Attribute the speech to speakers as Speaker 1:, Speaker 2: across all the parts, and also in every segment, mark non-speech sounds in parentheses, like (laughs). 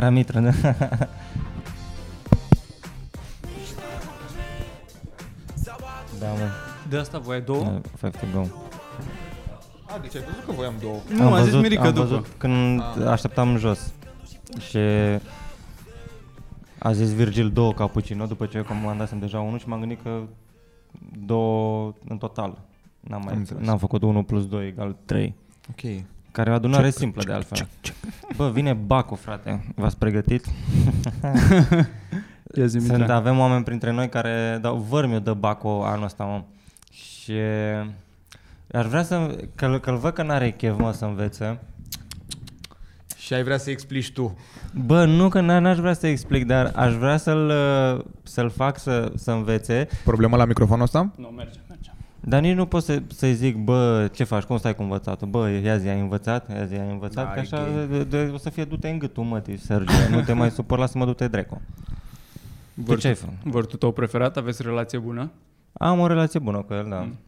Speaker 1: Ramitra, da. da, mă.
Speaker 2: De asta voiai două?
Speaker 1: Uh, Five to go.
Speaker 3: A, deci ai văzut că voiam două.
Speaker 2: Nu, a zis Mirica
Speaker 1: am
Speaker 2: după.
Speaker 1: văzut când
Speaker 3: Ah.
Speaker 1: așteptam jos. Și a zis Virgil două cappuccino după ce eu comandasem deja unul și m-am gândit că două în total. N-am,
Speaker 3: Am
Speaker 1: mai,
Speaker 3: înțeles.
Speaker 1: n-am făcut 1 plus 2 egal 3.
Speaker 3: Ok.
Speaker 1: Care e o adunare simplă de altfel. Bă, vine Bacu, frate. V-ați pregătit? (laughs)
Speaker 2: Ia zi,
Speaker 1: Sunt,
Speaker 2: Mitra.
Speaker 1: avem oameni printre noi care dau vărmiu de Bacu anul ăsta, mă. Și aș vrea să, că, că-l văd că n-are chef, mă, să învețe.
Speaker 3: Și ai vrea să explici tu.
Speaker 1: Bă, nu că n- n-aș vrea să explic, dar aș vrea să-l, uh, să-l fac să, să învețe,
Speaker 3: Problema la microfonul ăsta?
Speaker 2: Nu, merge, merge.
Speaker 1: Dar nici nu pot să, să-i zic, bă, ce faci, cum stai cu învățatul? Bă, ia zi, ai învățat? Ia zi, ai învățat?
Speaker 3: Da,
Speaker 1: că
Speaker 3: e
Speaker 1: așa
Speaker 3: gay.
Speaker 1: de, de, o să fie du-te în gâtul, mă, Sergiu, nu te mai supăr, lasă-mă du-te drecu. Tu ce ai făcut?
Speaker 2: Vârtul tău preferat? Aveți relație bună?
Speaker 1: Am o relație bună cu el, da.
Speaker 2: Mm.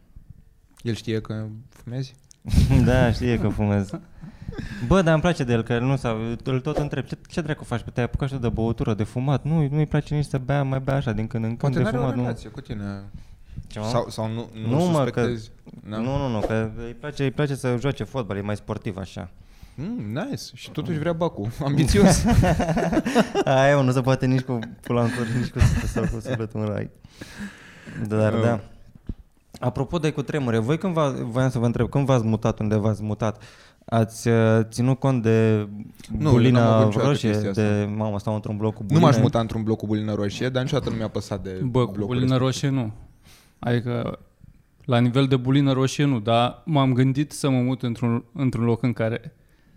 Speaker 3: El știe că fumezi? (laughs)
Speaker 1: da, știe că fumez. Bă, dar îmi place de el, că el nu s-a, îl tot întreb, ce, ce dracu faci? Pe te-ai apucat și tu de băutură, de fumat? Nu, nu-i place nici să bea, mai bea așa din când în când
Speaker 3: Poate
Speaker 1: de
Speaker 3: n-are o
Speaker 1: fumat. Nu.
Speaker 3: relație cu tine.
Speaker 1: Ce, mă?
Speaker 3: Sau, sau nu, nu,
Speaker 1: Nu, mă,
Speaker 3: suspectezi? Da?
Speaker 1: Nu, nu, nu, că îi place, îi place să joace fotbal, e mai sportiv așa.
Speaker 3: Mm, nice. Și totuși vrea Bacu. (laughs) Ambițios. (laughs)
Speaker 1: Aia, nu se poate nici cu pula în cur, nici cu sau cu sufletul în rai. Dar
Speaker 3: Uh.
Speaker 1: da. Apropo de cu tremure, voi când v voiam să vă întreb, când v-ați mutat, unde v-ați mutat, ați uh, ținut cont de
Speaker 3: Nu, n-am
Speaker 1: bulina
Speaker 3: avut niciodată
Speaker 1: roșie,
Speaker 3: chestia asta.
Speaker 1: de mamă, stau într-un bloc cu
Speaker 3: nu
Speaker 1: buline?
Speaker 3: m-aș muta într-un bloc cu bulină roșie, dar niciodată nu mi-a păsat de
Speaker 2: Bă, cu
Speaker 3: blocul
Speaker 2: bulină roșie nu. Adică la nivel de bulină roșie nu, dar m-am gândit să mă mut într-un, într-un loc în care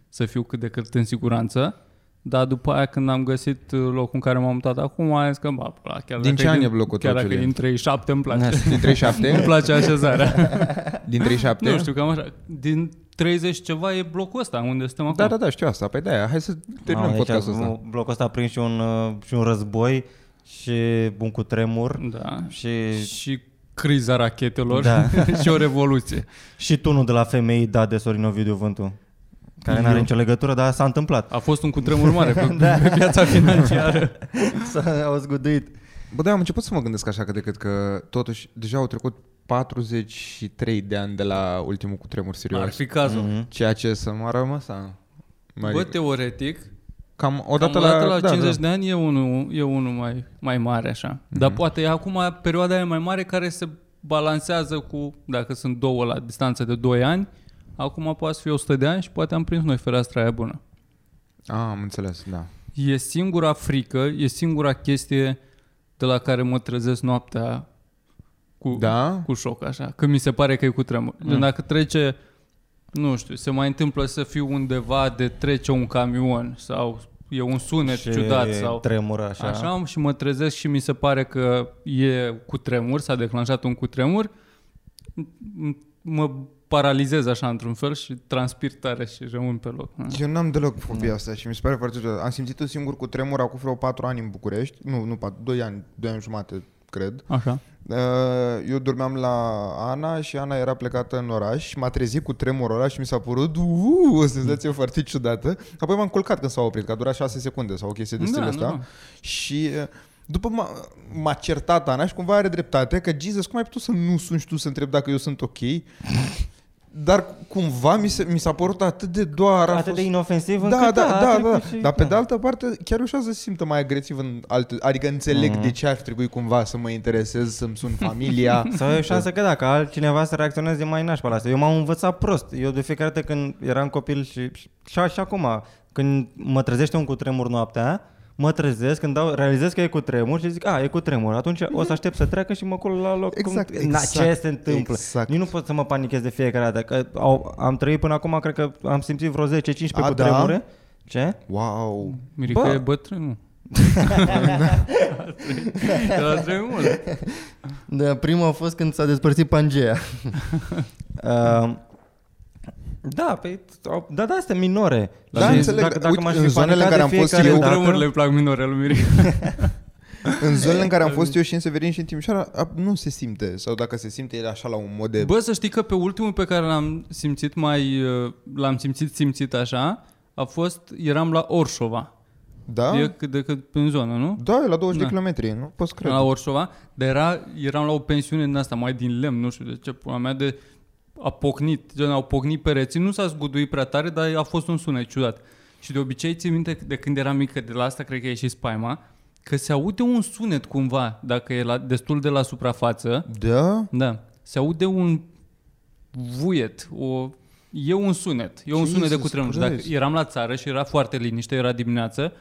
Speaker 2: să fiu cât de cât în siguranță. Dar după aia când am găsit locul în care m-am mutat acum, am zis că, bă, la, chiar
Speaker 3: Din
Speaker 2: dacă
Speaker 3: ce an
Speaker 2: din-
Speaker 3: e blocul
Speaker 2: Chiar
Speaker 3: tău,
Speaker 2: dacă e
Speaker 3: Julian?
Speaker 2: din 37 îmi place.
Speaker 3: Din (laughs)
Speaker 2: îmi
Speaker 3: 37?
Speaker 2: place așezarea. (laughs)
Speaker 3: Din 37?
Speaker 2: nu știu, cam așa. Din 30 ceva e blocul ăsta unde suntem acum.
Speaker 3: Da, da, da, știu asta. Păi de-aia, hai să terminăm
Speaker 1: Mamă,
Speaker 3: podcastul
Speaker 1: deci,
Speaker 3: ăsta.
Speaker 1: Blocul ăsta a prins și un, uh, și un război și un cutremur
Speaker 2: Da.
Speaker 1: și...
Speaker 2: Și criza rachetelor
Speaker 1: Da. (laughs)
Speaker 2: și o revoluție.
Speaker 1: Și tunul de la femei dat de Sorin Ovidiu Vântu. Care nu are
Speaker 2: Eu.
Speaker 1: nicio legătură, dar s-a întâmplat.
Speaker 2: A fost un cutremur mare pe, (laughs)
Speaker 1: Da.
Speaker 2: pe piața financiară. (laughs)
Speaker 1: S-a zguduit.
Speaker 3: Bă, da, am început să mă gândesc așa că decât că totuși deja au trecut 43 de ani de la ultimul cutremur serios.
Speaker 2: Ar fi cazul.
Speaker 1: Mhm.
Speaker 3: Ceea ce să mă rămăsa. Mai,
Speaker 2: Bă, teoretic,
Speaker 3: cam
Speaker 2: o
Speaker 3: odată
Speaker 2: cam
Speaker 3: la,
Speaker 2: odată la
Speaker 3: da,
Speaker 2: 50
Speaker 3: da.
Speaker 2: de ani e unul, e unul mai, mai mare așa.
Speaker 3: Mhm.
Speaker 2: Dar poate e acum perioada aia mai mare care se balancează cu, dacă sunt două la distanță de 2 ani, acum poate să fie 100 de ani și poate am prins noi fereastra aia bună.
Speaker 3: Ah, am înțeles, da.
Speaker 2: E singura frică, e singura chestie de la care mă trezesc noaptea cu,
Speaker 3: Da?
Speaker 2: cu șoc, așa, că mi se pare că e cu tremur. Mm. Dacă trece, nu știu, se mai întâmplă să fiu undeva de trece un camion sau e un sunet
Speaker 1: Și
Speaker 2: ciudat sau
Speaker 1: tremură așa.
Speaker 2: așa. așa și mă trezesc și mi se pare că e cu tremur, s-a declanșat un cutremur, m- mă paralizez așa într-un fel și transpir tare și rămân pe loc.
Speaker 3: Eu n-am deloc fobia asta și mi se pare foarte ciudat. Am simțit-o singur cu tremur acum vreo 4 ani în București. Nu, nu 4, 2 ani, 2 ani jumate, cred.
Speaker 2: Așa.
Speaker 3: Uh, Eu dormeam la Ana și Ana era plecată în oraș și m-a trezit cu tremurul ăla și mi s-a părut uh, o senzație foarte ciudată. Apoi m-am culcat când s-a oprit, că a durat 6 secunde sau o chestie de stilul
Speaker 2: Da,
Speaker 3: ăsta.
Speaker 2: da, da.
Speaker 3: Și uh, după m-a, m-a certat Ana și cumva are dreptate că Jesus, cum ai putut să nu suni și tu să întreb dacă eu sunt ok? Dar cumva mi, se, mi s-a părut atât de doar. a
Speaker 1: Atât
Speaker 3: fost-
Speaker 1: de inofensiv
Speaker 3: da,
Speaker 1: încât
Speaker 3: da,
Speaker 1: a
Speaker 3: da,
Speaker 1: trecut
Speaker 3: da.
Speaker 1: și-
Speaker 3: Dar pe
Speaker 1: da.
Speaker 3: de altă parte, chiar ușează să se simtă mai agresiv în alte... Adică înțeleg
Speaker 1: Mhm.
Speaker 3: de ce ar trebui cumva să mă interesez, să-mi sun familia. (laughs)
Speaker 1: Sau e o șansă că da, că altcineva să reacționeze mai nașpa la asta. Eu m-am învățat prost. Eu de fiecare dată când eram copil și, și, și acum, când mă trezește un cutremur noaptea, mă trezesc, când dau, realizez că e cutremur și zic, a, e cutremur. Atunci o să aștept să treacă și mă cul la loc.
Speaker 3: Exact,
Speaker 1: cum, na, ce
Speaker 3: exact,
Speaker 1: se întâmplă?
Speaker 3: exact.
Speaker 1: Nici nu pot să mă panichez de fiecare dată. Că au, am trăit până acum, cred că am simțit vreo 10-15
Speaker 3: A,
Speaker 1: cutremure. Ce?
Speaker 3: Wow!
Speaker 2: Mirica
Speaker 1: Bă.
Speaker 2: e bătrân, nu? (laughs) Era trei mult.
Speaker 1: Da, prima a fost când s-a despărțit Pangea. (laughs) uh, da, pe, au- da, da, astea minore.
Speaker 3: Da,
Speaker 1: Și
Speaker 3: înțeleg.
Speaker 1: Dacă, dacă
Speaker 3: Uite,
Speaker 1: m-aș
Speaker 3: în
Speaker 1: fi
Speaker 3: zonele în
Speaker 1: panicat
Speaker 3: care
Speaker 1: de
Speaker 3: am fost
Speaker 1: fiecare
Speaker 3: eu-
Speaker 1: dată-
Speaker 2: Tremurile îmi plac minore lui Mirica. (laughs)
Speaker 3: În zonele în care am fost eu și în Severin și în Timișoara, a, nu se simte. Sau dacă se simte, e așa la un mod de...
Speaker 2: Bă, să știi că pe ultimul pe care l-am simțit mai, uh, l-am simțit simțit așa, a fost, eram la Orșova.
Speaker 3: Da?
Speaker 2: E cât de cât în zonă, nu?
Speaker 3: Da, e la 20
Speaker 2: Da.
Speaker 3: de kilometri, nu poți crede.
Speaker 2: La Orșova, dar era, eram la o pensiune din asta, mai din lemn, nu știu de ce, pula mea de a pocnit, gen au pocnit pereții, nu s-a zguduit prea tare, dar a fost un sunet ciudat. Și de obicei țin minte de când eram mică, de la asta cred că e și spaima, că se aude un sunet cumva, dacă e la, destul de la suprafață,
Speaker 3: Da?
Speaker 2: da, se aude un vuiet, o, e un sunet, e un sunet de
Speaker 3: Jesus
Speaker 2: cutremur. Și Dacă
Speaker 3: Christ.
Speaker 2: eram la țară și era foarte liniște, era dimineață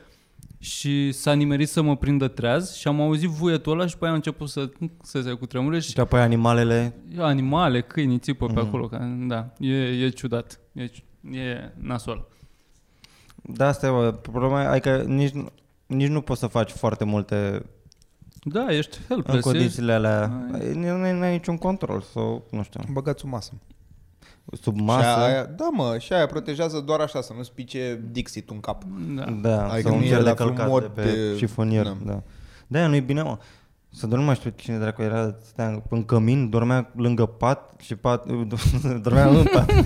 Speaker 2: și s-a nimerit să mă prindă treaz și am auzit vuietul ăla și pe aia a început să, să se cutremure și
Speaker 1: Și apoi animalele...
Speaker 2: animale, câini țipă pe
Speaker 1: Mhm.
Speaker 2: acolo. Ca, da, e, e ciudat, e, ci- e nasol.
Speaker 1: Da, asta e, bă, problema e adică nici, nu- nici nu poți să faci foarte multe
Speaker 2: Da, ești
Speaker 1: în
Speaker 2: helpless. ești-
Speaker 1: condițiile alea.
Speaker 2: Ai-
Speaker 1: Nu ai n-ai niciun control sau, nu știu,
Speaker 3: Băgați o masă.
Speaker 1: Sub
Speaker 3: Și
Speaker 1: masă.
Speaker 3: aia, da, mă, și aia protejează doar așa, să nu-ți pice Dixit în cap.
Speaker 2: Da.
Speaker 1: Da,
Speaker 3: Adică
Speaker 1: sau un
Speaker 3: nu e
Speaker 1: fier de
Speaker 3: la
Speaker 1: călcat
Speaker 3: mod
Speaker 1: de pe
Speaker 3: de-
Speaker 1: șifonier.
Speaker 3: Da.
Speaker 1: Da. da. De-aia nu-i bine, mă. Să dormi, nu mai știu cine dracu era, stătea în cămin, dormea lângă pat și pat, (laughs) dormea în pat. (laughs)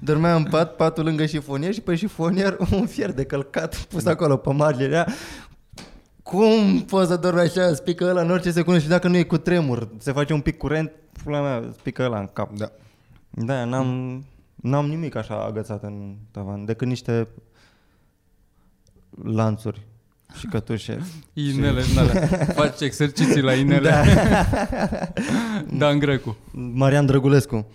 Speaker 1: dormea în pat, patul lângă șifonier și pe șifonier un fier de călcat pus acolo pe marginea. Cum poți să dormi așa? Spică ăla în orice secundă și dacă nu e cu tremur, se face un pic curent, pula mea, spică ăla în cap.
Speaker 3: Da.
Speaker 1: Da, n-am, n-am nimic așa agățat în tavan, decât niște lanțuri și cătușe. (laughs)
Speaker 2: Inele din alea. Faci exerciții la inele.
Speaker 1: Da. (laughs)
Speaker 2: Dan Grecu.
Speaker 1: Marian Drăgulescu.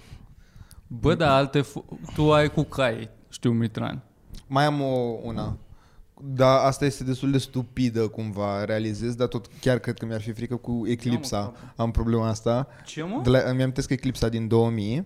Speaker 2: Bă, dar alte... F- tu ai cu cai, știu, Mitran.
Speaker 3: Mai am o, una. Da, asta este destul de stupidă cumva, realizez, dar tot chiar cred că mi-ar fi frică cu Eclipsa. Am problema asta.
Speaker 2: Ce, mă?
Speaker 3: De la, îmi amintesc Eclipsa din 2000.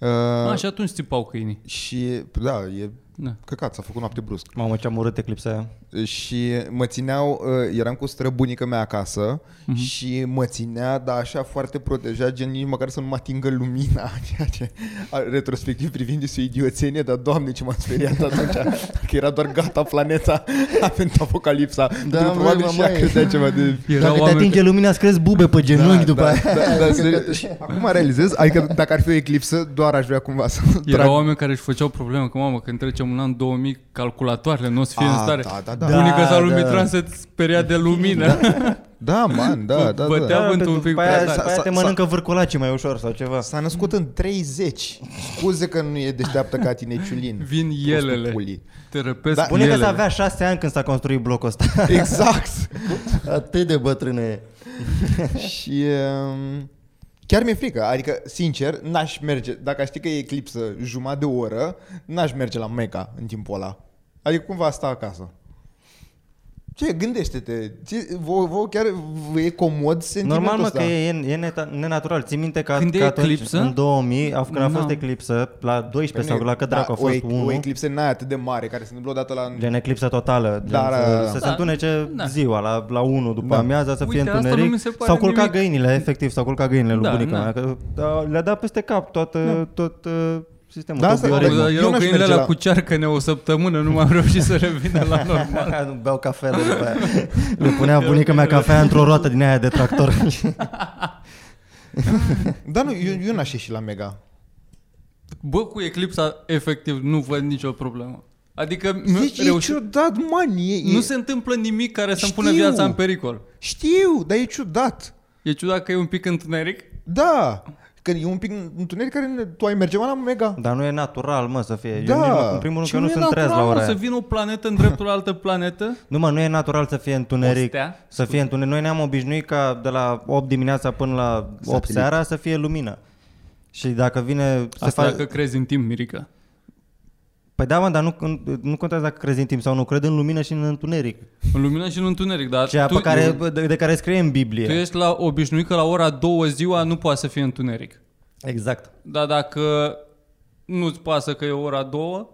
Speaker 3: Uh,
Speaker 2: A, și atunci țipau câinii.
Speaker 3: și, da, e
Speaker 2: Da.
Speaker 3: căcat, s-a făcut noapte brusc.
Speaker 1: Mamă, ce-am urât eclipsa aia.
Speaker 3: Și mă țineau, uh, eram cu străbunica mea acasă
Speaker 2: Mhm.
Speaker 3: și mă ținea, dar așa foarte protejat, gen nici măcar să nu mă atingă lumina, (laughs) ceea ce a, retrospectiv privind este o idioțenie, dar doamne ce m-a speriat atunci, (laughs) că era doar gata planeta, (laughs) a venit apocalipsa,
Speaker 1: Da,
Speaker 3: da,
Speaker 1: măi,
Speaker 3: probabil
Speaker 1: mă,
Speaker 3: și ea
Speaker 1: măi.
Speaker 3: credea ceva de...
Speaker 2: Erau
Speaker 1: Dacă te
Speaker 2: oameni
Speaker 1: atinge lumina, îți crezi bube pe genunchi după
Speaker 3: da,
Speaker 1: aia.
Speaker 3: da, da, serios. Și Acum realizez, adică dacă ar fi o eclipsă, doar aș vrea cumva să
Speaker 2: Erau oameni care își făceau probleme că, mamă, când trecem în an 2000, calculatoarele nu o să fie în
Speaker 3: Ah,
Speaker 2: stare.
Speaker 3: da, da, da.
Speaker 2: Bunica
Speaker 1: Da,
Speaker 2: sau lui
Speaker 1: da.
Speaker 2: Mitran se speria de lumină.
Speaker 3: Da, man, da, da,
Speaker 2: Bătea
Speaker 3: da.
Speaker 2: vântul un pic
Speaker 1: după
Speaker 2: prea
Speaker 1: aia,
Speaker 2: tare.
Speaker 1: după aia
Speaker 3: S-a-
Speaker 1: te
Speaker 3: s-a-
Speaker 1: mănâncă vârcolacii mai ușor sau ceva.
Speaker 3: S-a născut în 30. Scuze că nu e deșteaptă ca tine, Ciulin.
Speaker 2: Vin
Speaker 3: Prostul
Speaker 2: elele.
Speaker 3: pulii.
Speaker 2: Te răpesc
Speaker 3: Da,
Speaker 2: da,
Speaker 1: Bunica
Speaker 2: elele.
Speaker 1: să avea șase ani când s-a construit blocul ăsta.
Speaker 3: Exact.
Speaker 1: Atât de bătrână e.
Speaker 3: și um, chiar mi-e frică. Adică, sincer, n-aș merge. Dacă aș ști că e eclipsă jumătate de oră, n-aș merge la Mecca în timpul ăla. Adică cumva sta acasă. Ce, gândește-te. Ți, vă, vă chiar vă e comod sentimentul
Speaker 1: Normal, mă,
Speaker 3: ăsta?
Speaker 1: că e, e neta- nenatural. Ții minte că,
Speaker 2: Când e
Speaker 1: că atunci,
Speaker 2: eclipsă?
Speaker 1: în 2000, af- când a fost
Speaker 2: Nu.
Speaker 1: eclipsă, la 12
Speaker 3: Că nu
Speaker 1: sau
Speaker 3: e-
Speaker 1: la cât dracu a
Speaker 3: da, o,
Speaker 1: fost
Speaker 3: ec- o
Speaker 1: 1,
Speaker 3: eclipsă n-aia atât de mare, care se întâmplă odată la...
Speaker 1: gen eclipsă totală, gen
Speaker 3: Da, da, da, da.
Speaker 1: să se
Speaker 2: Da.
Speaker 1: întunece
Speaker 2: Da.
Speaker 1: ziua, la, la 1 după
Speaker 3: Da.
Speaker 1: amiaza, să fie
Speaker 2: Uite, asta nu
Speaker 1: întuneric.
Speaker 2: mi se pare
Speaker 1: S-au culcat
Speaker 2: nimic.
Speaker 1: găinile, efectiv, s-au culcat găinile lui
Speaker 2: Da,
Speaker 1: bunica
Speaker 2: da.
Speaker 1: mea, că da, le-a dat peste cap toată, tot uh, sistemul,
Speaker 3: Da,
Speaker 1: tot
Speaker 3: asta-
Speaker 1: bioritmul.
Speaker 3: Eu
Speaker 2: Erau
Speaker 3: n-aș
Speaker 2: câinile
Speaker 3: merge
Speaker 2: la
Speaker 3: la-
Speaker 2: cu cearcăne o săptămână, nu m-am reușit să revină la (laughs) normal.
Speaker 1: Nu beau cafele după aia. (laughs) Le punea bunica mea cafea într-o roată din aia de tractor. (laughs)
Speaker 3: Da, nu, eu, eu n-aș ieși la Mega.
Speaker 2: Bă, cu eclipsa, efectiv, nu văd nicio problemă. Adică
Speaker 3: Deci e
Speaker 2: reuși...
Speaker 3: ciudat, man, e,
Speaker 2: nu
Speaker 3: e,
Speaker 2: se întâmplă nimic care să-mi
Speaker 3: Știu.
Speaker 2: pună viața în pericol.
Speaker 3: Știu, dar e ciudat.
Speaker 2: E ciudat că e un pic întuneric.
Speaker 3: Da, că e un pic întuneric care ne- tu ai merge mă, la Mega.
Speaker 1: Dar nu e natural, mă, să fie.
Speaker 3: Da.
Speaker 1: Eu nici, mă- în primul rând
Speaker 2: Și
Speaker 1: că nu
Speaker 2: e
Speaker 1: sunt trez la
Speaker 2: natural,
Speaker 1: ora
Speaker 2: mă,
Speaker 1: aia.
Speaker 2: Să vină o planetă în dreptul la altă planetă.
Speaker 1: Nu, mă, nu e natural să fie întuneric.
Speaker 2: O stea?
Speaker 1: Să fie întuneric. Noi ne-am obișnuit ca de la 8 dimineața până la 8
Speaker 3: Satelit.
Speaker 1: seara să fie lumină. Și dacă vine... Se
Speaker 2: Asta
Speaker 1: fa...
Speaker 2: dacă crezi în timp, Mirica.
Speaker 1: Păi da, mă, dar nu, nu contează dacă crezi în timp sau nu. Cred în lumină și în întuneric.
Speaker 2: În lumină și în întuneric, dar
Speaker 1: Ceea
Speaker 2: tu,
Speaker 1: pe care, de, de care scrie în Biblie.
Speaker 2: tu ești la obișnuit că la ora două ziua nu poate să fie întuneric.
Speaker 1: Exact.
Speaker 2: Dar dacă nu-ți pasă că e ora două,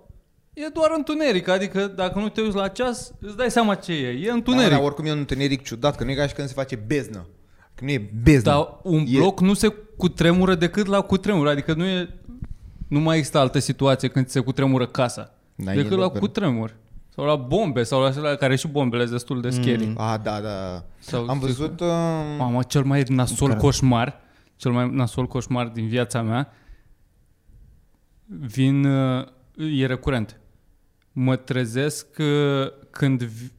Speaker 2: e doar întuneric. Adică dacă nu te uiți la ceas, îți dai seama ce e. E
Speaker 3: Da,
Speaker 2: întuneric.
Speaker 3: dar oricum e un întuneric ciudat, că nu e ca și când se face beznă. Că nu e beznă.
Speaker 2: Dar un
Speaker 3: E-
Speaker 2: bloc nu se cutremură decât la cutremur. Adică nu e... Nu mai există altă situație când se cutremură casa.
Speaker 3: N-ai
Speaker 2: decât la
Speaker 3: adevăr.
Speaker 2: cutremur. Sau la bombe, sau la astea care și bombele sunt destul de scary. Mm.
Speaker 3: A, da, da.
Speaker 2: Sau
Speaker 3: Am văzut... Uh,
Speaker 2: Mamă, cel mai nasol
Speaker 1: Care?
Speaker 2: coșmar, cel mai nasol coșmar din viața mea, vin, uh, e recurent. mă trezesc uh, când vi- s-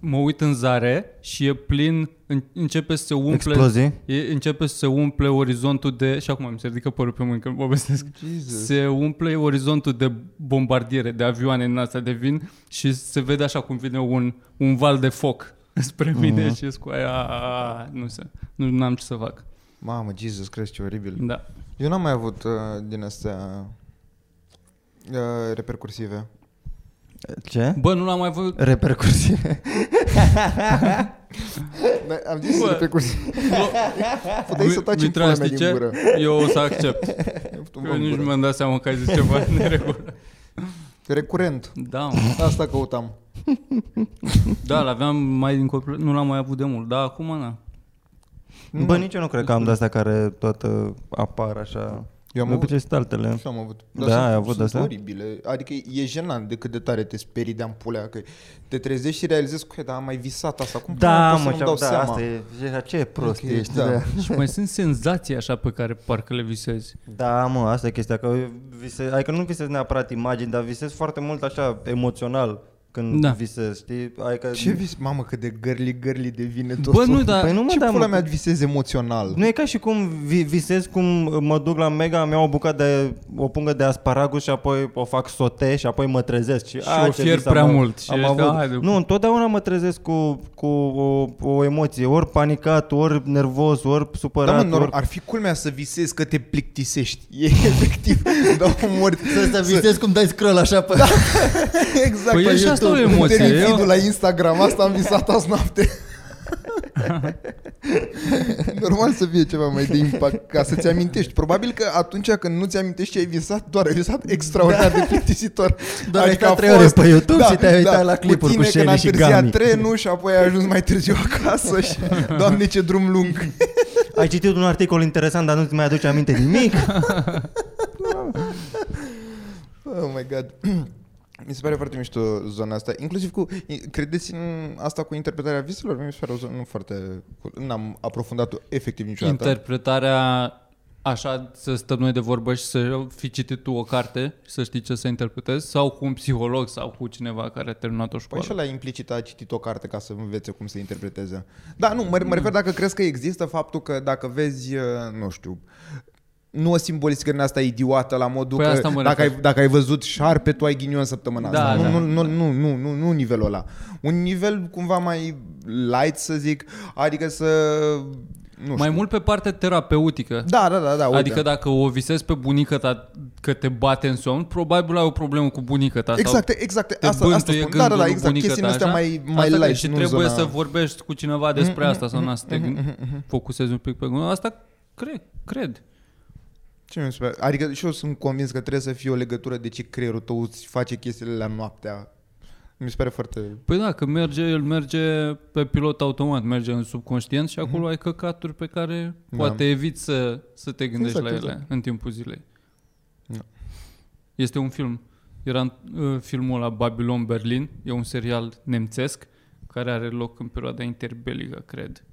Speaker 2: mă uit în zare și e plin, în- începe să se umple,
Speaker 1: Explozii.
Speaker 2: e, începe să se umple orizontul de, și acum mi se ridică părul pe mâini când povestesc,
Speaker 3: Jesus.
Speaker 2: se umple orizontul de bombardiere, de avioane în asta de vin și se vede așa cum vine un, un val de foc (laughs) spre mine
Speaker 1: Mhm.
Speaker 2: și e cu aia, "A, nu se, nu am ce să fac.
Speaker 3: Mamă, Jesus, crezi ce oribil.
Speaker 2: Da.
Speaker 3: Eu n-am mai avut uh, din astea uh, repercursive.
Speaker 1: Ce?
Speaker 2: Bă, nu l-am mai văzut.
Speaker 1: Repercursive.
Speaker 3: Da, am zis
Speaker 2: Bă.
Speaker 3: repercursive. Puteai să taci în
Speaker 2: Mitra,
Speaker 3: pula mea
Speaker 2: știi
Speaker 3: din
Speaker 2: ce?
Speaker 3: gură.
Speaker 2: Eu o să accept.
Speaker 3: Ai făcut un
Speaker 2: Eu
Speaker 3: bă în
Speaker 2: nici nu
Speaker 3: gură.
Speaker 2: mi-am dat seama că ai zis ceva în neregulă.
Speaker 3: Recurent.
Speaker 2: Da, mă.
Speaker 3: Asta căutam.
Speaker 2: da, l-aveam mai din copil, nu l-am mai avut de mult, dar acum na.
Speaker 1: Bă, nici eu nu cred că am de-astea care tot uh, apar așa.
Speaker 3: Eu am
Speaker 1: de
Speaker 3: avut
Speaker 1: obicei sunt altele.
Speaker 3: Și am avut.
Speaker 1: Da,
Speaker 3: sunt,
Speaker 1: ai avut
Speaker 3: sunt
Speaker 1: de-astea?
Speaker 3: oribile. Adică e jenant de cât de tare te sperii de ampulea. Că te trezești și realizezi că, dar am mai visat asta. Cum
Speaker 1: Da,
Speaker 3: pot să
Speaker 1: mă,
Speaker 3: nu
Speaker 1: și
Speaker 3: dau
Speaker 1: da,
Speaker 3: seama?
Speaker 1: asta e, e- ce prost
Speaker 3: Ok,
Speaker 1: ești.
Speaker 3: da.
Speaker 1: Da.
Speaker 2: Și mai sunt senzații așa pe care parcă le visezi.
Speaker 1: da, mă, asta e chestia, că visez, adică nu visez neapărat imagini, dar visez foarte mult așa emoțional când
Speaker 2: Da.
Speaker 1: visez, știi? Adică
Speaker 3: Ce vis? Mamă, cât de gărli, gărli devine tot.
Speaker 2: Bă, nu, dar
Speaker 1: Păi nu mă,
Speaker 3: Ce
Speaker 1: da,
Speaker 3: pula
Speaker 1: mă,
Speaker 3: mea visezi emoțional?
Speaker 1: Nu e ca și cum vi- visez cum mă duc la Mega, îmi iau o bucată de o pungă de asparagus și apoi o fac sote și apoi mă trezesc și,
Speaker 2: Și
Speaker 1: a,
Speaker 2: o
Speaker 1: ce
Speaker 2: fier
Speaker 1: vis am
Speaker 2: prea
Speaker 1: avut.
Speaker 2: mult și
Speaker 1: am
Speaker 2: ești,
Speaker 1: avut.
Speaker 2: haide.
Speaker 1: Nu, întotdeauna mă trezesc cu, cu o, o emoție, ori panicat, ori nervos, ori
Speaker 3: Da,
Speaker 1: supărat,
Speaker 3: mă, nor,
Speaker 1: ori...
Speaker 3: ar fi culmea să visezi că te plictisești. (laughs) E efectiv, dau mort.
Speaker 1: Să, să visez cum dai scroll așa pe... Da. (laughs)
Speaker 3: Exact.
Speaker 2: Păi
Speaker 3: pe
Speaker 2: e și asta o
Speaker 3: YouTube.
Speaker 2: emoție,
Speaker 3: Termin
Speaker 2: eu-
Speaker 3: feed-ul la Instagram, asta am visat azi noapte. (laughs) Normal să fie ceva mai de impact ca să-ți amintești. Probabil că atunci când nu-ți amintești ce ai visat, doar ai visat extraordinar de plictisitor.
Speaker 1: Doar ai stat
Speaker 3: a
Speaker 1: trei ore pe YouTube și te-ai uitat la clipuri
Speaker 3: cu,
Speaker 1: cu
Speaker 3: tine, când a
Speaker 1: Shelly și
Speaker 3: întârziat
Speaker 1: Gami.
Speaker 3: trenul și apoi ai ajuns mai târziu acasă și (laughs) doamne ce drum lung.
Speaker 1: Ai citit un articol interesant, dar nu-ți mai aduce aminte nimic? (laughs)
Speaker 3: Oh my god. Mi se pare foarte mișto zona asta, inclusiv cu, credeți în asta cu interpretarea viselor? Mi se pare o zonă nu foarte, n-am aprofundat-o efectiv niciodată.
Speaker 2: Interpretarea așa să stăm noi de vorbă și să fi citit tu o carte și să știi ce să interpretezi sau cu un psiholog sau cu cineva care a terminat o
Speaker 3: Păi
Speaker 2: școală.
Speaker 3: și la implicit a citit o carte ca să învețe cum să interpreteze. Da, nu, mă, mă refer dacă crezi că există faptul că dacă vezi, uh, nu știu, nu o simbolistică din asta idiotă la modul
Speaker 2: Păi
Speaker 3: că
Speaker 2: asta mă
Speaker 3: dacă ai,
Speaker 2: refer.
Speaker 3: dacă ai văzut șarpe, tu ai ghinion săptămâna
Speaker 2: Da,
Speaker 3: asta.
Speaker 2: da.
Speaker 3: Nu, nu, nu, nu, nu, nu nivelul ăla. Un nivel cumva mai light, să zic, adică să... Nu
Speaker 2: Mai
Speaker 3: știu.
Speaker 2: mult pe partea terapeutică.
Speaker 3: Da, da, da, da. Uite.
Speaker 2: Adică dacă o visezi pe bunica ta că te bate în somn, probabil ai o problemă cu bunica ta.
Speaker 3: Exact,
Speaker 2: sau
Speaker 3: exact.
Speaker 2: te
Speaker 3: Asta, asta
Speaker 2: bântuie
Speaker 3: spun. Da, da,
Speaker 2: gândul
Speaker 3: da,
Speaker 2: lui
Speaker 3: exact.
Speaker 2: bunica
Speaker 3: Chestiile
Speaker 2: ta,
Speaker 3: astea
Speaker 2: așa?
Speaker 3: mai, mai
Speaker 2: Asta că-
Speaker 3: light.
Speaker 2: Și
Speaker 3: nu
Speaker 2: trebuie
Speaker 3: zona...
Speaker 2: să vorbești cu cineva despre asta sau nu, să te gând- focusezi un pic pe gândul. Asta cred, cred.
Speaker 3: Ce mi se pare? Adică și eu sunt convins că trebuie să fie o legătură de ce creierul tău îți face chestiile la noaptea. Mi se pare foarte...
Speaker 2: Păi da, că merge, el merge pe pilot automat, merge în subconștient și acolo ai căcaturi pe care
Speaker 3: Mhm. Da.
Speaker 2: poate eviți să, să te gândești
Speaker 3: Exact,
Speaker 2: la ele
Speaker 3: exact.
Speaker 2: în timpul zilei.
Speaker 3: Da.
Speaker 2: Este un film. Era uh, filmul la Babylon Berlin, e un serial nemțesc care are loc în perioada interbelică, cred.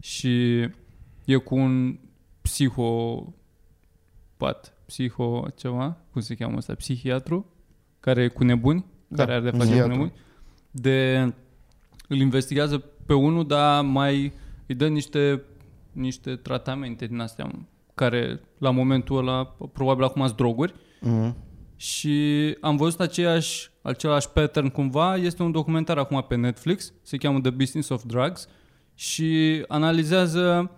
Speaker 2: Și e cu un psihopat, psiho ceva, cum se cheamă ăsta, psihiatru, care e cu nebuni,
Speaker 3: Da,
Speaker 2: care are de face cu
Speaker 3: psihiatru.
Speaker 2: nebuni, de îl investigează pe unul, dar mai îi dă niște, niște tratamente din astea care la momentul ăla, probabil acum sunt droguri,
Speaker 1: Mm.
Speaker 2: și am văzut aceeași, același pattern cumva. Este un documentar acum pe Netflix, se cheamă The Business of Drugs și analizează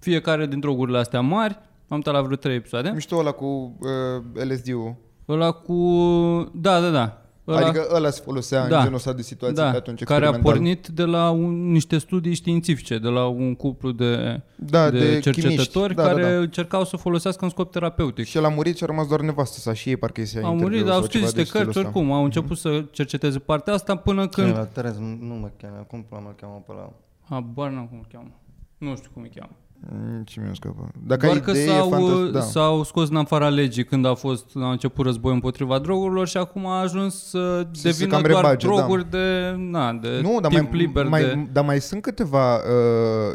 Speaker 2: fiecare din drogurile astea mari. Am uitat la vreo trei episoade.
Speaker 3: Mișto ăla cu uh, LSD-ul.
Speaker 2: Ăla cu... Da, da, da. Ăla,
Speaker 3: Adică ăla se folosea
Speaker 2: Da.
Speaker 3: în genul ăsta de situații
Speaker 2: da,
Speaker 3: pe atunci
Speaker 2: care a
Speaker 3: experimental.
Speaker 2: pornit de la un, niște studii științifice, de la un cuplu de,
Speaker 3: da,
Speaker 2: de,
Speaker 3: de,
Speaker 2: cercetători
Speaker 3: chimiști. Da,
Speaker 2: care
Speaker 3: da, da.
Speaker 2: încercau să folosească în scop terapeutic.
Speaker 3: Și el a murit și a rămas doar nevastă sa și ei parcă îi se
Speaker 2: Au murit, dar au scris niște cărți
Speaker 3: oricum.
Speaker 2: oricum, au început să cerceteze partea asta până
Speaker 1: Când...
Speaker 2: când
Speaker 1: La Terez, nu mă cheamă, cum pula mă cheamă pe la...
Speaker 2: Habar n-am cum îl cheamă. Nu știu cum îl cheamă.
Speaker 3: Ce mi-a scăpat. Dacă
Speaker 2: Doar
Speaker 3: ai
Speaker 2: că
Speaker 3: idee,
Speaker 2: s-au,
Speaker 3: fantastic, da.
Speaker 2: s-au scos în afara legii când a fost a început război împotriva drogurilor și acum a ajuns să
Speaker 3: Să se
Speaker 2: devină
Speaker 3: cam
Speaker 2: doar
Speaker 3: rebage, da.
Speaker 2: droguri de, na, de
Speaker 3: Nu, dar
Speaker 2: timp
Speaker 3: mai,
Speaker 2: liber.
Speaker 3: mai,
Speaker 2: de...
Speaker 3: dar mai sunt câteva, uh,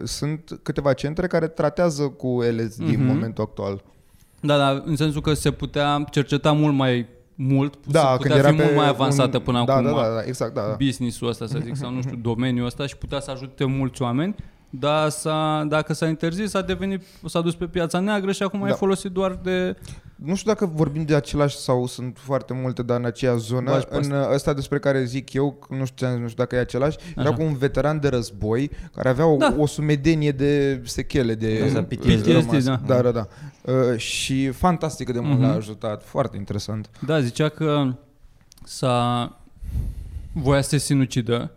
Speaker 3: sunt câteva centre care tratează cu LSD
Speaker 2: Mhm.
Speaker 3: în momentul actual.
Speaker 2: Da, da, în sensul că se putea cerceta mult mai mult,
Speaker 3: Da,
Speaker 2: să
Speaker 3: când
Speaker 2: putea
Speaker 3: era
Speaker 2: fi
Speaker 3: pe
Speaker 2: mult mai avansată
Speaker 3: un...
Speaker 2: până
Speaker 3: da,
Speaker 2: acum
Speaker 3: Da, da, da, exact, da, da.
Speaker 2: business-ul ăsta, să zic, sau nu știu, (laughs) domeniul ăsta și putea să ajute mulți oameni, dar s-a, dacă s-a interzis, a devenit, s-a dus pe piața neagră și acum
Speaker 3: Da.
Speaker 2: e folosit doar de...
Speaker 3: Nu știu dacă vorbim de același sau sunt foarte multe, dar în aceeași zonă.
Speaker 2: Bagi pe
Speaker 3: În uh, ăsta despre care zic eu, nu știu, nu știu dacă e același, era
Speaker 2: Așa.
Speaker 3: cu un veteran de război care avea o,
Speaker 2: Da.
Speaker 3: o sumedenie de sechele de
Speaker 1: Asta,
Speaker 3: uh,
Speaker 1: PTSD,
Speaker 3: rămas.
Speaker 2: da.
Speaker 3: da, da, da. Uh, și fantastic de mult
Speaker 2: Mhm.
Speaker 3: l-a ajutat, foarte interesant.
Speaker 2: Da, zicea că s-a voia să se sinucidă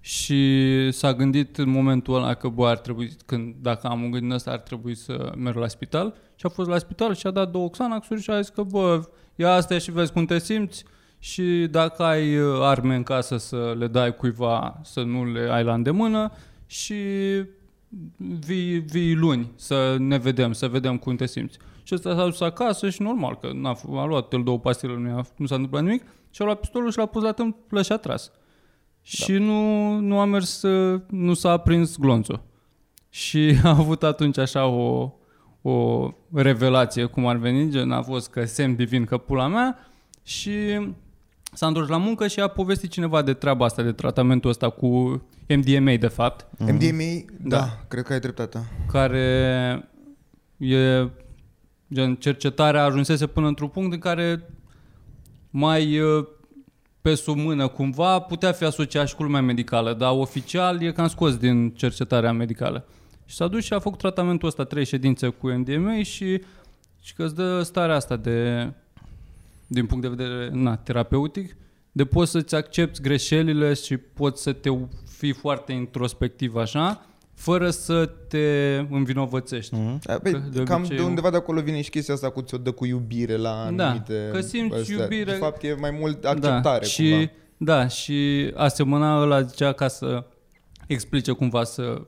Speaker 2: și s-a gândit în momentul ăla că, bă, ar trebui, când, dacă am un gând din ăsta, ar trebui să merg la spital. Și a fost la spital și a dat două Xanax-uri și a zis că, bă, ia astea și vezi cum te simți și dacă ai uh, arme în casă să le dai cuiva, să nu le ai la îndemână și vii, vii luni să ne vedem, să vedem cum te simți. Și ăsta s-a dus acasă și normal că n-a, f- a luat el două pastile, nu, i-a- nu s-a întâmplat nimic și a luat pistolul și l-a pus la tâmplă și a tras. Și nu, nu a mers, uh, nu s-a aprins glonțul. Și (laughs) a avut atunci așa o, o revelație, cum ar veni, gen a fost că semn divin că pula mea și s-a întors la muncă și a povestit cineva de treaba asta, de tratamentul ăsta cu MDMA, de fapt,
Speaker 3: Mm-hmm. MDMA, da.
Speaker 2: Da.
Speaker 3: da, cred că ai dreptate.
Speaker 2: care e gen cercetarea ajunsese până într-un punct în care mai uh, pe sub mână cumva putea fi asociat și cu lumea medicală, dar oficial e cam scos din cercetarea medicală. Și s-a dus și a făcut tratamentul ăsta, trei ședințe cu MDMA și, și că îți dă starea asta de, din punct de vedere na, terapeutic, de poți să-ți accepti greșelile și poți să te fii foarte introspectiv așa, fără să te învinovățești.
Speaker 1: Mhm.
Speaker 3: Da, Păi,
Speaker 2: Că de
Speaker 3: cam
Speaker 2: obicei
Speaker 3: de
Speaker 2: eu-
Speaker 3: undeva de acolo vine și chestia asta cu ți-o dă cu iubire la
Speaker 2: Da,
Speaker 3: anumite...
Speaker 2: că simți
Speaker 3: astea.
Speaker 2: iubire-
Speaker 3: De fapt e mai mult acceptare
Speaker 2: da, și,
Speaker 3: cumva.
Speaker 2: Da, și asemăna ăla zicea ca să explice cumva să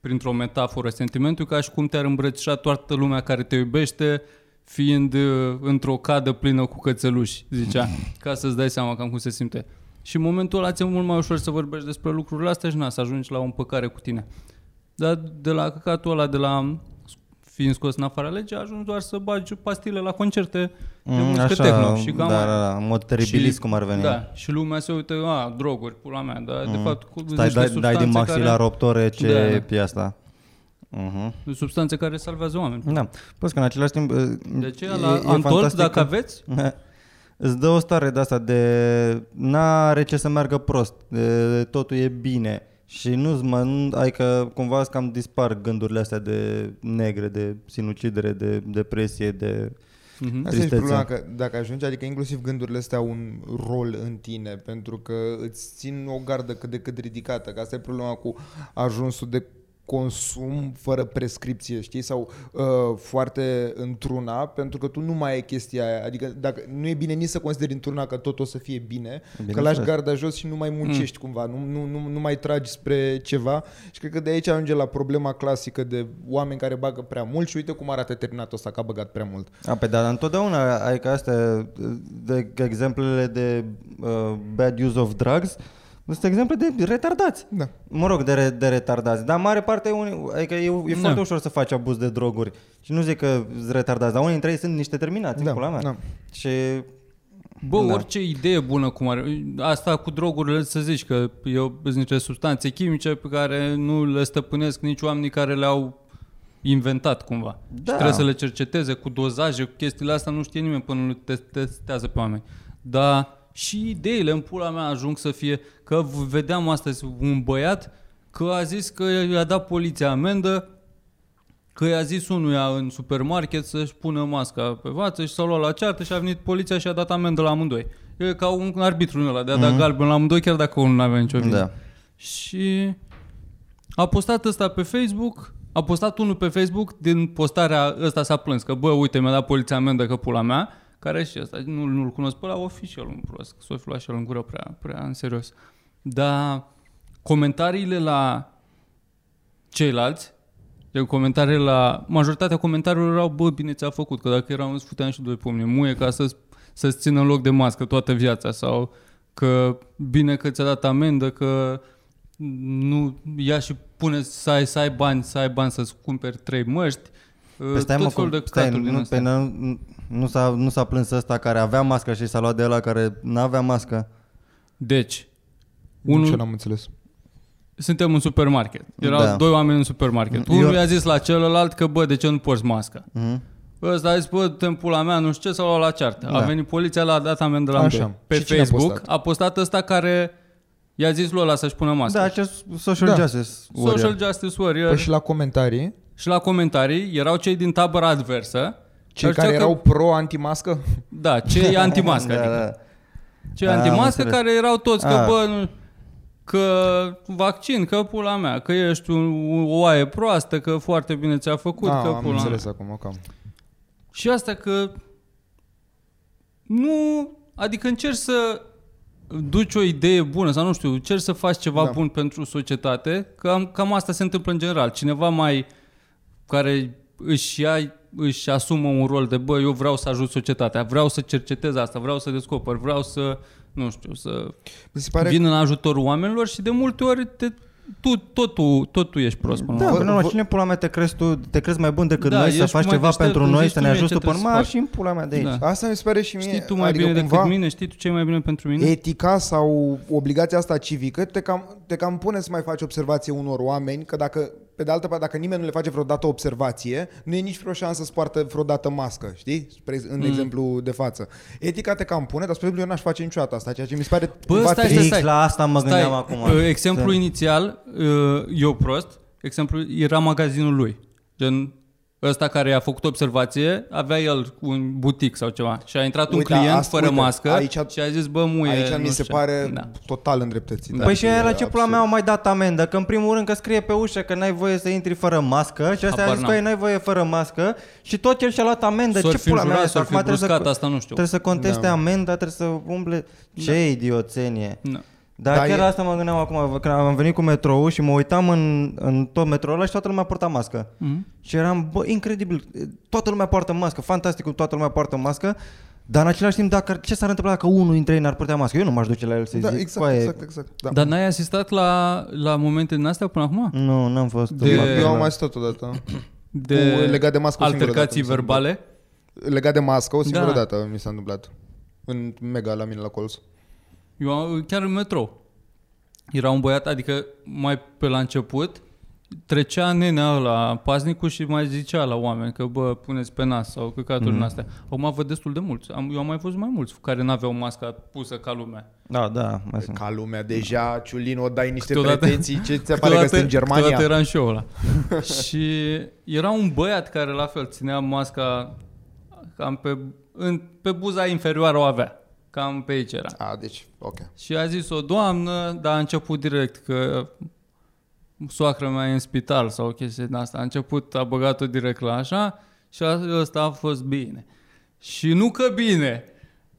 Speaker 2: printr-o metaforă sentimentul ca și cum te-ar îmbrățișa toată lumea care te iubește fiind uh, într-o cadă plină cu cățeluși, zicea, (laughs) ca să-ți dai seama cam cum se simte. Și în momentul ăla ți-e mult mai ușor să vorbești despre lucrurile astea și na, să ajungi la o împăcare cu tine. Dar de la căcatul ăla, de la fiind scos în afara legii, ajungi doar să bagi pastile la concerte de
Speaker 1: Mm,
Speaker 2: muzică techno. Și cam
Speaker 1: da, da, da, în mod teribilist cum ar veni.
Speaker 2: Da, și lumea se uită, a, droguri, pula mea, dar de
Speaker 1: Mm.
Speaker 2: fapt cu
Speaker 1: Stai,
Speaker 2: niște
Speaker 1: dai, dai din
Speaker 2: substanțe
Speaker 1: maxilar
Speaker 2: care,
Speaker 1: 8 ore ce
Speaker 2: Da, da.
Speaker 1: e pe asta. Uh-huh.
Speaker 2: substanțe care salvează oameni.
Speaker 1: Da. Plus că în același timp
Speaker 2: De ce
Speaker 1: e,
Speaker 2: la
Speaker 1: e
Speaker 2: Antol,
Speaker 1: fantastic
Speaker 2: dacă
Speaker 1: că-
Speaker 2: aveți, (laughs)
Speaker 1: Îți dă o stare de asta de n-are ce să meargă prost, de totul e bine și nu-ți mă, nu, adică cumva îți cam dispar gândurile astea de negre, de sinucidere, de depresie, de...
Speaker 2: Mhm.
Speaker 3: Asta e
Speaker 1: Tristețe.
Speaker 3: problema, că dacă ajungi, adică inclusiv gândurile astea au un rol în tine, pentru că îți țin o gardă cât de cât ridicată, că asta e problema cu ajunsul de consum fără prescripție, știi, sau uh, foarte într-una, pentru că tu nu mai ai chestia aia, adică dacă, nu e bine nici să consideri într-una că tot o să fie bine, că
Speaker 1: Bineînțeles.
Speaker 3: lași garda jos și nu mai muncești mm. cumva, nu, nu, nu, nu mai tragi spre ceva și cred că de aici ajunge la problema clasică de oameni care bagă prea mult și uite cum arată terminatul ăsta, că a băgat prea mult.
Speaker 1: A, pe dar întotdeauna, adică astea, de exemplele de uh, bad use of drugs, sunt exemple de retardați.
Speaker 3: Da.
Speaker 1: Mă rog, de, re, de retardați. Dar în mare parte, unii, adică e, e
Speaker 2: Da.
Speaker 1: foarte ușor să faci abuz de droguri. Și nu zic că sunt retardați, dar unii dintre ei sunt niște terminați,
Speaker 3: Da,
Speaker 1: pula mea.
Speaker 3: da.
Speaker 1: Și
Speaker 2: Bă,
Speaker 1: Da.
Speaker 2: orice idee bună cum ar... Asta cu drogurile, să zici că eu sunt niște substanțe chimice pe care nu le stăpânesc nici oamenii care le-au inventat cumva.
Speaker 1: Da.
Speaker 2: Și trebuie să le cerceteze cu dozaje, cu chestiile astea, nu știe nimeni până nu te testează pe oameni. Dar și ideile în pula mea ajung să fie că v- vedeam astăzi un băiat că a zis că i-a dat poliția amendă că i-a zis unuia în supermarket să-și pună masca pe față și s-a luat la ceartă și a venit poliția și a dat amendă la amândoi. E ca un arbitru în ăla de a dat galben la amândoi chiar dacă unul nu avea nicio vină.
Speaker 1: da.
Speaker 2: Și a postat ăsta pe Facebook, a postat unul pe Facebook, din postarea ăsta s-a plâns că bă, uite, mi-a dat poliția amendă că pula mea, care și ăsta, nu, nu-l cunosc pe ăla, o fi și el un prost, s-o fi luat și el în gură prea, prea în serios. Dar comentariile la ceilalți, de comentarii la... Majoritatea comentariilor erau, bă, bine ți-a făcut, că dacă eram îți futeam și doi pumni, muie ca să, să-ți țină loc de mască toată viața sau că bine că ți-a dat amendă, că nu ia și pune să ai, să ai bani, să ai bani să-ți cumperi trei măști,
Speaker 1: Păi stai, mă,
Speaker 2: tot felul
Speaker 1: cum-
Speaker 2: de
Speaker 1: stai,
Speaker 2: căcaturi din
Speaker 1: nu,
Speaker 2: astea.
Speaker 1: pe, nu, nu, s-a, nu s-a plâns ăsta care avea mască și s-a luat de ăla care nu avea mască.
Speaker 2: Deci,
Speaker 3: Unul... Ce
Speaker 2: unul,
Speaker 3: n-am înțeles.
Speaker 2: suntem în supermarket. Erau
Speaker 1: Da.
Speaker 2: doi oameni în supermarket.
Speaker 1: Eu-
Speaker 2: Unul i-a zis la celălalt că, bă, de ce nu porți mască?
Speaker 1: Mhm.
Speaker 2: Ăsta a zis, bă, te pula mea, nu știu ce, s-a luat la ceartă.
Speaker 1: Da.
Speaker 2: A venit poliția, l-a dat amendă la
Speaker 3: Așa.
Speaker 2: amândoi. Pe
Speaker 3: Și cine a
Speaker 2: Facebook
Speaker 3: postat?
Speaker 2: a postat ăsta care i-a zis lui ăla să-și pună mască.
Speaker 1: Da, acest social
Speaker 3: Da.
Speaker 1: justice warrior.
Speaker 2: Social Justice Warrior.
Speaker 3: Păi și la comentarii,
Speaker 2: Și la comentarii erau cei din tabăra adversă.
Speaker 3: Cei
Speaker 2: Ăștia
Speaker 3: care
Speaker 2: că-
Speaker 3: erau pro-antimască,
Speaker 2: Da, cei (laughs) antimască.
Speaker 1: da,
Speaker 2: adică.
Speaker 1: da.
Speaker 2: Cei
Speaker 1: Ah, am
Speaker 2: antimască
Speaker 1: înțeles.
Speaker 2: care erau toți că,
Speaker 1: Ah.
Speaker 2: bă, nu, că vaccin, că pula mea, că ești un, o oaie proastă, că foarte bine ți-a făcut,
Speaker 3: ah,
Speaker 2: că
Speaker 3: am
Speaker 2: pula
Speaker 3: înțeles
Speaker 2: mea.
Speaker 3: acum, cam.
Speaker 2: Și asta că nu, adică încerci să duci o idee bună sau nu știu, încerci să faci ceva
Speaker 3: Da.
Speaker 2: da. bun pentru societate, că cam, cam asta se întâmplă în general. Cineva mai care își ia își asumă un rol de bă, eu vreau să ajut societatea, vreau să cercetez asta, vreau să descoper, vreau să, nu știu, să
Speaker 3: Mi se pare
Speaker 2: vin în ajutorul oamenilor și de multe ori te, tu, tot, tu, tot tu ești prost până la
Speaker 1: Da,
Speaker 2: urmă.
Speaker 1: până la urmă,
Speaker 3: vă-
Speaker 1: cine pula mea te crezi tu, te crezi mai bun decât
Speaker 2: Da,
Speaker 1: noi să
Speaker 2: ești
Speaker 1: faci
Speaker 2: mai
Speaker 1: ceva
Speaker 2: deștept,
Speaker 1: pentru
Speaker 2: îmi
Speaker 1: noi,
Speaker 2: zici
Speaker 1: să
Speaker 2: tu
Speaker 1: ne
Speaker 2: mie
Speaker 1: ajuți
Speaker 2: ce
Speaker 1: tu până
Speaker 2: trebuie să
Speaker 1: mai
Speaker 2: fac.
Speaker 1: și în pula mea de aici.
Speaker 2: Da.
Speaker 3: Asta mi se pare și mie,
Speaker 2: Știi tu mai
Speaker 3: adică
Speaker 2: bine
Speaker 3: cumva,
Speaker 2: decât mine, știi tu ce e mai bine pentru mine?
Speaker 3: etica sau obligația asta civică te cam, te cam pune să mai faci observație unor oameni, că dacă, pe de altă parte, dacă nimeni nu le face vreodată observație, nu e nici vreo șansă să poartă vreodată mască, știi? Spre, în
Speaker 2: Mm.
Speaker 3: exemplu de față. Etica te cam pune, dar spre exemplu eu n-aș face niciodată asta, ceea ce mi se pare
Speaker 2: Bă,
Speaker 3: cumva
Speaker 2: stai,
Speaker 3: trist.
Speaker 2: stai,
Speaker 1: Fix la asta mă gândeam acum.
Speaker 2: uh, Exemplu inițial, uh, eu prost, exemplu, era magazinul lui. Gen, ăsta care a făcut observație, avea el un butic sau ceva și a intrat un
Speaker 3: Uite,
Speaker 2: client
Speaker 3: asta-
Speaker 2: fără
Speaker 3: uite,
Speaker 2: mască
Speaker 3: aici-
Speaker 2: și a zis, bă, muie,
Speaker 3: Aici
Speaker 2: nu
Speaker 3: mi se
Speaker 2: știu ce.
Speaker 3: pare
Speaker 2: Da.
Speaker 3: total îndreptățit.
Speaker 1: Păi și
Speaker 3: E
Speaker 1: aia la ce pula
Speaker 3: absurd.
Speaker 1: mea au mai dat amendă? Că în primul rând că scrie pe ușă că n-ai voie să intri fără mască și asta a
Speaker 2: Habar
Speaker 1: zis
Speaker 2: n-am.
Speaker 1: că n-ai voie fără mască și tot el și-a luat amendă.
Speaker 2: S-or
Speaker 1: ce
Speaker 2: fi
Speaker 1: pula mea
Speaker 2: înjurat,
Speaker 1: este?
Speaker 2: s-or fi
Speaker 1: Acum trebuie să,
Speaker 2: bruscat, asta nu știu.
Speaker 1: trebuie să conteste
Speaker 3: Da.
Speaker 1: amenda, trebuie să umble. Ce idioțenie.
Speaker 2: Da.
Speaker 1: Dar
Speaker 3: Dar
Speaker 1: chiar
Speaker 3: e-
Speaker 1: asta mă gândeam acum, când am venit cu metrou și mă uitam în, în tot metroul ăla și toată lumea purta mască.
Speaker 2: Mhm.
Speaker 1: Și eram, bă, incredibil, toată lumea poartă mască, fantastic, toată lumea poartă mască, dar în același timp, dacă, ce s-ar întâmpla dacă unul dintre ei n-ar purta mască? Eu nu m-aș duce la el să-i
Speaker 3: Da,
Speaker 1: zic,
Speaker 3: exact,
Speaker 1: "Coaie,
Speaker 3: exact, exact. Da.
Speaker 2: Dar n-ai asistat la, la momente din astea până acum?
Speaker 1: Nu, n-am fost.
Speaker 2: De-
Speaker 3: Eu,
Speaker 1: în
Speaker 3: eu am
Speaker 1: partea
Speaker 3: mai stat odată. (coughs)
Speaker 2: De
Speaker 3: Cu- legat de mască o singură
Speaker 2: altercații
Speaker 3: dată mi s-a
Speaker 2: verbale?
Speaker 3: Legat de mască, o singură
Speaker 2: Da.
Speaker 3: dată mi s-a întâmplat. În mega la mine la colț.
Speaker 2: Eu am- chiar în metrou. Era un băiat, adică mai pe la început, trecea nenea la paznicul și mai zicea la oameni că bă, puneți pe nas sau căcaturi
Speaker 1: Mhm.
Speaker 2: mm. astea. Acum văd destul de mulți. Am, eu am mai văzut mai mulți care n-aveau masca pusă ca lumea.
Speaker 1: Da, da, mai sunt.
Speaker 3: Ca lumea deja, Ciulin, o dai niște
Speaker 2: Câteodată-
Speaker 3: pretenții, ce ți pare că sunt în Germania?
Speaker 2: câteodată eram și eu ăla. (laughs) și era un băiat care la fel ținea masca cam pe, în, pe buza inferioară o avea. Cam pe aici era.
Speaker 3: A, deci, ok.
Speaker 2: Și a zis o doamnă, dar a început direct că soacră mea e în spital sau o chestie din asta. A început, a băgat-o direct la așa și a, ăsta a fost bine. Și nu că bine.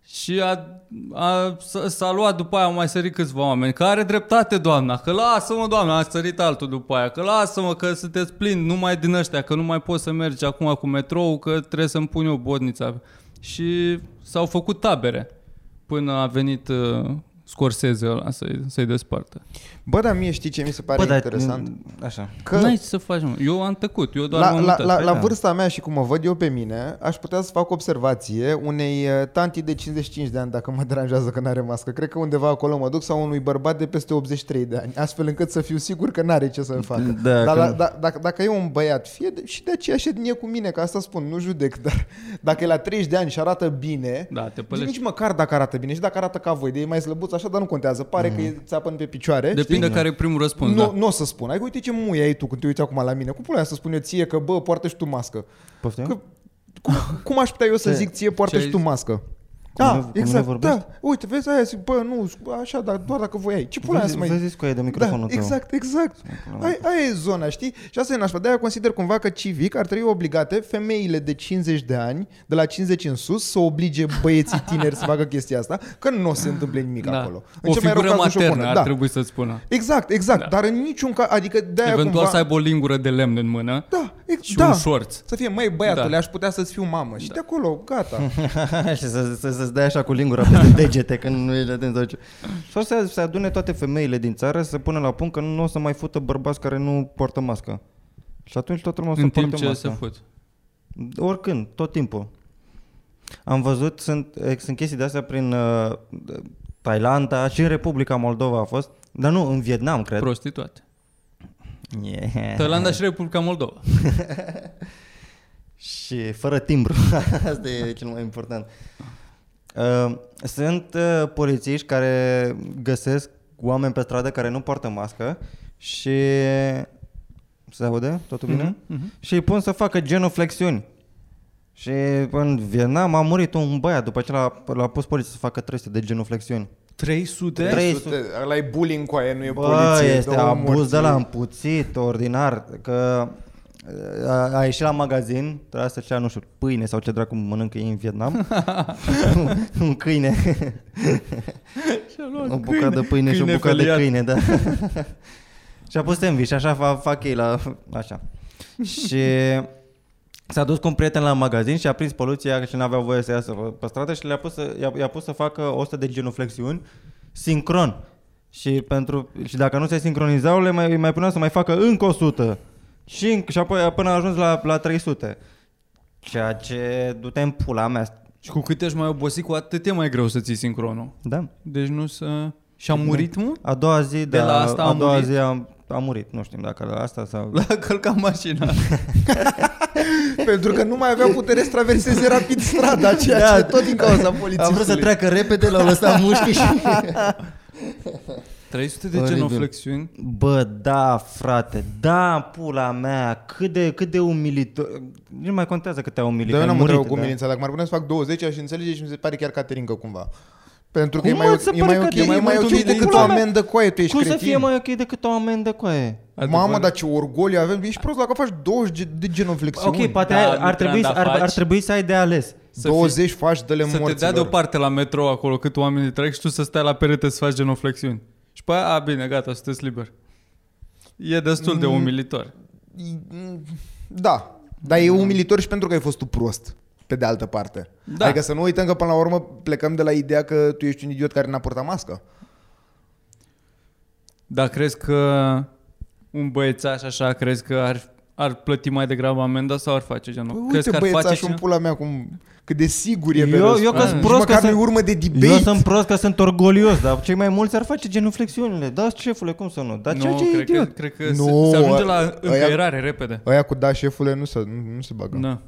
Speaker 2: Și a, a, s- s-a luat după aia, au mai sărit câțiva oameni, că are dreptate doamna, că lasă-mă doamna, a sărit altul după aia, că lasă-mă că sunteți plini numai din ăștia, că nu mai poți să mergi acum cu metrou, că trebuie să-mi pun eu bodnița. Și s-au făcut tabere până a venit uh, Scorsese ăla să-i, să-i despartă.
Speaker 3: Bă, dar mie știi ce mi se pare
Speaker 1: Bă, dar,
Speaker 3: interesant?
Speaker 1: Așa.
Speaker 2: Că... N-ai ce să faci, mă. Eu am tăcut, eu doar
Speaker 3: La,
Speaker 2: m-am
Speaker 3: la,
Speaker 2: uitat.
Speaker 3: la, la
Speaker 1: da.
Speaker 3: vârsta mea și cum mă văd eu pe mine, aș putea să fac observație unei uh, tanti de 55 de ani, dacă mă deranjează că n-are mască. Cred că undeva acolo mă duc sau unui bărbat de peste 83 de ani, astfel încât să fiu sigur că n-are ce să facă.
Speaker 1: Da,
Speaker 3: dar
Speaker 1: că-
Speaker 3: la, da, dacă, dacă e un băiat, fie de, și de aceeași etnie cu mine, că asta spun, nu judec, (laughs) dar dacă e la 30 de ani și arată bine,
Speaker 2: Da, te
Speaker 3: Zic,
Speaker 2: pălești.
Speaker 3: nici măcar dacă arată bine și dacă arată ca voi, de e mai slăbuț așa, dar nu contează. Pare că e țapăn pe picioare.
Speaker 2: Depinde
Speaker 3: știi?
Speaker 2: care e primul răspuns,
Speaker 3: Nu,
Speaker 2: da.
Speaker 3: nu o să spun. Ai uite ce muie ai tu când te uiți acum la mine. Cum pula mea să spun eu ție că, bă, poartă și tu mască?
Speaker 1: Poftim?
Speaker 3: Că, cum, cum aș putea eu să
Speaker 1: Ce?
Speaker 3: zic ție, poartă
Speaker 2: Ce
Speaker 3: și
Speaker 2: ai
Speaker 3: tu
Speaker 2: zis?
Speaker 3: mască?
Speaker 1: Cum
Speaker 3: Da,
Speaker 1: nu- cum nu
Speaker 3: exact,
Speaker 1: vorbești?
Speaker 3: da. Uite, vezi, aia zic, bă, nu, așa, dar doar dacă voi ai. Ce pula mea să mai...
Speaker 1: Vezi cu aia de
Speaker 3: Da,
Speaker 1: microfonul tău.
Speaker 3: exact, exact. Aia, aia e zona, știi? Și asta e nașpa. De-aia consider cumva că civic ar trebui obligate femeile de 50 de ani, de la 50 în sus, să oblige băieții (laughs) tineri să facă chestia asta, că nu o să se întâmple nimic
Speaker 2: da.
Speaker 3: acolo.
Speaker 2: O
Speaker 3: cel mai rău
Speaker 2: figură
Speaker 3: caz, nu-și o
Speaker 2: maternă
Speaker 3: pună.
Speaker 2: ar
Speaker 3: Da.
Speaker 2: trebui să-ți spună.
Speaker 3: Exact, exact.
Speaker 2: Da.
Speaker 3: Dar în niciun caz, adică de-aia
Speaker 2: Eventual
Speaker 3: cumva...
Speaker 2: să aibă o lingură de lemn în mână
Speaker 3: Da, ex-
Speaker 2: și
Speaker 3: da.
Speaker 2: un șorț.
Speaker 3: Să fie, măi, băiatule,
Speaker 2: Da.
Speaker 3: aș putea să-ți fiu mamă. Și de acolo, gata. (laughs)
Speaker 1: și să, să, să-ți dai așa cu lingura peste degete când nu ești atent sau ce. Sau să se adune toate femeile din țară să pună la punct că nu o să mai fută bărbați care nu poartă mască. Și atunci toată lumea o să
Speaker 2: În timp
Speaker 1: poarte
Speaker 2: ce
Speaker 1: mască.
Speaker 2: se fut.
Speaker 1: Oricând, tot timpul. Am văzut, sunt, eh, sunt chestii de astea prin uh, Thailanda și în Republica Moldova a fost, dar nu, în Vietnam, cred.
Speaker 2: Prostituate.
Speaker 1: Yeah.
Speaker 2: Thailanda și Republica Moldova. (laughs)
Speaker 1: Și fără timbru. (laughs) Asta e cel mai important. Uh, Sunt uh, polițiști care găsesc oameni pe stradă care nu poartă mască și se aude? Totul bine?
Speaker 2: Mhm, mhm.
Speaker 1: Și îi pun să facă genuflexiuni. Și în Vietnam a murit un băiat după ce l-a, l-a pus poliția să facă 300 de genuflexiuni.
Speaker 2: 300?
Speaker 1: Trei-
Speaker 3: 300, ăla e bullying cu aia, nu e
Speaker 1: Bă,
Speaker 3: poliție.
Speaker 1: este
Speaker 3: două
Speaker 1: abuz
Speaker 3: morți.
Speaker 1: de la împuțit, ordinar, că a, a ieșit la magazin, trebuia să cea, nu știu, pâine sau ce dracu mănâncă ei în Vietnam. (laughs) un câine.
Speaker 2: Și-a luat
Speaker 1: o bucată de pâine și o
Speaker 2: câine
Speaker 1: bucată de
Speaker 2: feliat.
Speaker 1: câine, da. (laughs) și a pus sandwich, așa fac, fac ei la... Așa. și s-a dus cu un prieten la magazin și a prins poluția și n-avea voie să iasă pe stradă și le-a pus să, i-a, i-a pus să facă 100 de genuflexiuni sincron. Și, pentru, și dacă nu se sincronizau, le mai, îi mai punea să mai facă încă 100. Și, înc- și apoi până a ajuns la, la 300. Ceea ce du-te în pula mea.
Speaker 2: Și cu cât ești mai obosit, cu atât e mai greu să ții sincronul.
Speaker 1: Da.
Speaker 2: Deci nu să... Și a murit, mă?
Speaker 1: A doua zi,
Speaker 2: De
Speaker 1: da,
Speaker 2: la asta a
Speaker 1: a doua
Speaker 2: murit?
Speaker 1: zi a, a murit. Nu știm dacă la asta sau... (laughs)
Speaker 2: L-a călcat mașina. (laughs)
Speaker 3: Pentru că nu mai avea putere să traverseze rapid strada, ceea
Speaker 1: Da.
Speaker 3: ce tot din cauza poliției.
Speaker 1: A vrut să treacă repede, l-au lăsat mușchi și... (laughs)
Speaker 2: 300 de
Speaker 1: Oribil.
Speaker 2: genuflexiuni.
Speaker 1: Bă, da, frate, da, pula mea, cât de, cât de umilitor... Nu mai contează cât te-a umilit,
Speaker 3: Dar eu
Speaker 1: că ai
Speaker 3: n-am
Speaker 1: murit,
Speaker 3: întrebat cu
Speaker 1: da.
Speaker 3: Milința, dacă m-ar putea să fac 20 aș înțelege și mi se pare chiar Caterinca cumva. Pentru că
Speaker 1: Cum,
Speaker 3: e mai,
Speaker 1: mă,
Speaker 3: ok-
Speaker 1: se
Speaker 3: e
Speaker 1: pare
Speaker 3: mai ok,
Speaker 1: Caterinca?
Speaker 3: e mai
Speaker 1: Mai
Speaker 3: ok
Speaker 1: umilit
Speaker 3: decât o
Speaker 1: pula mea.
Speaker 3: amendă cu aia, tu ești
Speaker 1: Cum să
Speaker 3: cretin.
Speaker 1: fie mai ok decât o amendă cu aia?
Speaker 3: Mamă, dar ce orgoliu avem. Ești prost dacă faci 20 ge- de genuflexiuni.
Speaker 1: Ok, poate
Speaker 2: Da,
Speaker 1: ai,
Speaker 2: nu
Speaker 1: ar,
Speaker 2: prea
Speaker 1: trebui, să-
Speaker 2: da
Speaker 1: ar, ar
Speaker 2: faci.
Speaker 1: trebui să ai de ales.
Speaker 2: Să
Speaker 3: 20 faci, dă-le
Speaker 2: Să te
Speaker 3: morților.
Speaker 2: dea deoparte la metrou acolo cât oamenii trec și tu să stai la perete să faci genuflexiuni. Și pe aia, a, bine, gata, sunteți liber. E destul de
Speaker 3: Mm.
Speaker 2: umilitor.
Speaker 3: Da, dar e umilitor și pentru că ai fost tu prost, pe de altă parte.
Speaker 2: Da.
Speaker 3: Adică să nu uităm că până la urmă plecăm de la ideea că tu ești un idiot care n-a purtat mască.
Speaker 2: Dar crezi că un băiețaș așa, crezi că ar, ar plăti mai degrabă amenda sau ar face genul?
Speaker 3: Păi,
Speaker 2: crezi
Speaker 3: uite
Speaker 2: că ar face
Speaker 3: băiețașul în
Speaker 2: cine?
Speaker 3: pula mea cum, cât de sigur e pe
Speaker 1: Eu- eu
Speaker 3: răspuns.
Speaker 1: că-s
Speaker 3: Nici
Speaker 1: prost
Speaker 3: măcar
Speaker 1: că
Speaker 3: nu-i
Speaker 1: să-
Speaker 3: urmă de debate.
Speaker 1: Eu sunt prost că sunt orgolios, dar cei mai mulți ar face genuflexiunile. Da, șefule, cum să nu? Dar ceea
Speaker 2: nu,
Speaker 1: ce e
Speaker 2: cred că,
Speaker 1: idiot.
Speaker 2: cred că
Speaker 3: Nu,
Speaker 2: se, se ajunge
Speaker 3: ă-
Speaker 2: la
Speaker 3: ăia-
Speaker 2: încăierare repede.
Speaker 3: Aia cu da șefule nu se, nu, nu se bagă.
Speaker 2: Da.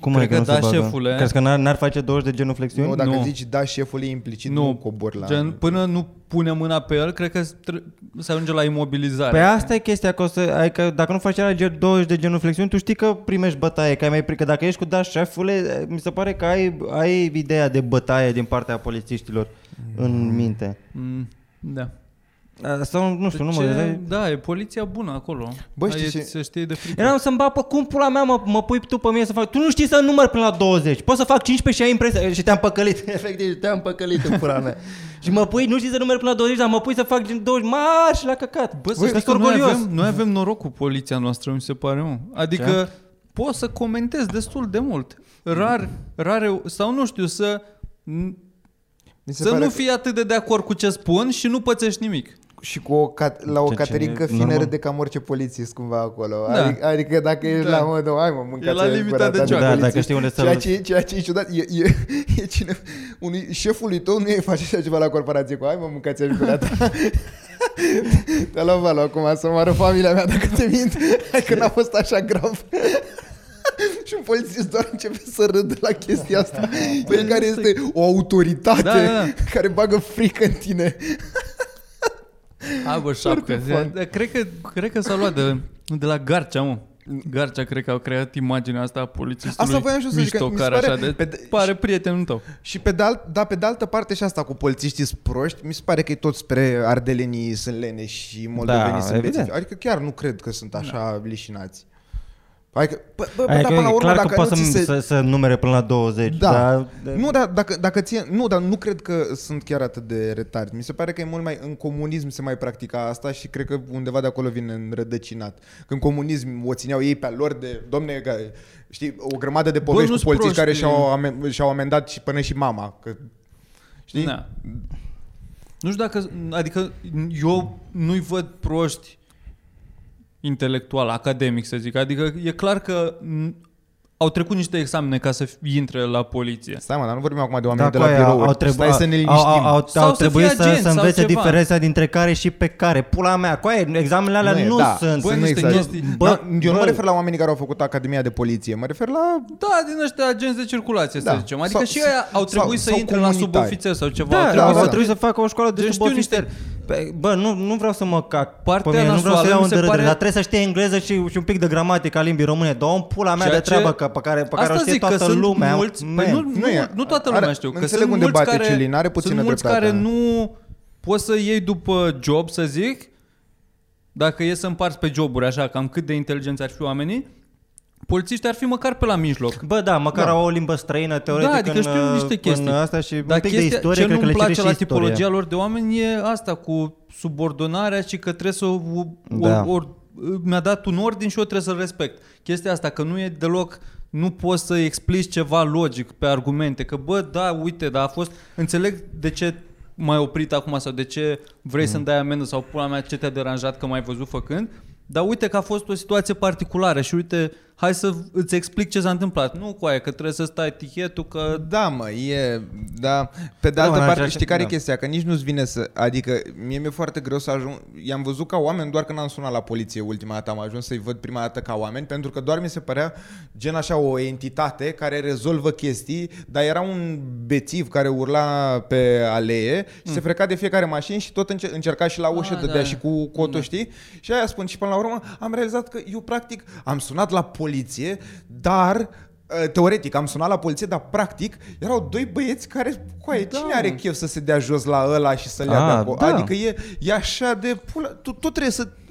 Speaker 1: Cum
Speaker 2: Cred
Speaker 1: adică
Speaker 2: că
Speaker 1: nu se
Speaker 2: da,
Speaker 1: bagă?
Speaker 2: șefule.
Speaker 1: Crezi că n-ar, n-ar face 20 de genuflexiuni?
Speaker 3: Nu, dacă
Speaker 2: Nu.
Speaker 3: zici da șefule implicit nu,
Speaker 2: Nu,
Speaker 3: nu cobor la...
Speaker 2: Gen, până nu pune mâna pe el, cred că str- se ajunge la imobilizare.
Speaker 1: Pe asta e chestia, că, o să, adică dacă nu faci alea 20 de genuflexiuni, tu știi că primești bătaie, că ai mai că dacă ești cu da șefule, mi se pare că ai, ai ideea de bătaie din partea polițiștilor în minte.
Speaker 2: Mm, da.
Speaker 1: A, Sau nu știu, nu mă
Speaker 2: Ce-
Speaker 1: gândesc.
Speaker 2: Da, e poliția bună acolo.
Speaker 3: Bă, știi
Speaker 2: Ai-
Speaker 3: ce-
Speaker 2: Se știe de frică.
Speaker 1: Eram să-mi bag pe cum pula mea mă, mă pui tu pe mine să fac Tu nu știi să număr până la 20 Poți să fac 15 și ai impresia Și te-am păcălit (laughs) Efectiv te-am păcălit în pula mea (laughs) Și mă pui, nu știi să număr până la 20 Dar mă pui să fac gen 20 Marș la căcat
Speaker 2: Bă, să
Speaker 1: Băi,
Speaker 2: știi
Speaker 1: sunt
Speaker 2: că noi
Speaker 1: orgolios.
Speaker 2: avem, noi avem noroc cu poliția noastră, mi se pare, mă. Adică poți să comentezi destul de mult. Rar, rare, sau nu știu, să,
Speaker 3: Mi se
Speaker 2: să
Speaker 3: pare
Speaker 2: nu
Speaker 3: că-
Speaker 2: fii atât de de acord cu ce spun și nu pățești nimic.
Speaker 3: Și cu o cat, la o
Speaker 1: Ce- ce-
Speaker 3: caterincă fină
Speaker 1: normal.
Speaker 3: de cam orice polițist cumva acolo.
Speaker 2: Da.
Speaker 3: Adică, adică dacă ești
Speaker 2: Da.
Speaker 3: la modul, hai mă, mâncați
Speaker 2: E la limita de joc.
Speaker 1: Da, dacă știi unde să-
Speaker 3: ceea ce, ceea ce e ciudat, e, e, e cine, unui șefului tău nu e face așa ceva la corporație cu, hai mă, mâncați aș gura ta. Te-a luat valul acum să moară familia mea dacă te mint. Hai că n-a fost așa grav. (laughs) și un polițist doar începe să râdă la chestia asta. Pe care este o autoritate
Speaker 2: Da, da, da.
Speaker 3: care bagă frică în tine. (laughs)
Speaker 2: Hai bă, șapcă.
Speaker 3: fun.
Speaker 2: Da, Cred că, cred că s-a luat de, de la Garcea, mă. Garcea cred că au creat imaginea asta a polițistului
Speaker 3: Asta voiam și eu să zic, că
Speaker 2: mișto,
Speaker 3: mi se
Speaker 2: care
Speaker 3: pare-
Speaker 2: așa de,
Speaker 3: pe de-
Speaker 2: pare prietenul tău.
Speaker 3: Și pe de, alt, da, pe de altă parte și asta cu polițiștii sunt proști, mi se pare că e tot spre ardelenii sunt lene și moldovenii
Speaker 1: Da,
Speaker 3: sunt
Speaker 1: evident.
Speaker 3: bețivi. Adică chiar nu cred că sunt așa lișinați. Adică, bă, bă,
Speaker 1: Adică
Speaker 3: dar până la
Speaker 1: e
Speaker 3: urmă,
Speaker 1: clar că
Speaker 3: dacă
Speaker 1: poate
Speaker 3: nu
Speaker 1: să,
Speaker 3: ți se...
Speaker 1: să, să numere până la 20
Speaker 3: Da.
Speaker 1: dar,
Speaker 3: Nu, dar dacă, dacă ție, nu, dar nu cred că sunt chiar atât de retard. Mi se pare că e mult mai în comunism se mai practica asta și cred că undeva de acolo vine înrădăcinat. Când comunism o țineau ei pe-a lor de, domne, că, știi, o grămadă de povești
Speaker 2: nu-s
Speaker 3: cu polițiști care
Speaker 2: proști.
Speaker 3: și-au, amen, și-au amendat și până și mama. Că, știi?
Speaker 2: Da. Nu știu dacă, adică eu nu-i văd proști intelectual, academic să zic. Adică e clar că n- au trecut niște examene ca să intre la poliție.
Speaker 3: Stai mă, dar nu vorbim acum de oameni
Speaker 1: Da,
Speaker 3: de la
Speaker 1: coaie,
Speaker 3: birou.
Speaker 1: au, trebu-
Speaker 3: Stai să ne
Speaker 1: au,
Speaker 3: liniștim.
Speaker 1: au, au,
Speaker 2: Sau
Speaker 1: au
Speaker 2: să
Speaker 1: trebuit
Speaker 2: fie
Speaker 1: să,
Speaker 2: agent
Speaker 1: să
Speaker 2: sau
Speaker 1: învețe
Speaker 2: ceva.
Speaker 1: diferența dintre care și pe care. Pula mea, coaie, examenele alea
Speaker 3: Nu e,
Speaker 1: nu,
Speaker 3: da.
Speaker 1: sunt.
Speaker 2: Băi,
Speaker 1: sunt
Speaker 2: niște
Speaker 1: exact-
Speaker 2: chestii-
Speaker 1: Bă,
Speaker 3: Da, eu nu
Speaker 1: bă,
Speaker 3: mă refer la oamenii care au făcut Academia de Poliție, mă refer la...
Speaker 2: Da, din ăștia agenți de circulație, să
Speaker 3: Da.
Speaker 2: zicem. Adică
Speaker 3: Sau-
Speaker 2: și aia au
Speaker 3: sau-
Speaker 2: trebuit să
Speaker 3: sau
Speaker 2: intre la
Speaker 3: comunitari.
Speaker 2: subofițer sau ceva.
Speaker 1: Da,
Speaker 2: Au
Speaker 1: da,
Speaker 2: trebuit
Speaker 1: da,
Speaker 3: da.
Speaker 2: să-
Speaker 1: trebuie să facă o școală de
Speaker 2: Deci știu
Speaker 1: subofițer. Pe- Bă, nu, nu vreau să mă cac
Speaker 2: Partea
Speaker 1: pe mine, nu vreau să
Speaker 2: nasoală
Speaker 1: iau
Speaker 2: mi
Speaker 1: în
Speaker 2: se
Speaker 1: dărâdere,
Speaker 2: pare-
Speaker 1: dar trebuie să știe engleză și, și un pic de gramatică a limbii române. Dă un pula mea
Speaker 2: Ceea
Speaker 1: de treabă
Speaker 2: ce-
Speaker 1: că, pe care, pe care
Speaker 2: Asta
Speaker 1: o știe
Speaker 2: zic, că
Speaker 1: toată
Speaker 2: sunt
Speaker 1: lumea.
Speaker 2: mulți,
Speaker 1: Man.
Speaker 2: păi nu, nu,
Speaker 3: Nu
Speaker 2: nu,
Speaker 3: e-
Speaker 2: nu toată
Speaker 3: are-
Speaker 2: lumea știu, că
Speaker 3: înțeleg
Speaker 2: sunt
Speaker 3: unde
Speaker 2: mulți
Speaker 3: bate
Speaker 2: care,
Speaker 3: Celin, are puțină
Speaker 2: sunt mulți
Speaker 3: dreptate.
Speaker 2: care nu poți să iei după job, să zic, dacă e să împarți pe joburi așa, cam cât de inteligenți ar fi oamenii, polițiștii ar fi măcar pe la mijloc.
Speaker 1: Bă, da, măcar
Speaker 3: Da.
Speaker 1: au o limbă străină, teoretic,
Speaker 2: Da, adică
Speaker 1: în,
Speaker 2: știu niște
Speaker 1: în
Speaker 2: chestii.
Speaker 1: asta și
Speaker 2: Dar
Speaker 1: un pic de
Speaker 2: chestia,
Speaker 1: istorie,
Speaker 2: ce
Speaker 1: cred că
Speaker 2: nu-mi
Speaker 1: le cere
Speaker 2: place
Speaker 1: și
Speaker 2: la
Speaker 1: istorie.
Speaker 2: tipologia lor de oameni e asta cu subordonarea și că trebuie să o,
Speaker 1: Da.
Speaker 2: o, or, mi-a dat un ordin și eu trebuie să-l respect. Chestia asta că nu e deloc nu poți să explici ceva logic pe argumente, că bă, da, uite, dar a fost, înțeleg de ce m-ai oprit acum sau de ce vrei
Speaker 1: Mm.
Speaker 2: să-mi dai amendă sau pula mea ce te-a deranjat că m-ai văzut făcând, dar uite că a fost o situație particulară și uite, hai să îți explic ce s-a întâmplat. Nu cu aia, că trebuie să stai etichetul, că
Speaker 3: Da, mă, e... Da. Pe de
Speaker 1: Da,
Speaker 3: altă
Speaker 1: mă, în
Speaker 3: parte,
Speaker 1: același-
Speaker 3: știi care e
Speaker 1: da.
Speaker 3: chestia? Că nici nu-ți vine să... Adică, mie mi-e foarte greu să ajung... I-am văzut ca oameni doar când am sunat la poliție ultima dată. Am ajuns să-i văd prima dată ca oameni, pentru că doar mi se părea gen așa o entitate care rezolvă chestii, dar era un bețiv care urla pe alee și se freca de fiecare mașină și tot înce- încerca și la ușă,
Speaker 2: Ah,
Speaker 3: dădea
Speaker 2: da.
Speaker 3: și cu cotul,
Speaker 2: Da.
Speaker 3: știi? Și aia spun și până la urmă am realizat că eu practic am sunat la poliție, dar uh, teoretic am sunat la poliție, dar practic erau doi băieți care, coaie,
Speaker 2: Da,
Speaker 3: cine are
Speaker 2: mă.
Speaker 3: chef să se dea jos la ăla și să le ia
Speaker 1: Ah,
Speaker 3: de acolo?
Speaker 1: da.
Speaker 3: Adică e, e așa de pula, tu tot trebuie să uh,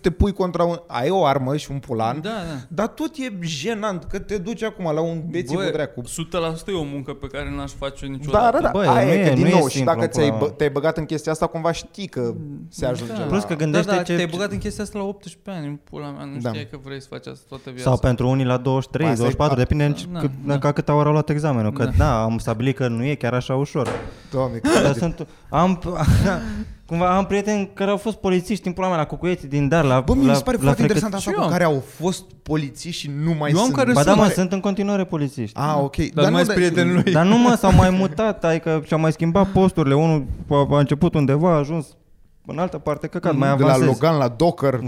Speaker 3: te pui contra un... Ai o armă și un pulan,
Speaker 2: Da, da.
Speaker 3: dar tot e jenant că te duci acum la un bețiv
Speaker 2: Bă,
Speaker 3: dracu.
Speaker 2: 100% e o muncă pe care n-aș face niciodată.
Speaker 3: Da, da, da.
Speaker 1: Băi,
Speaker 3: Aia
Speaker 1: nu
Speaker 3: e, că
Speaker 1: e-
Speaker 3: din
Speaker 1: nu e
Speaker 3: nou, și
Speaker 1: simplu,
Speaker 3: dacă ți-ai,
Speaker 1: pula mea.
Speaker 3: bă, te-ai băgat în chestia asta, cumva știi că se ajunge
Speaker 2: Da.
Speaker 3: la...
Speaker 1: Plus că gândește
Speaker 2: da, da,
Speaker 1: ce-
Speaker 2: te-ai băgat în chestia asta la 18 ani, în pula mea, nu
Speaker 3: Da.
Speaker 2: știai că vrei să faci asta toată viața.
Speaker 1: Sau pentru unii la 23,
Speaker 3: Asta e-
Speaker 1: 24,
Speaker 3: a-
Speaker 1: depinde
Speaker 2: da,
Speaker 1: cât,
Speaker 2: da.
Speaker 1: ca cât ori au luat examenul. Că
Speaker 2: Da.
Speaker 1: da. am stabilit că nu e chiar așa ușor.
Speaker 3: Doamne,
Speaker 1: Dar sunt, am, cumva am prieteni care au fost polițiști în pula mea la Cucuieți din Dar, la,
Speaker 3: Bă, mi
Speaker 1: la,
Speaker 3: se pare
Speaker 1: la
Speaker 3: foarte
Speaker 1: Frecăt-
Speaker 3: interesant asta
Speaker 2: Și
Speaker 3: cu
Speaker 2: eu.
Speaker 3: care au fost polițiști și nu mai
Speaker 2: Eu am
Speaker 3: sunt.
Speaker 2: care
Speaker 1: Ba da,
Speaker 2: sunt-
Speaker 1: mă, sunt în continuare polițiști.
Speaker 3: Ah, ok.
Speaker 2: Dar nu mai sunt prietenul lui.
Speaker 1: Dar nu mă, s-au mai (laughs) mutat, adică și-au mai schimbat posturile. Unul a, a început undeva, a ajuns în altă parte, căcat, mai
Speaker 3: de la
Speaker 1: avansez.
Speaker 3: Logan la Docker. (laughs)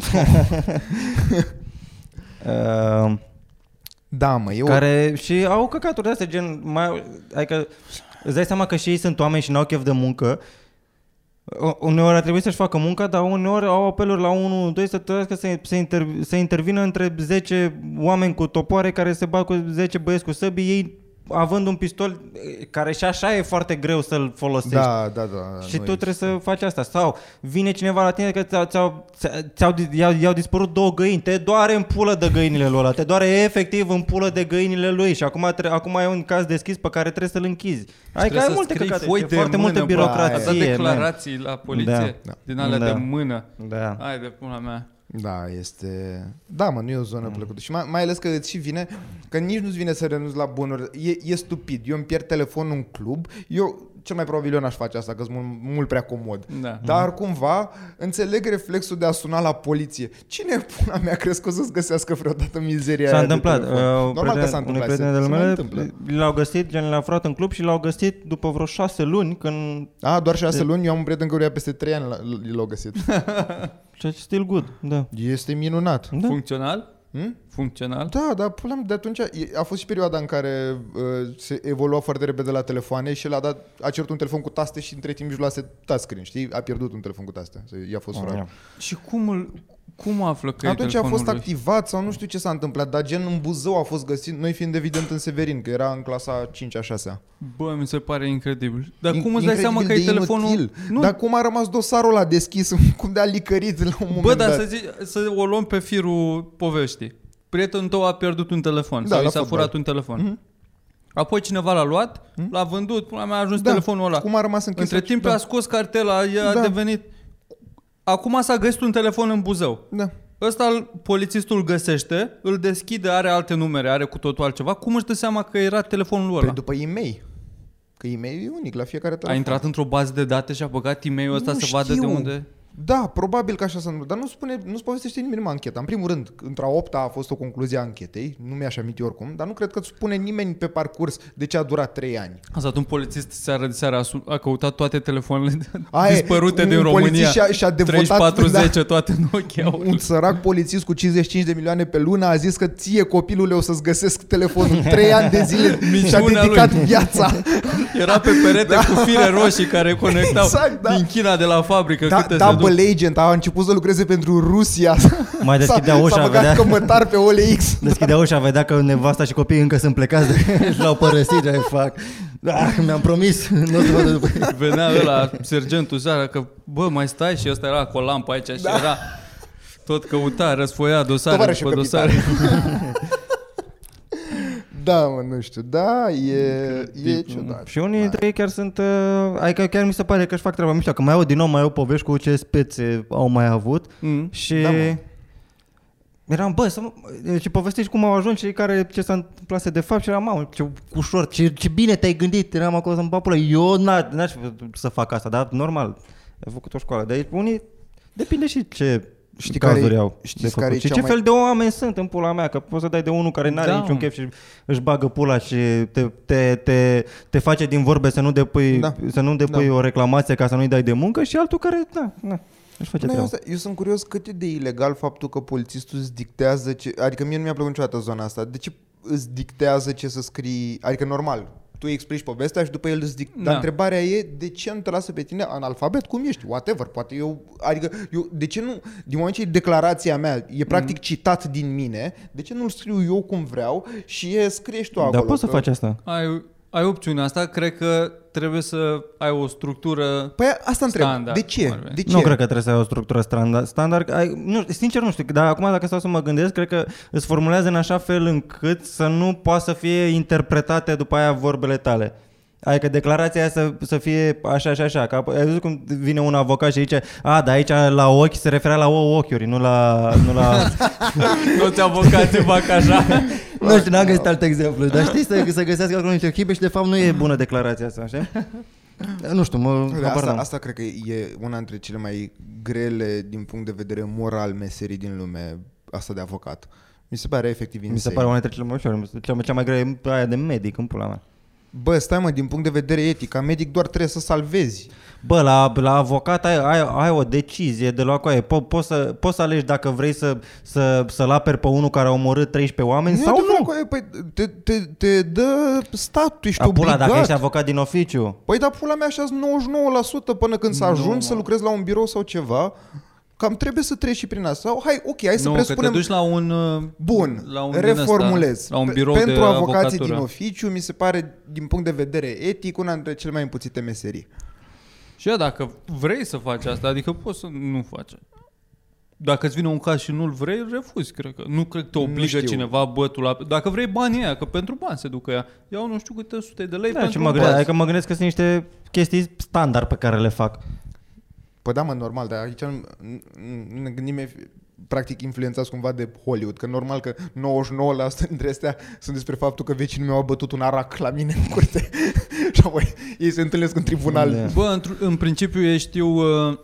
Speaker 1: Uh, (laughs)
Speaker 3: da, mă, eu...
Speaker 1: care și au căcaturi de astea, gen, mai, adică îți dai seama că și ei sunt oameni și n-au chef de muncă. U- Uneori ar trebui să-și facă munca, dar uneori au apeluri la 1, 2 să trebuiască să, să, inter, să intervină între 10 oameni cu topoare care se bat cu 10 băieți cu săbii, ei având un pistol eh, care și așa e foarte greu să-l folosești.
Speaker 3: Da, da, da.
Speaker 1: Și
Speaker 3: nu
Speaker 1: tu
Speaker 3: e-
Speaker 1: trebuie să faci asta. Sau vine cineva la tine că ți-au, ți-au, ți-au, i-au, i-au dispărut două găini. Te doare în pulă de găinile lui ăla. Te doare efectiv în pulă de găinile lui. Și acum, tre- acum ai un caz deschis pe care trebuie să-l închizi. Adică
Speaker 2: Trebuie
Speaker 1: ai
Speaker 2: să
Speaker 1: multe
Speaker 2: scrii
Speaker 1: căcate.
Speaker 2: foi
Speaker 1: și
Speaker 2: de
Speaker 1: foarte
Speaker 2: mână,
Speaker 1: multă
Speaker 2: bă.
Speaker 1: birocrație.
Speaker 3: Aia
Speaker 2: Ați dat
Speaker 1: man.
Speaker 2: declarații la poliție
Speaker 1: Da.
Speaker 2: din alea
Speaker 1: Da.
Speaker 2: de mână.
Speaker 1: Da.
Speaker 2: Hai de pula mea.
Speaker 3: Da, este... Da, mă, nu e o zonă plăcută. Și mai, mai ales că îți și vine, că nici nu-ți vine să renunți la bunuri. E, e stupid. Eu îmi pierd telefonul în club. Eu, cel mai probabil eu n-aș face asta, că sunt mult, mult prea comod.
Speaker 2: Da.
Speaker 3: Dar cumva înțeleg reflexul de a suna la poliție. Cine pula mea crezi că o să-ți găsească vreodată mizeria
Speaker 1: S-a
Speaker 3: aia de
Speaker 1: întâmplat.
Speaker 3: telefon?
Speaker 1: Uh,
Speaker 3: Normal că s-a
Speaker 1: unui
Speaker 3: întâmplat.
Speaker 1: prieten
Speaker 3: se,
Speaker 1: de
Speaker 3: se mai
Speaker 1: mele
Speaker 3: întâmplă.
Speaker 1: l-au găsit, gen l-a aflat în club și l-au găsit după vreo șase luni când...
Speaker 3: A, doar șase luni, eu am un prieten căruia peste trei ani l- l-au găsit. (laughs)
Speaker 1: Ce still good, da.
Speaker 3: Este minunat.
Speaker 1: Da.
Speaker 2: Funcțional?
Speaker 3: Hm?
Speaker 2: Funcțional?
Speaker 3: Da, dar pula mea, de atunci e- a fost și perioada în care uh, se evolua foarte repede la telefoane și l-a dat, a cerut un telefon cu taste și între timp își luase touchscreen, știi? A pierdut un telefon cu taste. Se- I-a fost furat.
Speaker 1: Ia.
Speaker 2: Și cum, îl, cum află că
Speaker 3: Atunci
Speaker 2: e
Speaker 3: a fost
Speaker 2: telefonul lui?
Speaker 3: activat sau nu știu ce s-a întâmplat, dar gen în Buzău a fost găsit, noi fiind evident în Severin, că era în clasa 5-a 6-a.
Speaker 2: Bă, mi se pare incredibil. Dar
Speaker 3: In-
Speaker 2: cum îți dai seama că e
Speaker 3: incredibil de
Speaker 2: telefonul...
Speaker 3: inutil.
Speaker 2: Nu,
Speaker 3: Dar cum a rămas dosarul ăla deschis, (laughs) cum de a licărit la un moment
Speaker 2: Bă, dar
Speaker 3: dat.
Speaker 2: să, zici, să o luăm pe firul poveștii. Prietenul tău a pierdut un telefon
Speaker 3: Da,
Speaker 2: sau
Speaker 3: la
Speaker 2: i s-a
Speaker 3: fotbal.
Speaker 2: furat un telefon.
Speaker 3: Mhm.
Speaker 2: Apoi cineva l-a luat, l-a vândut, până mea a ajuns
Speaker 3: Da,
Speaker 2: telefonul ăla.
Speaker 3: Cum a rămas închis?
Speaker 2: Între timp
Speaker 3: da.
Speaker 2: a scos cartela, ea
Speaker 3: Da.
Speaker 2: a devenit... Acum s-a găsit un telefon în Buzău.
Speaker 3: Da.
Speaker 2: Ăsta îl- polițistul îl găsește, îl deschide, are alte numere, are cu totul altceva. Cum își dă seama că era telefonul ăla?
Speaker 3: Păi după e-mail. Că e-mail e unic la fiecare telefon.
Speaker 2: A intrat într-o bază de date și a băgat e-mail-ul ăsta
Speaker 3: Nu
Speaker 2: să vadă de
Speaker 3: știu.
Speaker 2: unde...
Speaker 3: Da, probabil că așa să nu. Dar nu spune, nu povestește nimeni numai ancheta. În primul rând, într-a opta a fost o concluzie a anchetei, nu mi-aș aminti oricum, dar nu cred că spune nimeni pe parcurs de ce a durat 3 ani.
Speaker 2: A stat un polițist seara de seara, a, su- a căutat toate telefoanele (laughs)
Speaker 3: Aia e,
Speaker 2: dispărute
Speaker 3: un
Speaker 2: din România.
Speaker 3: polițist și-a- și-a devotat-
Speaker 2: 3410, toate Nokia.
Speaker 3: Un sărac polițist cu 55 de milioane pe lună a zis că ție copilule o să-ți găsesc telefonul 3 ani de zile (laughs) și-a
Speaker 2: Minciuna
Speaker 3: dedicat
Speaker 2: lui.
Speaker 3: viața.
Speaker 2: Era pe perete cu fire roșii care (laughs) conectau
Speaker 3: Exact, da.
Speaker 2: din China de la fabrică.
Speaker 3: Da,
Speaker 2: câte se duc.
Speaker 3: double agent a început să lucreze pentru Rusia.
Speaker 1: Mai (laughs) deschidea
Speaker 3: S-a-
Speaker 1: ușa,
Speaker 3: S-a băgat
Speaker 1: vedea-
Speaker 3: cămătar pe OLX. (laughs)
Speaker 1: Deschidea ușa, vedea că nevasta și copiii încă sunt plecați de și (laughs) l-au părăsit, ai fac. Ah, mi-am promis, nu o să vă duc după ei.
Speaker 2: Venea ăla, sergentul seara, că bă, mai stai și ăsta era cu o lampă aici și era tot căuta, răsfoia dosare
Speaker 3: Tovarășul
Speaker 2: după dosare.
Speaker 3: Da, mă, nu știu. Da, e, e ciudat.
Speaker 1: Și unii dintre ei chiar sunt, uh, adică chiar mi se pare că își fac treaba mișto, că mai au din nou, mai au povești cu ce spețe au mai avut
Speaker 2: Mm.
Speaker 1: și
Speaker 3: Da, mă.
Speaker 1: eram, bă, să mă, și povestești cum au ajuns cei care, ce s-a întâmplat de fapt și eram, mamă, ce ușor, ce, ce bine te-ai gândit, eram acolo să-mi papulă, eu n- n-aș să fac asta, dar normal, ai făcut o școală, dar unii, depinde și ce
Speaker 3: Știi
Speaker 1: cazuri
Speaker 3: care-
Speaker 1: au
Speaker 3: știți
Speaker 1: de făcut.
Speaker 3: care e
Speaker 1: și
Speaker 3: cea
Speaker 1: ce
Speaker 3: mai-
Speaker 1: fel de oameni sunt în pula mea, că poți să dai de unul care n-are
Speaker 2: Da,
Speaker 1: niciun
Speaker 2: mă.
Speaker 1: chef și își bagă pula și te, te, te, te face din vorbe să nu depui,
Speaker 3: Da.
Speaker 1: să nu depui
Speaker 3: Da.
Speaker 1: o reclamație ca să nu-i dai de muncă și altul care, da, da, își face
Speaker 3: Bă,
Speaker 1: treaba.
Speaker 3: asta, eu sunt curios cât e de ilegal faptul că polițistul îți dictează ce... Adică mie nu mi-a plăcut niciodată zona asta. De ce îți dictează ce să scrii? Adică normal, tu îi explici povestea și după el îți dictează.
Speaker 2: Da.
Speaker 3: Dar întrebarea e de ce nu te lasă pe tine analfabet cum ești? Whatever, poate eu... Adică eu, de ce nu... Din moment ce e declarația mea e practic citat din mine, de ce nu-l scriu eu cum vreau și e, scrie și tu acolo?
Speaker 1: Dar poți să
Speaker 3: că-
Speaker 1: faci asta.
Speaker 2: Ai, ai opțiunea asta, cred că trebuie să ai o structură
Speaker 3: Păi asta întreb.
Speaker 2: Standard,
Speaker 3: de ce?
Speaker 2: cum ar veni.
Speaker 3: De ce?
Speaker 1: Nu cred că trebuie să ai o structură standard. standard ai, nu, sincer nu știu, dar acum dacă stau să mă gândesc, cred că îți formulează în așa fel încât să nu poată să fie interpretate după aia vorbele tale. Adică declarația aia să, să fie așa și așa. Că ai văzut cum vine un avocat și zice A, dar aici la ochi se referea la ouă ochiuri, nu la... Nu, la... (laughs)
Speaker 2: toți avocații fac așa. (laughs)
Speaker 1: nu știu, n-am găsit alt exemplu. Dar știi să, să găsească acolo niște chipe și de fapt nu e bună declarația asta, așa? Nu știu, mă...
Speaker 3: Da,
Speaker 1: habar
Speaker 3: asta,
Speaker 1: n-am.
Speaker 3: asta cred că e una dintre cele mai grele din punct de vedere moral meserii din lume, asta de avocat. Mi se pare efectiv insane.
Speaker 1: Mi se pare una dintre cele mai ușoare. Cea, cea mai grea e aia de medic în pula mea.
Speaker 3: Bă, stai mă, din punct de vedere etic, ca medic doar trebuie să salvezi.
Speaker 1: Bă, la, la avocat ai, ai, ai o decizie de luat cu aia. Po, poți, să, poți să alegi dacă vrei să, să, să-l aperi pe unul care a omorât 13 oameni sau
Speaker 3: adevărat,
Speaker 1: nu.
Speaker 3: coaie, Păi, te, te, te dă statul, ești
Speaker 1: A, pula,
Speaker 3: obligat.
Speaker 1: dacă ești avocat din oficiu.
Speaker 3: Păi da, pula mea așa 99% până când să
Speaker 2: Nu,
Speaker 3: ajungi
Speaker 2: mă.
Speaker 3: să lucrezi la un birou sau ceva. Cam trebuie să treci și prin asta. Sau, hai, ok, hai să
Speaker 2: nu, că
Speaker 3: presupunem...
Speaker 2: te duci la un... uh,
Speaker 3: Bun,
Speaker 2: la un din
Speaker 3: reformulez.
Speaker 2: Ăsta, la un
Speaker 3: Pe-
Speaker 2: birou
Speaker 3: Pentru
Speaker 2: de
Speaker 3: avocații
Speaker 2: avocatură.
Speaker 3: din oficiu, mi se pare, din punct de vedere etic, una dintre cele mai împuțite meserii.
Speaker 2: Și eu, dacă vrei să faci asta, adică poți să nu faci. Dacă îți vine un caz și nu-l vrei, refuzi, cred că. Nu cred că te
Speaker 3: Nu
Speaker 2: obligă
Speaker 3: știu.
Speaker 2: cineva, bă, tu la... Dacă vrei banii aia, că pentru bani se ducă ea. Iau nu știu câte sute de lei
Speaker 1: Da, și
Speaker 2: pentru
Speaker 1: mă
Speaker 2: un
Speaker 1: gândesc,
Speaker 2: caz.
Speaker 1: adică mă gândesc că sunt niște chestii standard pe care le fac.
Speaker 3: Păi da, mă, normal, dar aici nu, nu ne gândim eff- practic influențați cumva de Hollywood, că normal că 99% dintre astea sunt despre faptul că vecinul meu a bătut un arac la mine în curte (laughs) și apoi ei se întâlnesc în tribunal.
Speaker 1: Da.
Speaker 2: Bă, într- în principiu ei știu, uh,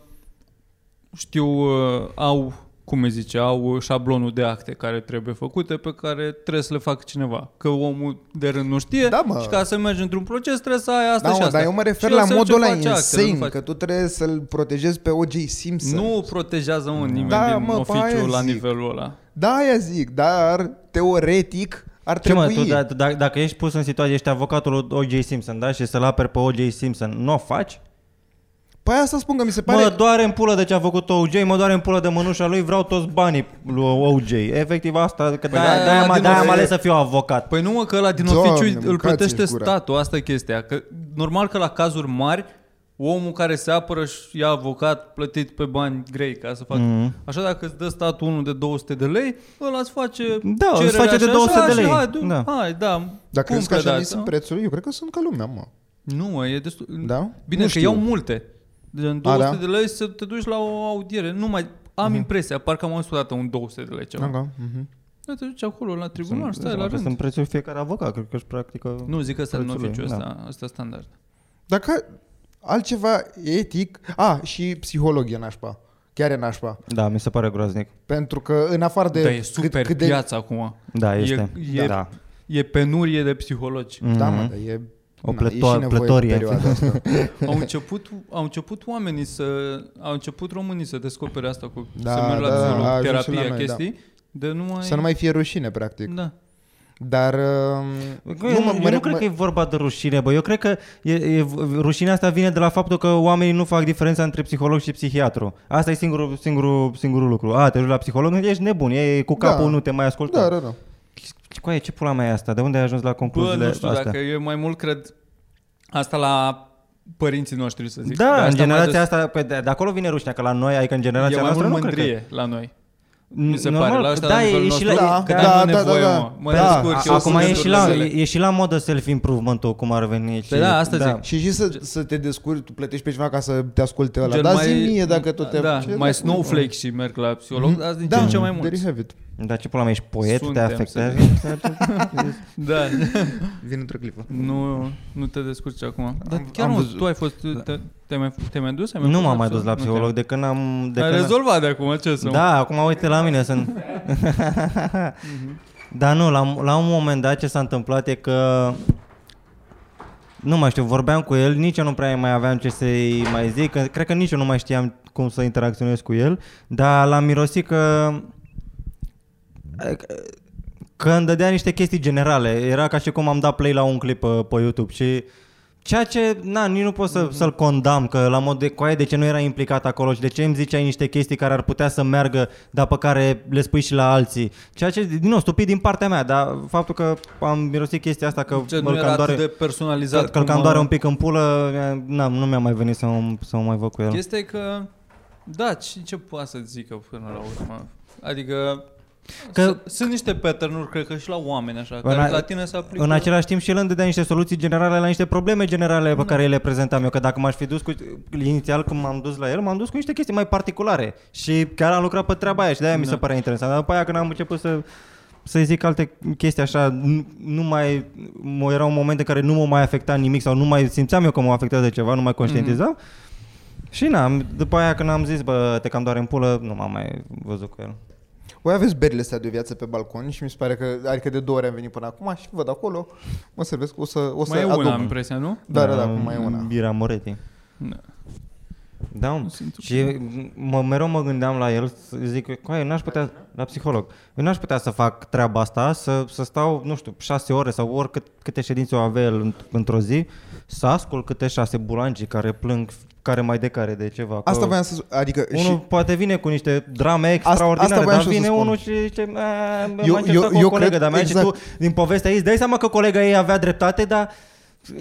Speaker 2: știu, uh, au, cum îi zice, au șablonul de acte care trebuie făcute, pe care trebuie să le facă cineva. Că omul de rând nu știe
Speaker 3: Da, mă.
Speaker 2: și ca să mergi într-un proces trebuie să ai asta
Speaker 3: Da,
Speaker 2: și
Speaker 3: mă,
Speaker 2: asta.
Speaker 3: dar eu mă refer
Speaker 2: Și el
Speaker 3: la
Speaker 2: se
Speaker 3: modul
Speaker 2: duce,
Speaker 3: ăla
Speaker 2: face actele, nu
Speaker 3: insane,
Speaker 2: face-
Speaker 3: că tu trebuie să-l protejezi pe O.J. Simpson.
Speaker 2: Nu protejează mă, nimeni
Speaker 3: Da,
Speaker 2: din
Speaker 3: mă, pe aia
Speaker 2: oficiu la
Speaker 3: zic.
Speaker 2: nivelul ăla.
Speaker 3: Da, aia zic, dar teoretic ar
Speaker 1: Ce mă,
Speaker 3: trebui.
Speaker 1: tu, da, da, dacă ești pus în situație, ești avocatul lui O.J. Simpson, da? Și să-l aperi pe O.J. Simpson, nu o faci?
Speaker 3: Păi asta spun că mi se pare...
Speaker 1: Mă doare în pulă de ce a făcut O.J., mă doare în pulă de mânușa lui, vreau toți banii lui O.J. Efectiv asta, că
Speaker 2: Păi
Speaker 1: de-aia,
Speaker 2: da,
Speaker 1: de-aia,
Speaker 2: din
Speaker 1: de-aia am
Speaker 2: nou-
Speaker 1: ales să fiu avocat.
Speaker 2: Păi nu mă, că ăla din
Speaker 3: Doamne,
Speaker 2: oficiu îl
Speaker 3: mâncați-mi
Speaker 2: plătește
Speaker 3: gura.
Speaker 2: statul, asta e chestia. Că normal că la cazuri mari, omul care se apără și ia avocat plătit pe bani grei ca să facă.
Speaker 1: Mhm.
Speaker 2: Așa dacă îți dă statul unul de 200 de lei, ăla îți face
Speaker 1: Da, îți
Speaker 2: cererea
Speaker 1: face de
Speaker 2: și
Speaker 1: 200
Speaker 2: așa,
Speaker 1: de
Speaker 2: și
Speaker 1: lei.
Speaker 2: Hai, du-
Speaker 1: Da.
Speaker 2: hai, da.
Speaker 3: Dar
Speaker 2: cum
Speaker 3: crezi că așa
Speaker 2: dați,
Speaker 3: nici sunt
Speaker 2: da?
Speaker 3: prețurile? Eu cred că sunt ca lumea, mă.
Speaker 2: Nu, mă, e destul.
Speaker 3: Da?
Speaker 2: Bine
Speaker 3: Nu
Speaker 2: că
Speaker 3: știu.
Speaker 2: iau multe. De în 200
Speaker 3: da?
Speaker 2: de lei să te duci la o audiere. Nu mai am impresia, parcă am auzit odată un 200 de lei ceva.
Speaker 3: Aha, mhm.
Speaker 2: Da, te duci acolo la tribunal,
Speaker 1: Sunt,
Speaker 2: stai la
Speaker 1: că
Speaker 2: rând.
Speaker 1: sunt prețul fiecare avocat, cred că își practică...
Speaker 2: Nu, zic că ăsta din
Speaker 1: prețul lui,
Speaker 2: oficiu,
Speaker 1: da.
Speaker 2: ăsta, ăsta standard.
Speaker 3: Dacă altceva etic... A, și psihologie nașpa. Chiar e nașpa.
Speaker 1: Da, mi se pare groaznic.
Speaker 3: Pentru că în afară de...
Speaker 2: Da, e super
Speaker 3: cât de...
Speaker 2: piață acum.
Speaker 1: Da,
Speaker 2: E-
Speaker 1: este.
Speaker 2: e-
Speaker 1: da.
Speaker 2: E penurie de psihologi.
Speaker 3: Da,
Speaker 1: Mhm.
Speaker 3: mă, dar e...
Speaker 1: O
Speaker 3: na,
Speaker 1: plăto-
Speaker 3: e și nevoie
Speaker 1: plătorie.
Speaker 3: în perioada asta. (laughs)
Speaker 2: Au început, au început oamenii să... Au început românii să descopere asta cu
Speaker 3: Da,
Speaker 2: să merg la
Speaker 3: da, a
Speaker 2: psiholog,
Speaker 3: ajuns și la
Speaker 2: terapie,
Speaker 3: noi, da.
Speaker 2: chestii. De nu mai...
Speaker 3: Să nu mai fie rușine, practic.
Speaker 2: Da.
Speaker 3: Dar...
Speaker 1: Nu,
Speaker 3: Uh,
Speaker 1: eu,
Speaker 3: mă-
Speaker 1: eu
Speaker 3: mă-
Speaker 1: nu
Speaker 3: mă-
Speaker 1: cred că e vorba de rușine, bă. Eu cred că e, e, rușinea asta vine de la faptul că oamenii nu fac diferența între psiholog și psihiatru. Asta e singurul, singurul, singurul lucru. A, te duci la psiholog, ești nebun, e cu capul,
Speaker 3: Da.
Speaker 1: nu te mai ascultă.
Speaker 3: Da, da, da.
Speaker 1: Coaie, ce pula mea e asta? De unde ai ajuns la
Speaker 2: Bă,
Speaker 1: concluziile
Speaker 2: nu știu
Speaker 1: astea?
Speaker 2: dacă e mai mult, cred, asta la părinții noștri, să zic. De
Speaker 1: Da,
Speaker 2: asta
Speaker 1: în
Speaker 2: mai
Speaker 1: generația
Speaker 2: des-
Speaker 1: asta, pe, de, de acolo vine rușinea, că la noi, adică în
Speaker 2: E
Speaker 1: generația
Speaker 2: mai
Speaker 1: noastră,
Speaker 2: mult
Speaker 1: nu cred că...
Speaker 2: mândrie la noi. Mi se
Speaker 1: Normal,
Speaker 2: pare, la ăștia
Speaker 1: da,
Speaker 2: la
Speaker 1: e,
Speaker 2: nivelul
Speaker 1: e și
Speaker 2: nostru,
Speaker 1: la,
Speaker 2: că
Speaker 3: da,
Speaker 2: n-am
Speaker 3: da,
Speaker 2: nevoie,
Speaker 3: da, da.
Speaker 2: mă. Mă
Speaker 3: Da,
Speaker 2: descurc eu,
Speaker 1: Acum
Speaker 2: sunt
Speaker 1: e și, la,
Speaker 2: înțelegele.
Speaker 1: e și la modă self-improvement cum ar veni. Și,
Speaker 2: Păi da, asta zic.
Speaker 3: Și și să, să te descurci, tu plătești pe cineva ca să te asculte ăla.
Speaker 2: Gen
Speaker 3: Dar
Speaker 2: mai-
Speaker 3: zi mie dacă tot te...
Speaker 2: Da,
Speaker 3: ce
Speaker 2: mai
Speaker 3: dracu?
Speaker 2: snowflake și merg la psiholog,
Speaker 3: Mhm.
Speaker 2: azi din
Speaker 3: da,
Speaker 2: ce în ce mai
Speaker 3: there you
Speaker 2: mult.
Speaker 3: have it.
Speaker 1: Da, ce pula mea, ești poet, te
Speaker 2: Suntem,
Speaker 1: afectează?
Speaker 2: Da,
Speaker 3: Vine într-o clipă.
Speaker 2: nu, nu te descurci acum. Dar
Speaker 3: Am-
Speaker 2: chiar
Speaker 3: am
Speaker 2: mă,
Speaker 3: văzut.
Speaker 2: tu ai fost, te, te-ai mai, te-ai mai dus? Ai mai
Speaker 1: Nu
Speaker 2: fost
Speaker 1: m-am mai dus la
Speaker 2: Nu
Speaker 1: psiholog
Speaker 2: te-ai-
Speaker 1: de când am... De
Speaker 2: Ai
Speaker 1: când
Speaker 2: rezolvat de acum, ce să
Speaker 1: Da, acum uite la mine sunt... Dar nu, la, la un moment dat ce s-a întâmplat e că... Nu mai știu, vorbeam cu el, nici eu nu prea mai aveam ce să-i mai zic, că, cred că nici eu nu mai știam cum să interacționez cu el, dar l-am mirosit că... că îmi dădea niște chestii generale. Era ca și cum am dat play la un clip pe, pe YouTube și ceea ce, na, nici nu pot să, să-l condamn, că la mod de coaie de ce nu era implicat acolo și de ce îmi ziceai niște chestii care ar putea să meargă, dar pe care le spui și la alții. Ceea ce, din nou, stupid din partea mea, dar faptul că am mirosit chestia asta, că
Speaker 2: Ce,
Speaker 1: mă
Speaker 2: nu era
Speaker 1: cam
Speaker 2: atât
Speaker 1: doare,
Speaker 2: de personalizat.
Speaker 1: că, că îl
Speaker 2: cum,
Speaker 1: cam doare
Speaker 2: uh,
Speaker 1: un pic în pulă, na, nu mi-a mai venit să mă, să mă mai văd cu el.
Speaker 2: Chestia e că, da, ce, ce poate să zică până la urmă? Adică,
Speaker 1: Că-
Speaker 2: că, sunt niște pattern cred că și la oameni așa,
Speaker 1: În
Speaker 2: care
Speaker 1: a-
Speaker 2: la tine se aplică.
Speaker 1: În același timp și el îmi dădea niște soluții generale la niște probleme generale pe care le prezentam eu. Că dacă m-aș fi dus cu... Inițial când m-am dus la el, m-am dus cu niște chestii mai particulare. Și chiar am lucrat pe treaba aia și de-aia mi se
Speaker 2: Da.
Speaker 1: părea interesant. Dar după aia când am început să să zic alte chestii așa, nu, nu mai, mă, era un moment în care nu mă mai afecta nimic sau nu mai simțeam eu că mă afectează ceva, nu mai conștientizam. Și na, după aia când am zis, bă, te cam doare în pulă, nu m-am mai văzut cu el.
Speaker 3: Voi aveți berile astea de viață pe balcon și mi se pare că, adică de două ori am venit până acum și văd acolo, mă servesc, o să, o să
Speaker 2: mai e
Speaker 3: aduc.
Speaker 2: una, am impresia, nu?
Speaker 3: Da, da, da, acum mai e una.
Speaker 1: Bira Moretti.
Speaker 2: Da.
Speaker 1: Da, mă.
Speaker 2: Sunt-
Speaker 1: și mă, mereu mă gândeam la el, să zic, coaie, n-aș putea, la psiholog, eu n-aș putea să fac treaba asta, să, să stau, nu știu, șase ore sau oricât câte ședințe o avea el înt- într-o zi, să ascult câte șase bulanci care plâng, care mai de care de ceva. Că
Speaker 3: Asta voiam să adică
Speaker 1: unul
Speaker 3: și
Speaker 1: poate vine cu niște drame extraordinare,
Speaker 3: asta voiam
Speaker 1: dar
Speaker 3: și eu să
Speaker 1: vine
Speaker 3: spun.
Speaker 1: unul și zice,
Speaker 3: Eu-
Speaker 1: eu, eu,
Speaker 3: eu-
Speaker 1: cu o
Speaker 3: eu
Speaker 1: colegă,
Speaker 3: cred-
Speaker 1: dar mi-a
Speaker 3: exact.
Speaker 1: tu din povestea ei, îți dai seama că colega ei avea dreptate, dar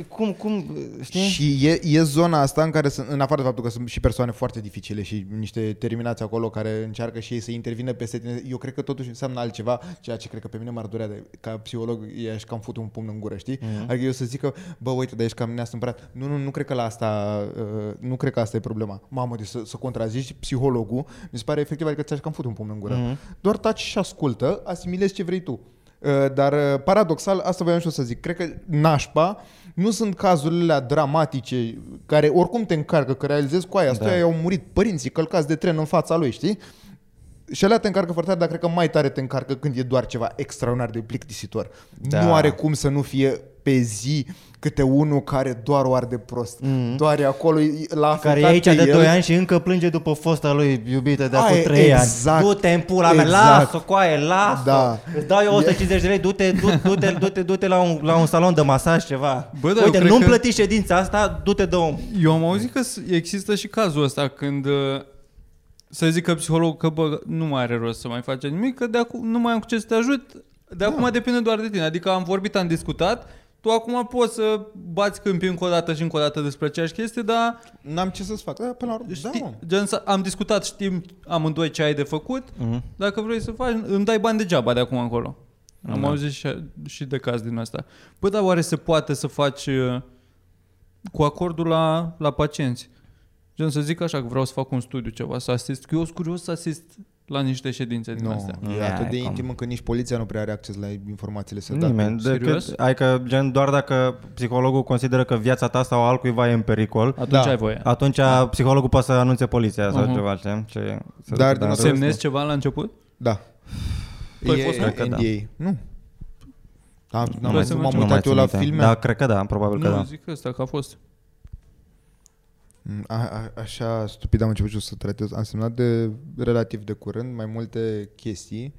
Speaker 1: cum, cum, știi?
Speaker 3: Și e, e zona asta în care sunt, în afară de faptul că sunt și persoane foarte dificile și niște terminați acolo care încearcă și ei să intervină peste tine, eu cred că totuși înseamnă altceva, ceea ce cred că pe mine m-ar durea de, ca psiholog, i-aș cam fut un pumn în gură, știi?
Speaker 1: Mhm.
Speaker 3: Mm-hmm. Adică eu să zic că, bă, uite, dar ești cam neastâmpărat. Nu, nu, nu cred că la asta, uh, nu cred că asta e problema. Mamă, deci să, să contrazici psihologul, mi se pare efectiv, adică ți-aș cam fut un pumn în gură.
Speaker 1: Mhm.
Speaker 3: Mm-hmm. Doar taci și ascultă, asimilezi ce vrei tu. Uh, Dar uh, paradoxal, asta voiam și eu să zic, cred că nașpa nu sunt cazurile alea dramatice care oricum te încarcă, că realizezi cu aia,
Speaker 1: Da.
Speaker 3: da. au murit părinții călcați de tren în fața lui, știi? Și alea te încarcă foarte tare, dar cred că mai tare te încarcă când e doar ceva extraordinar de plictisitor.
Speaker 1: Da.
Speaker 3: Da. Nu are cum să nu fie pe zi câte unul care doar o arde prost. Mm-hmm. Doar e acolo, e- l-a
Speaker 1: Care e
Speaker 3: afectat
Speaker 1: aici
Speaker 3: pe
Speaker 1: de
Speaker 3: el.
Speaker 1: 2 ani și încă plânge după fosta lui iubită de acum
Speaker 3: Aia,
Speaker 1: 3
Speaker 3: exact.
Speaker 1: ani. Du-te în pula mea,
Speaker 3: Exact.
Speaker 1: lasă-o coaie, lasă
Speaker 3: Da.
Speaker 1: Îți dau eu 150 de lei, du-te, du- du-te, (laughs) du-te, du-te la, un, la un salon de masaj ceva.
Speaker 2: Bă, da, eu
Speaker 1: Uite,
Speaker 2: cred
Speaker 1: nu-mi
Speaker 2: că-
Speaker 1: plăti ședința asta, du-te de om.
Speaker 2: Eu am auzit că s- există și cazul ăsta când uh, să zic că psihologul că bă, nu mai are rost să mai face nimic, că de acum nu mai am cu ce să te ajut, de acum depinde doar de tine. Adică am vorbit, am discutat, tu acum poți să bați câmpii încă o dată și încă o dată despre aceeași chestie, dar
Speaker 3: N-am ce să-ți fac. Da, până la urmă, da,
Speaker 2: știi,
Speaker 3: mă.
Speaker 2: gen, să- am discutat, știm amândoi ce ai de făcut,
Speaker 1: Mhm.
Speaker 2: dacă vrei să faci, îmi dai bani degeaba de acum încolo. Am
Speaker 1: Da.
Speaker 2: auzit și, și de caz din asta. Bă, dar oare se poate să faci uh, cu acordul la, la pacienți? Gen să zic așa că vreau să fac un studiu ceva, să asist. Că eu sunt curios să asist la niște ședințe din
Speaker 3: Nu,
Speaker 2: astea.
Speaker 3: e
Speaker 1: Ia,
Speaker 3: atât de
Speaker 1: cum.
Speaker 3: intim încât nici poliția nu prea are acces la informațiile să date.
Speaker 1: Nimeni.
Speaker 2: Serios?
Speaker 1: Decât, adică, gen, doar dacă psihologul consideră că viața ta sau al cuiva e în pericol,
Speaker 2: Atunci
Speaker 3: Da.
Speaker 2: ai voie.
Speaker 1: atunci psihologul poate să anunțe poliția sau
Speaker 2: Mhm.
Speaker 1: ceva, știi? Ce, să,
Speaker 3: Dar din nou
Speaker 2: Semnezi ceva la început?
Speaker 3: Da.
Speaker 2: Tu ai
Speaker 3: e
Speaker 2: fost,
Speaker 1: cred că da.
Speaker 3: NDA. Nu. Am,
Speaker 2: Nu
Speaker 3: n-am
Speaker 2: mai
Speaker 3: mai,
Speaker 2: să
Speaker 3: m-am
Speaker 2: mergem.
Speaker 1: Nu
Speaker 3: uitat
Speaker 1: mai
Speaker 3: eu la
Speaker 1: țin minte.
Speaker 3: filme.
Speaker 1: Da, cred că da, probabil că
Speaker 2: nu,
Speaker 1: da.
Speaker 2: zic ăsta că a fost.
Speaker 3: Mm, A, a, așa stupid am început și eu să tratez. Am semnat de relativ de curând mai multe chestii.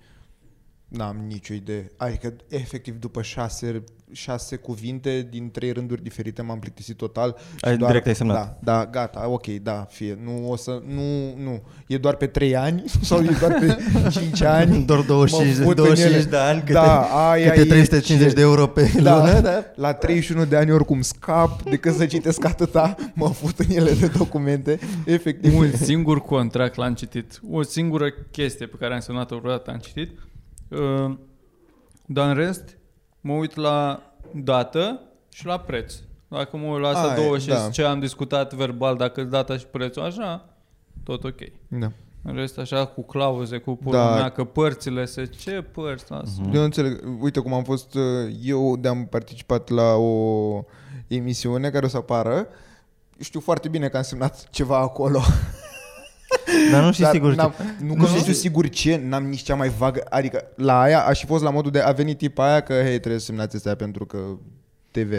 Speaker 3: N-am nicio idee. Adică, efectiv, după șase, șase cuvinte din trei rânduri diferite m-am plictisit total. și
Speaker 1: Ai- direct ai semnat.
Speaker 3: Da, da, gata, ok, da, fie. Nu o să, nu, nu. E doar pe trei ani (laughs) sau e doar pe (laughs) cinci ani?
Speaker 1: Doar 25,
Speaker 3: Mă fut în
Speaker 1: 25
Speaker 3: ele.
Speaker 1: de ani, câte,
Speaker 3: da, aia
Speaker 1: câte
Speaker 3: e
Speaker 1: 350
Speaker 3: ce-
Speaker 1: de euro pe
Speaker 3: da,
Speaker 1: lună, da? (laughs)
Speaker 3: La 31 de ani oricum scap, decât să citesc atâta, mă fut în ele de documente. Efectiv.
Speaker 2: Un singur contract l-am citit. O singură chestie pe care am semnat-o vreodată am citit. Uh, Dar în rest, mă uit la dată și la preț. Dacă mă uit la asta
Speaker 3: Ai,
Speaker 2: două și
Speaker 3: da.
Speaker 2: ce am discutat verbal, dacă data și prețul așa, tot ok.
Speaker 3: Da.
Speaker 2: În rest, așa, cu clauze, cu pula
Speaker 3: Da.
Speaker 2: mea, că părțile se... Ce părți? Lasă.
Speaker 3: Eu nu înțeleg. Uite cum am fost uh, eu de am participat la o emisiune care o să apară. Știu foarte bine că am semnat ceva acolo. (laughs)
Speaker 1: Dar nu știi
Speaker 3: Dar
Speaker 1: sigur.
Speaker 3: n-am,
Speaker 1: știi.
Speaker 3: nu că nu știu sigur ce, n-am nici cea mai vagă. Adică la aia aș fi fost la modul de a venit tipa aia că hei trebuie să semnați astea pentru că TV.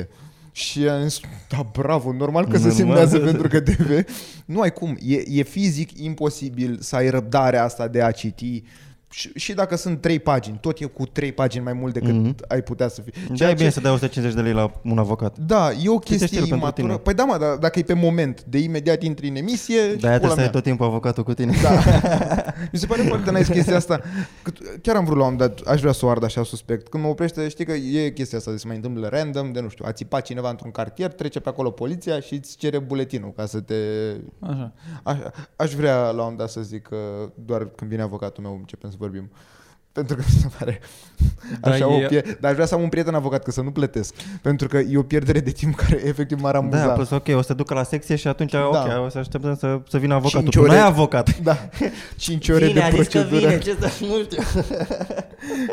Speaker 3: Și am zis, da, bravo, normal că se
Speaker 1: Normal.
Speaker 3: semnează pentru că TV. Nu ai cum, e, e fizic imposibil să ai răbdarea asta de a citi și, și dacă sunt trei pagini, tot e cu trei pagini mai mult decât
Speaker 1: Mhm.
Speaker 3: ai putea să fii.
Speaker 1: Da, e bine să dai 150 de lei la un avocat.
Speaker 3: Da, e o
Speaker 1: Citește-l
Speaker 3: chestie
Speaker 1: pentru
Speaker 3: imatură.
Speaker 1: tine.
Speaker 3: Păi da, mă, dar dacă e pe moment, de imediat intri în emisie și
Speaker 1: De-aia
Speaker 3: pula
Speaker 1: trebuie să ai
Speaker 3: mea.
Speaker 1: tot timpul avocatul cu tine.
Speaker 3: Da. (laughs) Mi se pare foarte nice chestia asta. Că chiar am vrut la un moment dat, aș vrea să o ard așa suspect. Când mă oprește, știi că e chestia asta de se mai întâmplă random, de nu știu, a țipat cineva într-un cartier, trece pe acolo poliția și îți cere buletinul ca să te...
Speaker 2: Așa.
Speaker 3: Aș, aș vrea la un moment dat să zic că doar când vine avocatul meu începem să vorbim. Pentru că mi se pare
Speaker 2: Dar
Speaker 3: așa
Speaker 2: e-
Speaker 3: o pie... Dar aș vrea să am un prieten avocat, că să nu plătesc. Pentru că e o pierdere de timp care efectiv m-ar amuza.
Speaker 1: Da, plus ok, o să te ducă la secție și atunci ok,
Speaker 3: Da.
Speaker 1: o să așteptăm să, să vină avocatul.
Speaker 3: Cinci
Speaker 1: Tu nu
Speaker 3: ore-
Speaker 1: ai avocat.
Speaker 3: Da, 5 ore de procedură.
Speaker 1: ce să, nu știu.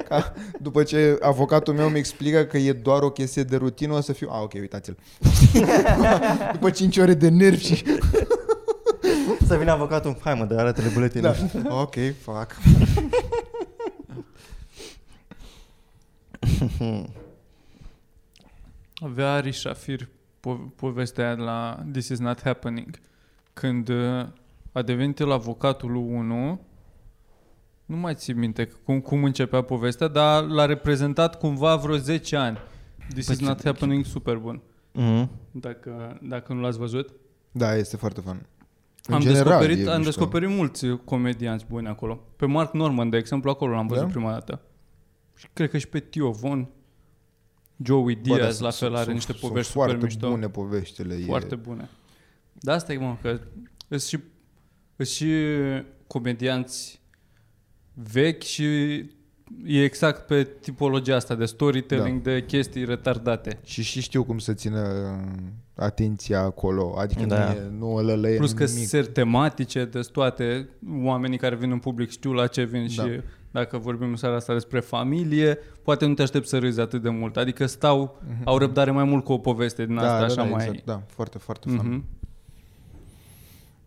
Speaker 3: Ca, după ce avocatul meu mi explică că e doar o chestie de rutină, o să fiu, a, ok, uitați-l. (laughs) după 5 ore de nervi și...
Speaker 1: Să vină avocatul, hai mă, de arată-le buletinul.
Speaker 3: Da. (laughs) Ok, fuck.
Speaker 2: Avea Ari Shafir po- povestea aia de la This is not happening. Când uh, a devenit el avocatul lui 1, nu mai țin minte cum, cum începea povestea, dar l-a reprezentat cumva vreo 10 ani. This
Speaker 1: Păi
Speaker 2: is
Speaker 1: ce-
Speaker 2: not happening, super bun.
Speaker 1: Mhm.
Speaker 2: Dacă, dacă nu l-ați văzut.
Speaker 3: Da, este foarte fun. În
Speaker 2: am
Speaker 3: general,
Speaker 2: descoperit,
Speaker 3: e
Speaker 2: am
Speaker 3: mișto.
Speaker 2: descoperit mulți comedianți buni acolo. Pe Mark Norman, de exemplu, acolo l-am văzut
Speaker 3: Da?
Speaker 2: prima dată. Și cred că și pe Tio Von. Joey
Speaker 3: Bă,
Speaker 2: Diaz,
Speaker 3: dar
Speaker 2: la
Speaker 3: sunt-
Speaker 2: fel, are
Speaker 3: sunt-
Speaker 2: niște
Speaker 3: sunt
Speaker 2: povești super
Speaker 3: foarte
Speaker 2: mișto.
Speaker 3: bune poveștile.
Speaker 2: Foarte
Speaker 3: e...
Speaker 2: bune. Da, asta e, mă, că sunt și, sunt și comedianți vechi și e exact pe tipologia asta de storytelling,
Speaker 3: Da.
Speaker 2: de chestii retardate.
Speaker 3: Și și știu cum să țină atenția acolo. Adică
Speaker 1: Da.
Speaker 3: nu, e, nu ăla lăie
Speaker 2: Plus că
Speaker 3: nimic.
Speaker 2: sunt tematice, de toate oamenii care vin în public știu la ce vin
Speaker 3: Da.
Speaker 2: și dacă vorbim în seara asta despre familie, poate nu te aștept să râzi atât de mult. Adică stau, au răbdare mai mult cu o poveste din asta,
Speaker 3: Mhm. da,
Speaker 2: așa
Speaker 3: da, da,
Speaker 2: mai...
Speaker 3: exact, da, foarte, foarte fun.
Speaker 2: Mhm.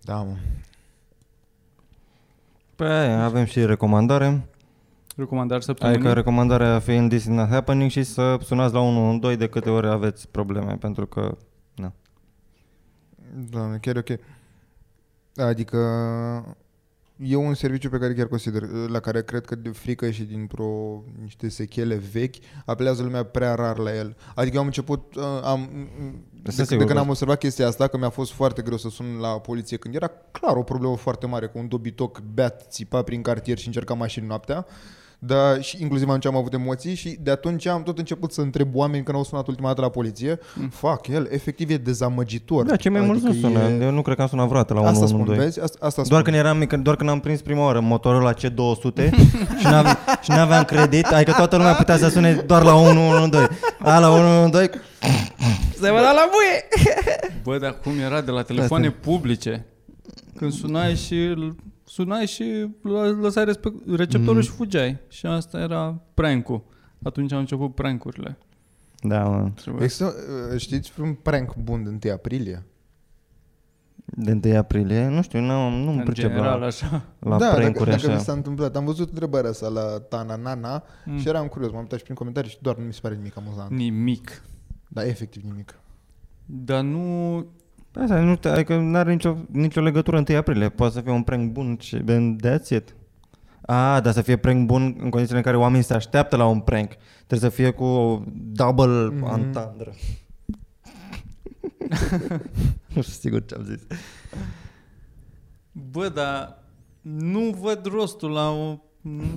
Speaker 3: Da, mă.
Speaker 1: Păi aia, avem și recomandare.
Speaker 2: Recomandare săptămânii?
Speaker 1: Adică recomandarea fiind This is not happening și să sunați la 112 de câte ori aveți probleme, pentru că na.
Speaker 3: Doamne, chiar e ok. Adică e un serviciu pe care chiar consider, la care cred că de frică și dintr-o niște sechele vechi, apelează lumea prea rar la el. Adică eu am început, uh, am, de,
Speaker 1: Sunt
Speaker 3: de
Speaker 1: sigur
Speaker 3: când
Speaker 1: că-
Speaker 3: am observat chestia asta, că mi-a fost foarte greu să sun la poliție când era clar o problemă foarte mare, cu un dobitoc beat țipa prin cartier și încerca mașini noaptea. Da, și inclusiv atunci am avut emoții și de atunci am tot început să întreb oameni când au sunat ultima dată la poliție. Mm. Fuck, el efectiv e dezamăgitor.
Speaker 1: Da, cei mai mulți nu
Speaker 3: Adică
Speaker 1: sună.
Speaker 3: e-
Speaker 1: Eu nu cred că am sunat vreodată la
Speaker 3: Asta spun,
Speaker 1: 112.
Speaker 3: vezi? Asta, asta
Speaker 1: Doar
Speaker 3: spun.
Speaker 1: când eram mic, doar când am prins prima oară motorul la C200 (laughs) și n-aveam, și n-aveam credit, adică toată lumea putea să sune doar la 112. A, la 112 se mă da la buie.
Speaker 2: Bă, dar cum era de la telefoane publice? Când sunai și îl sunai și lă- lăsai respect- receptorul
Speaker 1: Mhm.
Speaker 2: și fugeai. Și asta era prank-ul. Atunci au început prank-urile.
Speaker 1: Da, mă.
Speaker 2: Trebuie
Speaker 3: Există, uh, știți un prank bun de 1 aprilie?
Speaker 1: De 1 aprilie, nu știu, nu, nu-mi
Speaker 2: în
Speaker 1: pricep
Speaker 2: general
Speaker 1: la,
Speaker 2: așa.
Speaker 1: la
Speaker 3: da,
Speaker 1: prank-uri
Speaker 3: dacă, dacă
Speaker 1: așa.
Speaker 3: vi s-a întâmplat. Am văzut întrebarea asta la Tana Nana
Speaker 2: Mm.
Speaker 3: mm. și eram curios. M-am uitat și prin comentarii și doar nu mi se pare nimic amuzant.
Speaker 2: Nimic.
Speaker 3: Da, efectiv nimic.
Speaker 2: Dar nu...
Speaker 1: Asta nu știu, adică nu are nicio, nicio legătură 1 aprilie. Poate să fie un prank bun și then that's it. A, dar să fie prank bun în condițiile în care oamenii se așteaptă la un prank. Trebuie să fie cu o double
Speaker 3: Mhm.
Speaker 1: mm-hmm. entendre. (laughs) nu știu sigur ce am zis.
Speaker 2: Bă, dar nu văd rostul la o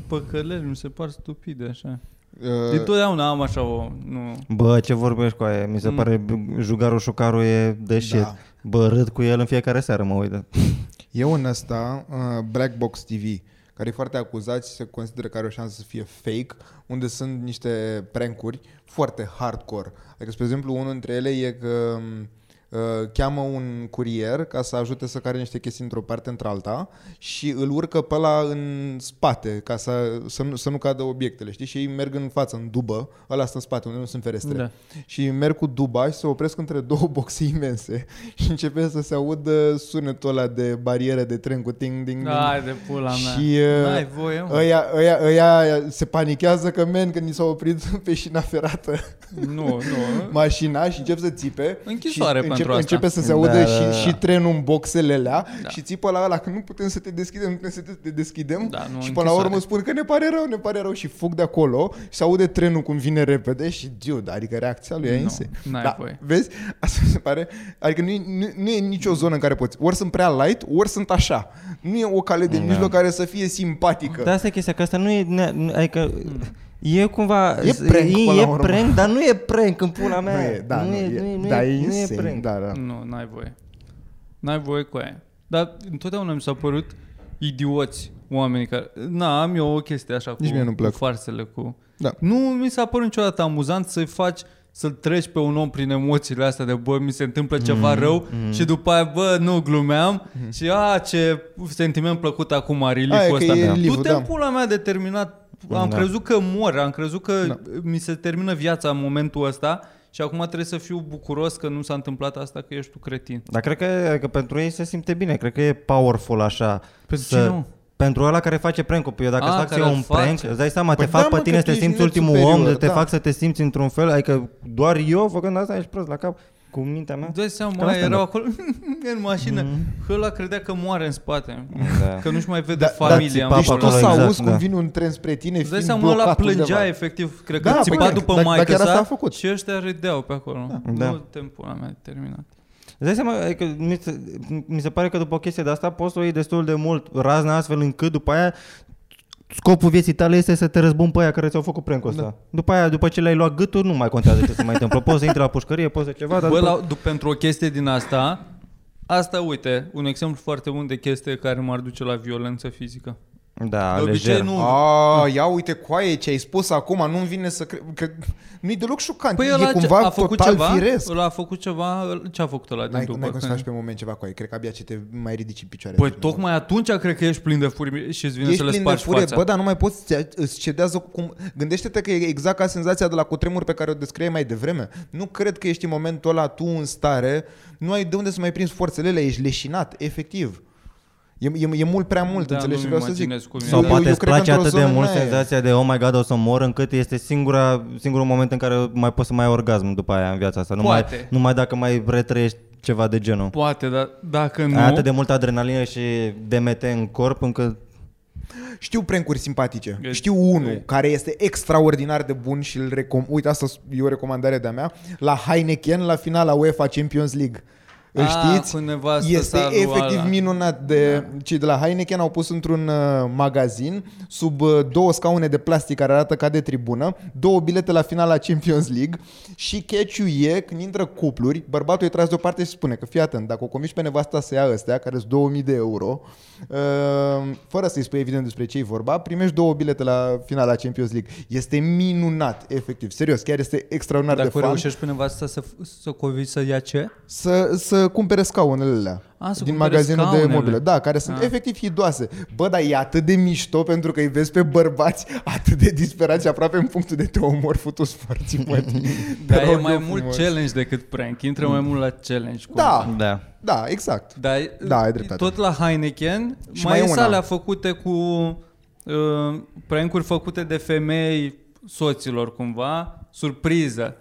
Speaker 2: păcăleli, mi se par stupide așa.
Speaker 3: Uh,
Speaker 2: Din totdeauna am așa o... Nu.
Speaker 1: Bă, ce vorbești cu aia? Mi se
Speaker 2: Mm.
Speaker 1: pare Jugarul Șucaru e de shit.
Speaker 3: Da.
Speaker 1: Bă, râd cu el în fiecare seară, mă uit. (laughs)
Speaker 3: E un ăsta, uh, Black Box TV, care e foarte acuzat și se consideră că are o șansă să fie fake, unde sunt niște prankuri foarte hardcore. Adică, spre exemplu, unul dintre ele e că um, uh, cheamă un curier ca să ajute să care niște chestii într-o parte într-alta și îl urcă pe ăla în spate ca să, să, nu, să nu cadă obiectele, știi? Și ei merg în față, în dubă, ăla stă în spate, unde nu sunt ferestre.
Speaker 2: Da.
Speaker 3: Și merg cu duba și se opresc între două boxe imense (laughs) și începe să se audă sunetul ăla de barieră de tren cu ting ding ding.
Speaker 2: Hai de pula mea.
Speaker 3: Și uh,
Speaker 2: N-ai voie, mă.
Speaker 3: ăia, ăia, ăia se panichează că men că ni s-a oprit (laughs) pe șina ferată
Speaker 2: Nu, nu.
Speaker 3: mașina și încep să țipe
Speaker 2: Închisoare
Speaker 3: și
Speaker 2: pentru
Speaker 3: începe,
Speaker 2: asta.
Speaker 3: începe să se
Speaker 1: Da,
Speaker 3: audă
Speaker 1: da,
Speaker 3: și,
Speaker 1: da.
Speaker 3: și trenul în boxele alea
Speaker 2: Da.
Speaker 3: și țipă la ăla că nu putem să te deschidem, nu putem să te deschidem
Speaker 2: Da, nu,
Speaker 3: și până la
Speaker 2: închisoare.
Speaker 3: urmă spun că ne pare rău, ne pare rău și fug de acolo și se aude trenul cum vine repede și dude, adică reacția lui e
Speaker 2: Nu,
Speaker 3: insane.
Speaker 2: n-ai
Speaker 3: Da,
Speaker 2: voie.
Speaker 3: vezi? (laughs) Asta mi se pare, adică nu e, nu, nu e nicio zonă în care poți, ori sunt prea light, ori sunt așa. Nu e o cale de
Speaker 1: Da.
Speaker 3: mijloc care să fie simpatică.
Speaker 1: Dar asta e chestia, că asta nu e, ne- nu- adică e cumva,
Speaker 3: E prank,
Speaker 1: e,
Speaker 3: până la
Speaker 1: e
Speaker 3: urmă.
Speaker 1: prank, dar nu e prank în pula mea.
Speaker 3: Nu e, da,
Speaker 1: nu, e, nu e, nu
Speaker 3: da,
Speaker 1: e,
Speaker 3: e
Speaker 1: nu e
Speaker 3: insane,
Speaker 1: prank.
Speaker 3: da, da.
Speaker 2: Nu, n-ai voie. N-ai voie cu aia. Dar întotdeauna mi s-au părut idioți oamenii care... Na, am eu o chestie așa cu,
Speaker 3: Nici mie nu-mi plac.
Speaker 2: cu farsele, cu...
Speaker 3: Da.
Speaker 2: Nu mi s-a părut niciodată amuzant să-i faci să-l treci pe un om prin emoțiile astea de bă, mi se întâmplă ceva rău și după aia, bă, nu glumeam și a, ce sentiment plăcut acum
Speaker 3: Aia
Speaker 2: relieful
Speaker 3: că
Speaker 2: ăsta.
Speaker 3: e relieful,
Speaker 2: Du-te în
Speaker 3: da.
Speaker 2: pula mea determinat. Am
Speaker 1: Da.
Speaker 2: crezut că mor, am crezut că
Speaker 3: Da.
Speaker 2: mi se termină viața în momentul ăsta și acum trebuie să fiu bucuros că nu s-a întâmplat asta, că ești tu cretin.
Speaker 1: Dar cred că, că pentru ei se simte bine, cred că e powerful așa.
Speaker 2: Pentru
Speaker 1: să,
Speaker 2: ce nu?
Speaker 1: Pentru ăla care face prank-ul, Păi eu dacă
Speaker 2: A,
Speaker 1: îți fac
Speaker 2: care
Speaker 1: eu
Speaker 2: îl
Speaker 1: un
Speaker 2: face.
Speaker 1: prank, îți dai seama,
Speaker 3: Păi
Speaker 1: te
Speaker 3: da,
Speaker 1: fac
Speaker 3: mă,
Speaker 1: pe tine
Speaker 3: că
Speaker 1: să te
Speaker 3: tu ești
Speaker 1: simți
Speaker 3: net
Speaker 1: ultimul
Speaker 3: superior,
Speaker 1: om, te
Speaker 3: da.
Speaker 1: fac să te simți într-un fel, adică doar eu făcând asta ești prost la cap cu mintea mea.
Speaker 2: Îți dai seama,
Speaker 1: Cam
Speaker 2: mai
Speaker 1: asta
Speaker 2: erau
Speaker 1: da.
Speaker 2: acolo (laughs) în mașină.
Speaker 1: Mhm.
Speaker 2: Ăla credea că moare în spate.
Speaker 1: Da.
Speaker 2: Că nu-și mai vede
Speaker 3: Da,
Speaker 2: familia.
Speaker 1: țipa
Speaker 2: în
Speaker 1: pe
Speaker 3: Deci tu
Speaker 2: acolo.
Speaker 1: acolo,
Speaker 3: să
Speaker 1: exact,
Speaker 3: auzi cum
Speaker 1: da.
Speaker 3: vine un tren spre tine
Speaker 2: Îți dai
Speaker 3: fiind
Speaker 2: seama, ăla
Speaker 3: blocat
Speaker 2: plângea
Speaker 3: undeva.
Speaker 2: efectiv, cred
Speaker 3: Da,
Speaker 2: că
Speaker 3: păi
Speaker 2: țipa
Speaker 3: da,
Speaker 2: după
Speaker 3: dar- dar
Speaker 2: maică
Speaker 3: chiar asta
Speaker 2: sa
Speaker 3: a făcut.
Speaker 2: și ăștia râdeau pe acolo.
Speaker 1: Da.
Speaker 2: Nu timpul mea terminat.
Speaker 1: Îți dai seama, adică mi, se, mi se pare că după o chestie de asta poți să o iei destul de mult razna astfel încât după aia scopul vieții tale este să te răzbuni pe aia care ți-au făcut prank ăsta. Da. După aia, după ce le-ai luat gâtul, nu mai contează ce se mai întâmplă. Poți să intri la pușcărie, poți să ceva, dar
Speaker 2: Bă,
Speaker 1: după...
Speaker 2: la, du- pentru o chestie din asta, asta, uite, un exemplu foarte bun de chestie care m-ar duce la violență fizică.
Speaker 1: Da,
Speaker 2: de obicei
Speaker 1: lejer.
Speaker 2: nu...
Speaker 3: A, ia uite coaie ce ai spus acum, nu-mi vine să cred că nu-i deloc șocant,
Speaker 2: Păi
Speaker 3: e
Speaker 2: ăla ce-
Speaker 3: cumva
Speaker 2: a făcut
Speaker 3: total
Speaker 2: ceva,
Speaker 3: firesc.
Speaker 2: ăla a făcut ceva, ăla- ce a făcut ăla din
Speaker 3: N-ai,
Speaker 2: după?
Speaker 3: n-ai cum să
Speaker 2: Când-
Speaker 3: faci pe moment ceva cu ei, cred că abia ce te mai ridici în picioare.
Speaker 2: Păi tocmai atunci cred că ești plin de furie și îți vine
Speaker 3: Ești
Speaker 2: să le
Speaker 3: plin de
Speaker 2: spargi
Speaker 3: furie,
Speaker 2: fața.
Speaker 3: bă, dar nu mai poți, ți- îți cedează cum... Gândește-te că e exact ca senzația de la cutremur pe care o descriei mai devreme. Nu cred că ești în momentul ăla tu în stare, nu ai de unde să mai prinzi forțele alea, ești leșinat, efectiv. E, e, e mult prea mult,
Speaker 2: Da,
Speaker 3: înțelegi ce
Speaker 2: nu-mi
Speaker 3: vreau să zic?
Speaker 2: imaginez cum e.
Speaker 1: Sau
Speaker 2: Eu-
Speaker 1: poate îți
Speaker 3: cred că
Speaker 1: place
Speaker 3: într-o
Speaker 1: atât de
Speaker 3: zonă
Speaker 1: mult
Speaker 3: n-ai-
Speaker 1: senzația de oh my god o să mor încât este singura, singurul moment în care mai poți să mai ai orgasm după aia în viața asta. Numai,
Speaker 2: Poate.
Speaker 1: numai dacă mai retrăiești ceva de genul.
Speaker 2: Poate, dar dacă nu...
Speaker 1: Ai atât de multă adrenalină și DMT în corp încât
Speaker 3: Știu prankuri simpatice.
Speaker 2: E-
Speaker 3: Știu unul
Speaker 2: e-
Speaker 3: care este extraordinar de bun și îl recom... Uite, asta e o recomandare de-a mea. La Heineken, la finala UEFA Champions League. Îl
Speaker 2: Ah,
Speaker 3: știți?
Speaker 2: cu nevastă
Speaker 3: Este
Speaker 2: sa lui
Speaker 3: efectiv
Speaker 2: ăla.
Speaker 3: minunat de... Da. Cei de la Heineken au pus într-un uh, magazin sub uh, două scaune de plastic care arată ca de tribună, două bilete la finala Champions League și catch e când intră cupluri, bărbatul e tras deoparte și spune că fii atent, dacă o convingi pe nevasta să ia ăstea, care sunt 2000 de euro, uh, fără să-i spui evident despre ce e vorba, primești două bilete la finala Champions League. Este minunat, efectiv, serios, chiar este extraordinar
Speaker 2: Dacă
Speaker 3: de fan.
Speaker 2: reușești pe nevastă să, să convingi să ia ce?
Speaker 3: Să, să să cumpere scaunele alea.
Speaker 2: A, să
Speaker 3: din
Speaker 2: cumpere
Speaker 3: magazinul de
Speaker 2: scaunele.
Speaker 3: mobile. Da, care sunt
Speaker 2: Ah.
Speaker 3: efectiv hidoase. Bă, dar e atât de mișto pentru că îi vezi pe bărbați atât de disperați aproape în punctul de te omor futus foarte mă. (laughs)
Speaker 2: Dar e mai mult challenge decât prank. Intră mai mult la challenge. cumva.
Speaker 3: Da,
Speaker 1: Da.
Speaker 3: da, exact.
Speaker 2: Dar
Speaker 3: Da, ai dreptate.
Speaker 2: tot la Heineken
Speaker 3: Și
Speaker 2: mai,
Speaker 3: mai
Speaker 2: e
Speaker 3: e una.
Speaker 2: alea făcute cu uh, prank-uri făcute de femei soților cumva, surpriză.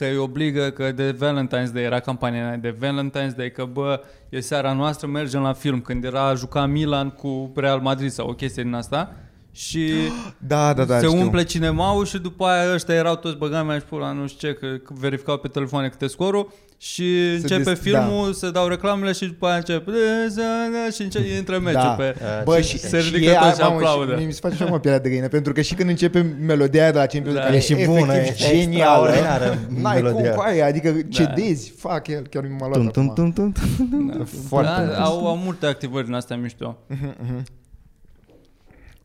Speaker 2: Că îi obligă că de Valentine's Day era campania aia de Valentine's Day, că bă, e seara noastră, mergem la film, când era a juca Milan cu Real Madrid sau o chestie din asta. Și
Speaker 3: Da, da, da,
Speaker 2: se
Speaker 3: știu.
Speaker 2: umple cinemaul și după aia ăștia erau toți băgați mai și pula, nu știu ce, că verificau pe telefoane câte scorul și începe
Speaker 3: dis-
Speaker 2: filmul, da. se dau reclamele și după aia începe și începe, intră meciul
Speaker 3: Da.
Speaker 2: pe...
Speaker 3: Bă, și,
Speaker 2: se
Speaker 3: și
Speaker 2: ridică
Speaker 3: e,
Speaker 2: toți și
Speaker 3: mamă,
Speaker 2: aplaudă.
Speaker 3: Și mi se face așa mă pielea de găină, pentru că și când începe melodia aia de la Champions
Speaker 2: Da.
Speaker 3: League,
Speaker 1: E și
Speaker 3: care
Speaker 1: bună,
Speaker 3: efectiv
Speaker 1: e
Speaker 3: genială,
Speaker 1: extraordinară
Speaker 3: n-ai cum
Speaker 1: melodia.
Speaker 3: cu aia, adică cedezi, fac el, chiar mi-a luat
Speaker 1: Tum, tum,
Speaker 3: acum.
Speaker 1: tum, tum.
Speaker 2: Da.
Speaker 3: Foarte
Speaker 2: da, au, au multe activări din astea mișto.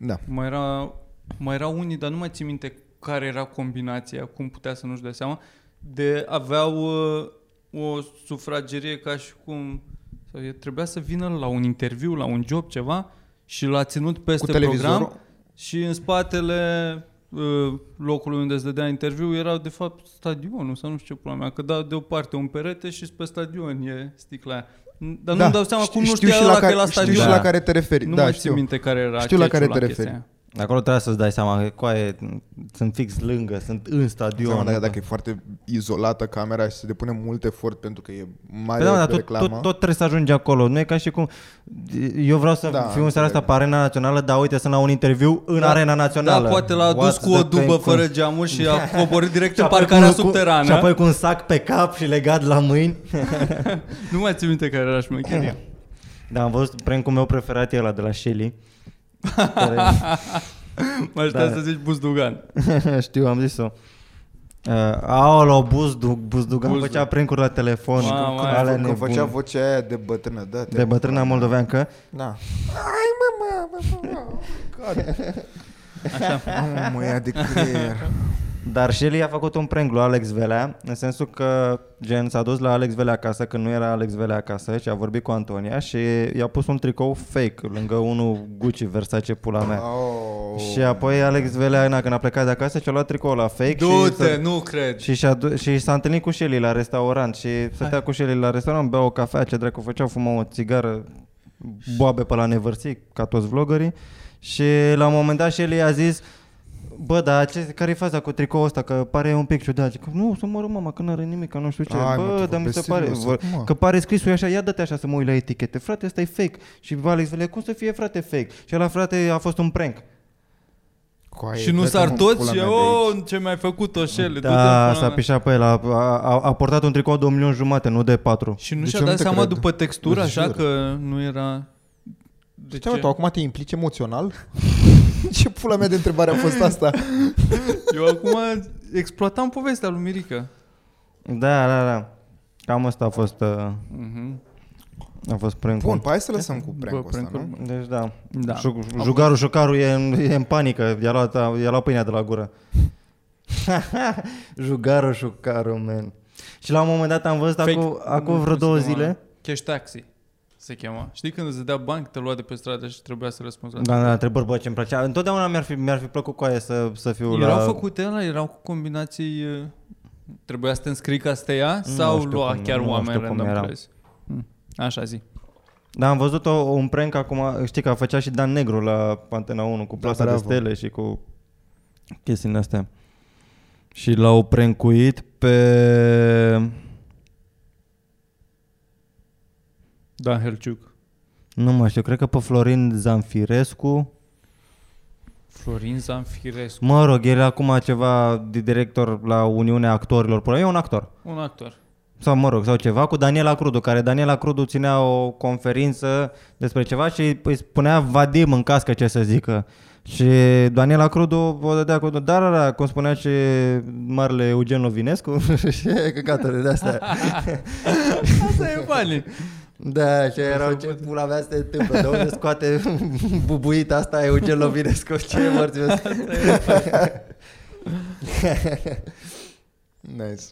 Speaker 3: Da.
Speaker 2: Mai era, mai erau unii, dar nu mai țin minte care era combinația, cum putea să nu-și dea seama, de aveau uh, o sufragerie ca și cum sau e- trebuia să vină la un interviu, la un job, ceva și l-a ținut peste
Speaker 3: televizorul?
Speaker 2: program și în spatele uh, locului unde se dădea interviu era de fapt stadionul sau nu știu ce pula mea, că dau deoparte un perete și pe stadion e sticla aia. Dar nu-mi dau seama
Speaker 3: știu-
Speaker 2: cum nu
Speaker 3: știu
Speaker 2: știa
Speaker 3: și
Speaker 2: ăla
Speaker 3: la
Speaker 2: că
Speaker 3: care,
Speaker 2: e la
Speaker 3: Știu
Speaker 2: stadion.
Speaker 3: și
Speaker 1: Da.
Speaker 3: la care te referi,
Speaker 2: Nu
Speaker 3: da,
Speaker 2: mai
Speaker 3: știu.
Speaker 2: țin minte care era
Speaker 3: Știu la care
Speaker 2: catch-ul
Speaker 3: te
Speaker 2: chestia
Speaker 3: referi.
Speaker 2: aia.
Speaker 1: Acolo trebuie să-ți dai seama că coaie, sunt fix lângă, sunt în stadion.
Speaker 3: Seama, dacă, dacă e foarte izolată camera și se depune mult efort pentru că e mare
Speaker 1: Păi da, dar tot,
Speaker 3: reclamă.
Speaker 1: tot, tot trebuie să ajungi acolo. Nu e ca și cum... Eu vreau să
Speaker 3: Da,
Speaker 1: fiu în seara asta
Speaker 3: înțeleg.
Speaker 1: pe Arena Națională, dar uite, sunt la un interviu în
Speaker 2: Da,
Speaker 1: Arena Națională.
Speaker 2: Da, poate l-a dus
Speaker 1: What's
Speaker 2: cu o
Speaker 1: the
Speaker 2: dubă
Speaker 1: pain?
Speaker 2: fără geamuri și a (laughs) coborât direct
Speaker 1: Și
Speaker 2: în
Speaker 1: apoi
Speaker 2: parcarea
Speaker 1: cu- cu-
Speaker 2: subterană.
Speaker 1: Și apoi cu un sac pe cap și legat la mâini. (laughs)
Speaker 2: Nu mai țin minte care era șmecheria.
Speaker 1: Da, am văzut prank-ul meu preferat e ăla de la Shelly. Care...
Speaker 2: Mă aștept
Speaker 1: Da.
Speaker 2: să zici Buzdugan.
Speaker 1: Știu, am zis-o. Uh, aolo, Buzdu, Buzdugan
Speaker 2: Buzdu.
Speaker 1: făcea prank la telefon.
Speaker 2: Mamă,
Speaker 1: Alea
Speaker 2: aia,
Speaker 3: Când, când
Speaker 1: nebune.
Speaker 3: făcea vocea aia de bătrână, da,
Speaker 1: de bătrâna moldoveancă.
Speaker 3: Da. Ai mă, mă, mă, mă, God. Așa. mă, ia de creier.
Speaker 1: Dar Shelly a făcut un prank lui Alex Velea, în sensul că gen s-a dus la Alex Velea acasă când nu era Alex Velea acasă și a vorbit cu Antonia și i-a pus un tricou fake lângă unul Gucci, Versace, pula mea.
Speaker 3: Oh.
Speaker 1: Și apoi Alex Velea, na, când a plecat de acasă, și-a luat tricoul la fake
Speaker 2: Du-te,
Speaker 1: și,
Speaker 2: nu cred.
Speaker 1: și, și, du- și s-a întâlnit cu Shelly la restaurant și stătea cu Shelly la restaurant, bea o cafea, ce dracu făceau, fumau o țigară, boabe pe la nevărții, ca toți vlogării. Și la un moment dat Shelly a zis, Bă, dar ce, care e faza cu tricoul ăsta? Că pare un pic ciudat. Zic, nu, să mă mama, că n-are nimic, că nu știu ce.
Speaker 3: Ai, mă,
Speaker 1: Bă,
Speaker 3: tu
Speaker 1: dar mi se
Speaker 3: vorbești
Speaker 1: pare,
Speaker 3: serios
Speaker 1: vă-
Speaker 3: acum.
Speaker 1: că pare scrisul așa, ia dă-te așa să mă uit la etichete. Frate, ăsta e fake. Și Alex Vele, cum să fie frate fake? Și la frate a fost un prank.
Speaker 3: Coaie,
Speaker 2: Și nu
Speaker 3: dă-te,
Speaker 2: sar
Speaker 3: mă,
Speaker 2: toți
Speaker 3: pula
Speaker 2: și
Speaker 3: mea de
Speaker 2: oh,
Speaker 3: aici.
Speaker 2: ce mi-ai făcut o șele.
Speaker 1: Da, s-a pișat pe el. A, a, a, portat un tricou de un milion jumate, nu de patru.
Speaker 2: Și nu
Speaker 3: Deci
Speaker 2: și-a
Speaker 3: eu nu
Speaker 2: dat
Speaker 3: te
Speaker 2: seama
Speaker 3: cred.
Speaker 2: după textură,
Speaker 3: Îți
Speaker 2: așa
Speaker 3: jur.
Speaker 2: că nu era... De
Speaker 3: Stai, mă,
Speaker 2: ce?
Speaker 3: tu acum te implici emoțional? (laughs) ce pula mea de întrebare a fost asta?
Speaker 2: Eu acum exploatam povestea lui Mirica.
Speaker 1: Da, da, da. Cam asta a fost, uh,
Speaker 2: Mhm.
Speaker 1: a fost prank
Speaker 3: Bun, păi hai să lăsăm cu
Speaker 2: Bă,
Speaker 3: prank-ul ăsta,
Speaker 2: prank-ul.
Speaker 3: nu?
Speaker 1: Deci da.
Speaker 2: Da.
Speaker 1: Șu- Jugarul, șucarul e în, e în panică. I-a luat, i-a luat pâinea de la gură. (laughs) Jugarul, șucarul, man. Și la un moment dat am văzut
Speaker 2: Fake-
Speaker 1: acum, acum
Speaker 2: nu,
Speaker 1: vreo
Speaker 2: cum se
Speaker 1: două
Speaker 2: chema?
Speaker 1: zile.
Speaker 2: Cash taxi se chema. Știi când îți dea bani, te lua de pe stradă și trebuia să răspunzi la
Speaker 1: Da, da, întrebări, bă, ce-mi plăcea. Întotdeauna mi-ar fi, mi-ar fi plăcut cu aia să, să fiu
Speaker 2: Erau
Speaker 1: la...
Speaker 2: făcute ăla, erau cu combinații... uh, Trebuia să te înscrii ca să te ia
Speaker 1: Nu
Speaker 2: sau
Speaker 1: știu
Speaker 2: lua
Speaker 1: cum-
Speaker 2: chiar
Speaker 1: nu
Speaker 2: oameni
Speaker 1: știu cum
Speaker 2: random
Speaker 1: erau.
Speaker 2: crezi? Hm, Așa zi.
Speaker 1: Da, am văzut o, un prank acum, știi că a făcea și Dan Negru la Antena 1 cu plasa de
Speaker 3: bravo.
Speaker 1: stele și cu chestiile astea. Și l-au prankuit pe...
Speaker 2: Dan Helciuc.
Speaker 1: Nu mai știu, cred că pe Florin Zanfirescu.
Speaker 2: Florin Zanfirescu.
Speaker 1: Mă rog, el acum ceva de director la Uniunea Actorilor. Până e un actor.
Speaker 2: Un actor.
Speaker 1: Sau mă rog, sau ceva cu Daniela Crudu, care Daniela Crudu ținea o conferință despre ceva și îi spunea Vadim în cască ce să zică. Și Daniela Crudu o dădea cu... Da, da, da, cum spunea și marele Eugen Lovinescu (laughs) și căcaturi de astea. (laughs)
Speaker 2: Asta e funny.
Speaker 1: Da, și erau ce pula mea se întâmplă, de unde scoate (laughs) bubuita asta Eugen Lovinescu, (laughs) ce morți
Speaker 3: Nice.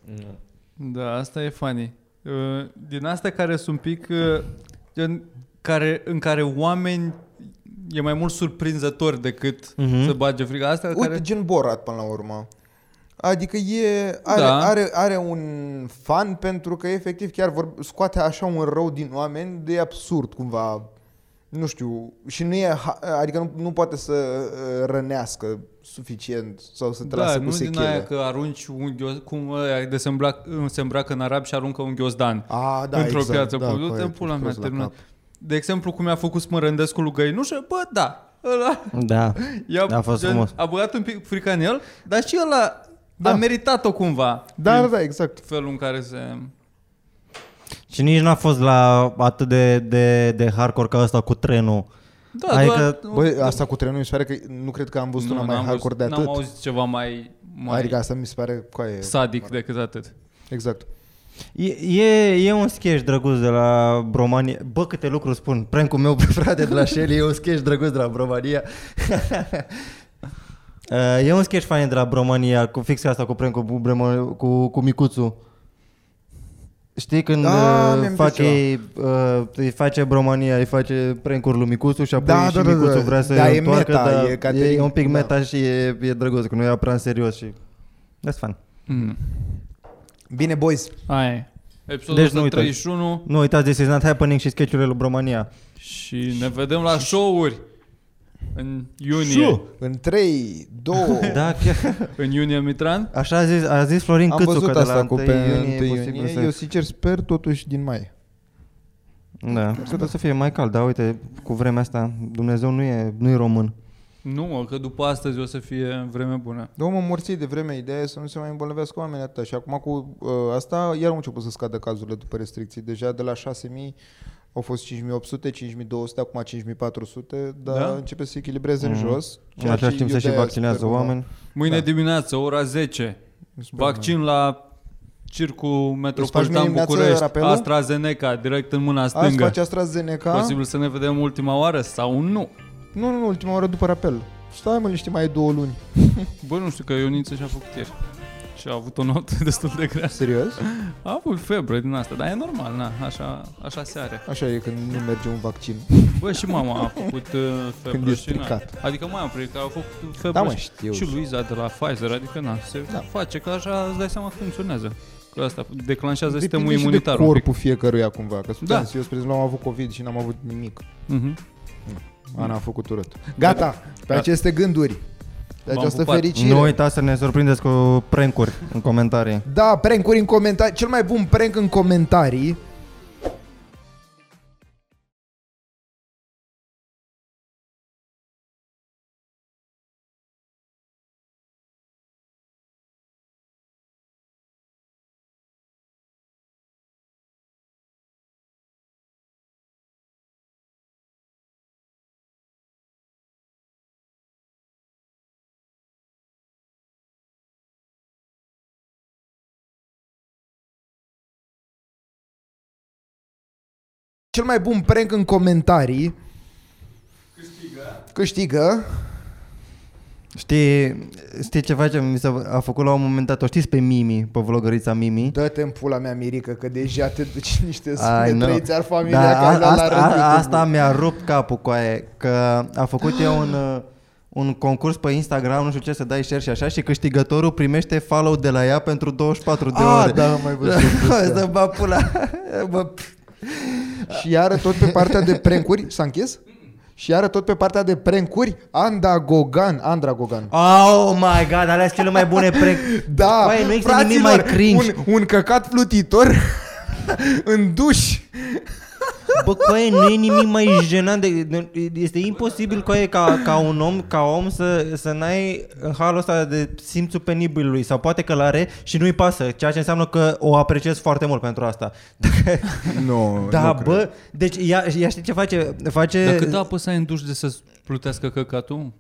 Speaker 2: Da, asta e funny. Uh, din astea care sunt un pic uh, gen, care, în care oameni e mai mult surprinzător decât
Speaker 1: Mhm.
Speaker 2: să bage frică. Asta
Speaker 3: Uite,
Speaker 2: care...
Speaker 3: gen Borat până la urmă. Adică e, are,
Speaker 2: Da.
Speaker 3: are, are un fan pentru că efectiv chiar vor, scoate așa un rău din oameni de absurd cumva. Nu știu, și nu e, ha- adică nu, nu poate să uh, rănească suficient sau să te
Speaker 2: Da,
Speaker 3: lasă
Speaker 2: nu
Speaker 3: cu
Speaker 2: din
Speaker 3: sechele.
Speaker 2: aia că arunci un ghios, cum ăia de se, îmbrac, se îmbracă în arab și aruncă un ghiozdan.
Speaker 3: A, da,
Speaker 2: într-o
Speaker 3: exact,
Speaker 2: piață.
Speaker 3: da,
Speaker 2: Păi, du-te
Speaker 3: corect,
Speaker 2: în pula mea,
Speaker 3: prost la
Speaker 2: terminat.
Speaker 3: cap.
Speaker 2: De exemplu, cum a făcut Smărândescu lui Găinușă, bă, da, ăla
Speaker 1: Da, (laughs)
Speaker 2: i-a,
Speaker 1: a fost frumos.
Speaker 2: a băgat un pic frica în el, dar și ăla
Speaker 3: Da.
Speaker 2: a meritat-o cumva.
Speaker 3: Da,
Speaker 2: Din
Speaker 3: da, da, exact.
Speaker 2: felul în care se...
Speaker 1: Și nici n-a fost la atât de, de, de hardcore ca ăsta cu trenul.
Speaker 2: Da,
Speaker 1: Adică,
Speaker 2: doar,
Speaker 3: Băi, asta cu trenul mi se pare că nu cred că am văzut una mai
Speaker 2: n-am
Speaker 3: hardcore de
Speaker 2: văzut-
Speaker 3: atât.
Speaker 2: N-am auzit ceva mai, mai
Speaker 3: Adică asta mi se pare că e...
Speaker 2: sadic decât atât.
Speaker 3: Exact.
Speaker 1: E, e, e un sketch drăguț de la Bromania. Bă, câte lucruri spun. Prank-ul meu, frate, de la Shelly, e un sketch drăguț de la Bromania. (laughs) Uh, e un sketch fain de la Bromania, cu fix asta, cu prank-ul cu, Bremo- cu, cu micuțul. Știi când
Speaker 3: Ah,
Speaker 1: uh,
Speaker 3: mi-am
Speaker 1: fac
Speaker 3: zis
Speaker 1: ei, uh, îi face Bromania, îi face prank-uri lui micuțul și apoi
Speaker 3: Da,
Speaker 1: și
Speaker 3: da, da, da.
Speaker 1: micuțul vrea să
Speaker 3: Da, e
Speaker 1: întoarcă,
Speaker 3: meta,
Speaker 1: dar
Speaker 3: e ca
Speaker 1: e,
Speaker 3: te-
Speaker 1: e un pic
Speaker 3: da.
Speaker 1: meta și e, e drăguț, că nu ia prea în serios și... That's fun.
Speaker 2: Mm.
Speaker 3: Bine, boys.
Speaker 2: Aia e. Episodul
Speaker 1: Deci nu uitați.
Speaker 2: 131
Speaker 1: Nu uitați de This is not happening și sketch-urile lui Bromania.
Speaker 2: și ne vedem la show-uri în iunie.
Speaker 3: În 3, 2... (laughs)
Speaker 1: Da, chiar.
Speaker 2: În iunie, Mitran?
Speaker 1: Așa a zis, a zis Florin
Speaker 3: Am
Speaker 1: Câțu
Speaker 3: văzut
Speaker 1: că de la
Speaker 3: asta cu
Speaker 1: 1
Speaker 3: pe
Speaker 1: iunie,
Speaker 3: 1
Speaker 1: e posibil
Speaker 3: iunie.
Speaker 1: să...
Speaker 3: Eu sincer sper totuși din mai.
Speaker 1: Da, să, să fie mai cald, dar uite, cu vremea asta, Dumnezeu nu e, nu e român.
Speaker 2: Nu, mă, că după astăzi o să fie vreme bună.
Speaker 3: Dar mă morții de vreme, ideea e să nu se mai îmbolnăvească oamenii atâta. Și acum cu uh, asta iar au început să scadă cazurile după restricții. Deja de la 6.000 au fost 5.800, 5.200, acum 5.400, dar
Speaker 2: Da?
Speaker 3: începe să se echilibreze în
Speaker 1: Mhm.
Speaker 3: jos.
Speaker 1: În
Speaker 3: ceea
Speaker 1: același
Speaker 3: ce
Speaker 1: timp se
Speaker 3: eu
Speaker 1: și
Speaker 3: de-aia
Speaker 1: vaccinează
Speaker 3: sper,
Speaker 1: oameni.
Speaker 2: Mâine
Speaker 3: Da.
Speaker 2: dimineață, ora 10,
Speaker 3: Sper,
Speaker 2: vaccin la Circul
Speaker 3: mâine
Speaker 2: Metropolitan
Speaker 3: dimineață
Speaker 2: București,
Speaker 3: rapelul?
Speaker 2: AstraZeneca, direct în mâna
Speaker 3: Azi
Speaker 2: stângă.
Speaker 3: face AstraZeneca.
Speaker 2: Posibil să ne vedem ultima oară sau nu.
Speaker 3: Nu, nu, nu, ultima oră după rapel. Stai mă, niște mai e două luni.
Speaker 2: Bă, nu știu că Ioniță și-a făcut ieri. Și a avut o notă (laughs) destul de grea.
Speaker 3: Serios?
Speaker 2: A avut febră din asta, dar e normal, na, așa, așa se are.
Speaker 3: Așa e când nu merge un vaccin.
Speaker 2: Bă, și mama a făcut uh, febră
Speaker 3: Când e
Speaker 2: și na.
Speaker 3: stricat.
Speaker 2: Adică mai am că a făcut febră
Speaker 3: Da, mă,
Speaker 2: și,
Speaker 3: știu.
Speaker 2: și Luiza de la Pfizer, adică na, se
Speaker 3: Da.
Speaker 2: face că așa îți dai seama că funcționează. Că asta declanșează
Speaker 3: Depinde
Speaker 2: sistemul
Speaker 3: și
Speaker 2: imunitar
Speaker 3: de
Speaker 2: un pic.
Speaker 3: corpul fiecăruia cumva. Că sunt
Speaker 2: Da.
Speaker 3: da. eu, spre exemplu, am avut COVID și n-am avut nimic.
Speaker 2: Mhm.
Speaker 3: Ana a făcut urât. Gata, pe
Speaker 2: Gata.
Speaker 3: aceste gânduri. Pe
Speaker 2: V-am
Speaker 3: această
Speaker 2: pupat.
Speaker 3: fericire.
Speaker 1: Nu uitați să ne surprindeți cu prank-uri în comentarii.
Speaker 3: Da, prank-uri în comentarii. Cel mai bun prank în comentarii Cel mai bun prank în comentarii câștigă, câștigă
Speaker 1: Știi, știi ce face? Mi s-a a făcut la un moment dat, o știți pe Mimi, pe vlogărița Mimi?
Speaker 3: Dă-te în pula mea, Mirică, că deja te duci în niște
Speaker 1: I
Speaker 3: sume
Speaker 1: know.
Speaker 3: trăiți ar familia
Speaker 1: Da,
Speaker 3: ca ai dat
Speaker 1: asta,
Speaker 3: la rând
Speaker 1: a, asta
Speaker 3: YouTube-ul.
Speaker 1: mi-a rupt capul cu aia, că a făcut eu un, uh, un concurs pe Instagram, nu știu ce, să dai share și așa, și câștigătorul primește follow de la ea pentru 24 de
Speaker 3: Ah,
Speaker 1: ore.
Speaker 3: da, am mai văzut (laughs)
Speaker 1: Să
Speaker 3: asta.
Speaker 1: bă pula. Bă, pf.
Speaker 3: Și iară tot pe partea de prank-uri S-a închis? Și iară tot pe partea de prank-uri Anda Gogan Andra Gogan
Speaker 1: oh my god, alea sunt cele mai bune prank. (laughs)
Speaker 3: Da,
Speaker 1: Băi, nu există nimic mai cringe.
Speaker 3: un, un căcat flutitor (laughs) În duș
Speaker 1: Bă, coaie, nu e nimic mai jenant de, Este imposibil, coaie, ca, ca un om, ca om să, să n-ai în halul ăsta de simțul penibilului Sau poate că l-are și nu-i pasă Ceea ce înseamnă că o apreciez foarte mult pentru asta (laughs)
Speaker 3: Nu, (laughs)
Speaker 1: Da, bă, deci ea, ea știi ce face? Face...
Speaker 2: Dar cât apă să ai în duș de să plutească căcatul?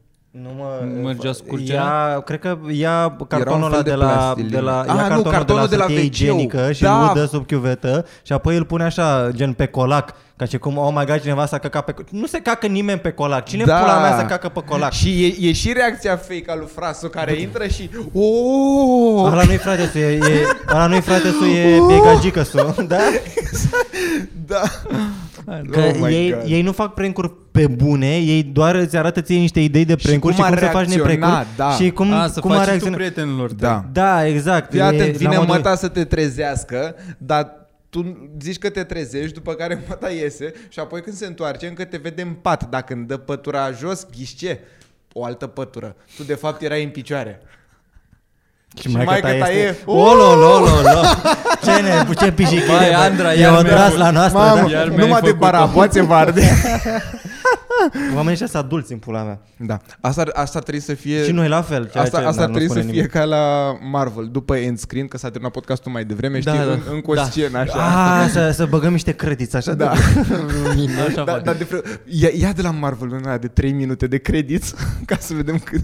Speaker 1: Nu mă,
Speaker 2: Mergea
Speaker 1: fa-
Speaker 2: scurgea?
Speaker 1: Ia, cred că ia cartonul
Speaker 3: fel
Speaker 1: ăla
Speaker 3: de
Speaker 1: de, la,
Speaker 3: plastilin.
Speaker 1: de la,
Speaker 3: Ah,
Speaker 1: ia
Speaker 3: nu,
Speaker 1: cartonul,
Speaker 3: cartonul
Speaker 1: de la,
Speaker 3: de la
Speaker 1: hârtie
Speaker 3: WC-ul.
Speaker 1: igienică și
Speaker 3: Da.
Speaker 1: îl dă sub chiuvetă și apoi îl pune așa, gen pe colac, ca și cum, oh my god, cineva s-a căcat pe... Nu se cacă nimeni pe colac. Cine
Speaker 3: Da.
Speaker 1: pula mea se cacă pe colac?
Speaker 3: Și e, e și reacția fake a lui Frasu care intră și oh!
Speaker 1: Ăla nu-i frate su, e, e, ăla nu-i frate su, e, e gagică su, (laughs) da?
Speaker 3: Da.
Speaker 1: Că
Speaker 3: Oh my
Speaker 1: ei,
Speaker 3: God.
Speaker 1: ei nu fac prank pe bune, ei doar îți arată ție niște idei de prank-uri și
Speaker 3: cum
Speaker 1: cum,
Speaker 3: ar
Speaker 1: să faci
Speaker 3: reacționa,
Speaker 1: neprank
Speaker 3: da.
Speaker 1: și cum,
Speaker 2: A, să
Speaker 1: cum
Speaker 2: faci
Speaker 1: ar
Speaker 2: și tu
Speaker 1: reacționa.
Speaker 2: prietenilor tăi.
Speaker 3: Da.
Speaker 1: Da, exact.
Speaker 3: Fii
Speaker 1: E
Speaker 3: atent,
Speaker 1: la
Speaker 3: vine
Speaker 1: modul-
Speaker 3: măta să te trezească, dar tu zici că te trezești, după care (laughs) măta iese și apoi când se întoarce încă te vede în pat. Dacă îmi dă pătura jos, ghiși ce? O altă pătură. Tu de fapt erai în picioare.
Speaker 1: Și
Speaker 3: maică
Speaker 1: maica
Speaker 3: ta
Speaker 1: ta
Speaker 3: e-
Speaker 1: este... O, lo, lo, lo, lo. Ce ne, ce pișichire,
Speaker 2: Vai,
Speaker 1: bă.
Speaker 2: Andra,
Speaker 1: E
Speaker 2: iar
Speaker 1: o
Speaker 2: mi-ai
Speaker 1: tras
Speaker 2: făcut-
Speaker 1: la noastră,
Speaker 3: Mamă,
Speaker 1: da?
Speaker 2: Iar mi-ai
Speaker 3: numai de
Speaker 2: făcut-o.
Speaker 3: baraboațe vă arde. (laughs) (laughs)
Speaker 1: Oamenii ăștia sunt adulți în pula mea.
Speaker 3: Da. Asta, ar- asta ar trebui să fie...
Speaker 1: Și noi la fel. Ceea
Speaker 3: Asta,
Speaker 1: ce,
Speaker 3: asta
Speaker 1: da,
Speaker 3: ar
Speaker 1: nu
Speaker 3: trebui să
Speaker 1: spune
Speaker 3: fie
Speaker 1: nimic.
Speaker 3: ca la Marvel, după end screen, că s-a terminat podcastul mai devreme,
Speaker 1: Da,
Speaker 3: știi,
Speaker 1: da.
Speaker 3: în, încă o
Speaker 2: Da.
Speaker 3: scenă așa.
Speaker 1: Ah, să, să băgăm niște crediți așa
Speaker 3: Da.
Speaker 1: de (laughs)
Speaker 2: Așa
Speaker 3: Da,
Speaker 2: fac.
Speaker 3: dar de pre... ia, ia de la Marvel în aia de 3 minute de credit (laughs) ca să vedem cât...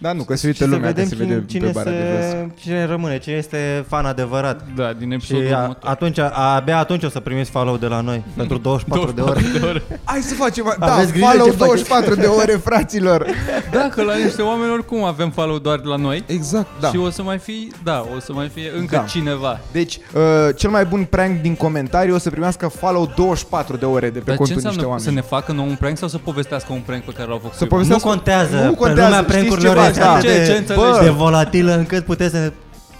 Speaker 3: Da, nu, că se
Speaker 1: și
Speaker 3: uită
Speaker 1: să
Speaker 3: lumea,
Speaker 1: vedem
Speaker 3: că se
Speaker 1: cine,
Speaker 3: vede
Speaker 1: cine,
Speaker 3: pe bara de jos.
Speaker 1: se, cine rămâne, cine este fan adevărat.
Speaker 2: Da, din
Speaker 1: Și
Speaker 2: episodul
Speaker 1: a,
Speaker 2: următor.
Speaker 1: atunci, abia atunci o să primiți follow de la noi pentru 24 de ore.
Speaker 2: de ore.
Speaker 3: Hai să facem... Da,
Speaker 1: Aveți grijă
Speaker 3: follow
Speaker 1: ce faceți.
Speaker 3: 24 de ore, (laughs) fraților!
Speaker 2: Da, că la niște oameni oricum avem follow doar de la noi.
Speaker 3: Exact, da.
Speaker 2: Și o să mai fi, da, o să mai fie încă
Speaker 3: Da.
Speaker 2: cineva.
Speaker 3: Deci, uh, cel mai bun prank din comentarii o să primească follow 24 de ore de pe
Speaker 2: Dar ce
Speaker 3: contul niște
Speaker 2: înseamnă
Speaker 3: oameni.
Speaker 2: să ne facă nou un prank sau să povestească un prank pe care l-au făcut?
Speaker 3: Să
Speaker 2: eu?
Speaker 3: poveste-
Speaker 1: Nu contează.
Speaker 3: Nu
Speaker 1: Pe
Speaker 3: contează,
Speaker 1: lumea
Speaker 3: știți
Speaker 1: prank-urilor
Speaker 3: ceva,
Speaker 1: este
Speaker 3: da.
Speaker 1: atât
Speaker 2: Ce-
Speaker 1: de,
Speaker 2: ce înțelegi?
Speaker 1: de volatilă încât puteți să...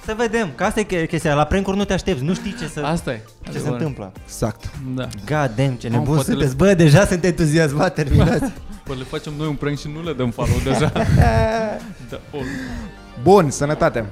Speaker 1: Să vedem, că asta e chestia. La prank nu te aștepți, nu știi ce, să,
Speaker 2: Asta e.
Speaker 1: ce se
Speaker 2: adevărat.
Speaker 1: întâmplă.
Speaker 3: Exact.
Speaker 2: Da.
Speaker 1: God damn, ce
Speaker 2: Mamă,
Speaker 1: nebun
Speaker 2: poate
Speaker 1: sunteți. Bă, deja sunt entuziasmat, (laughs) terminați.
Speaker 2: Păi le facem noi un prank și nu le dăm follow deja. (laughs) da, o,
Speaker 3: Bun, sănătate!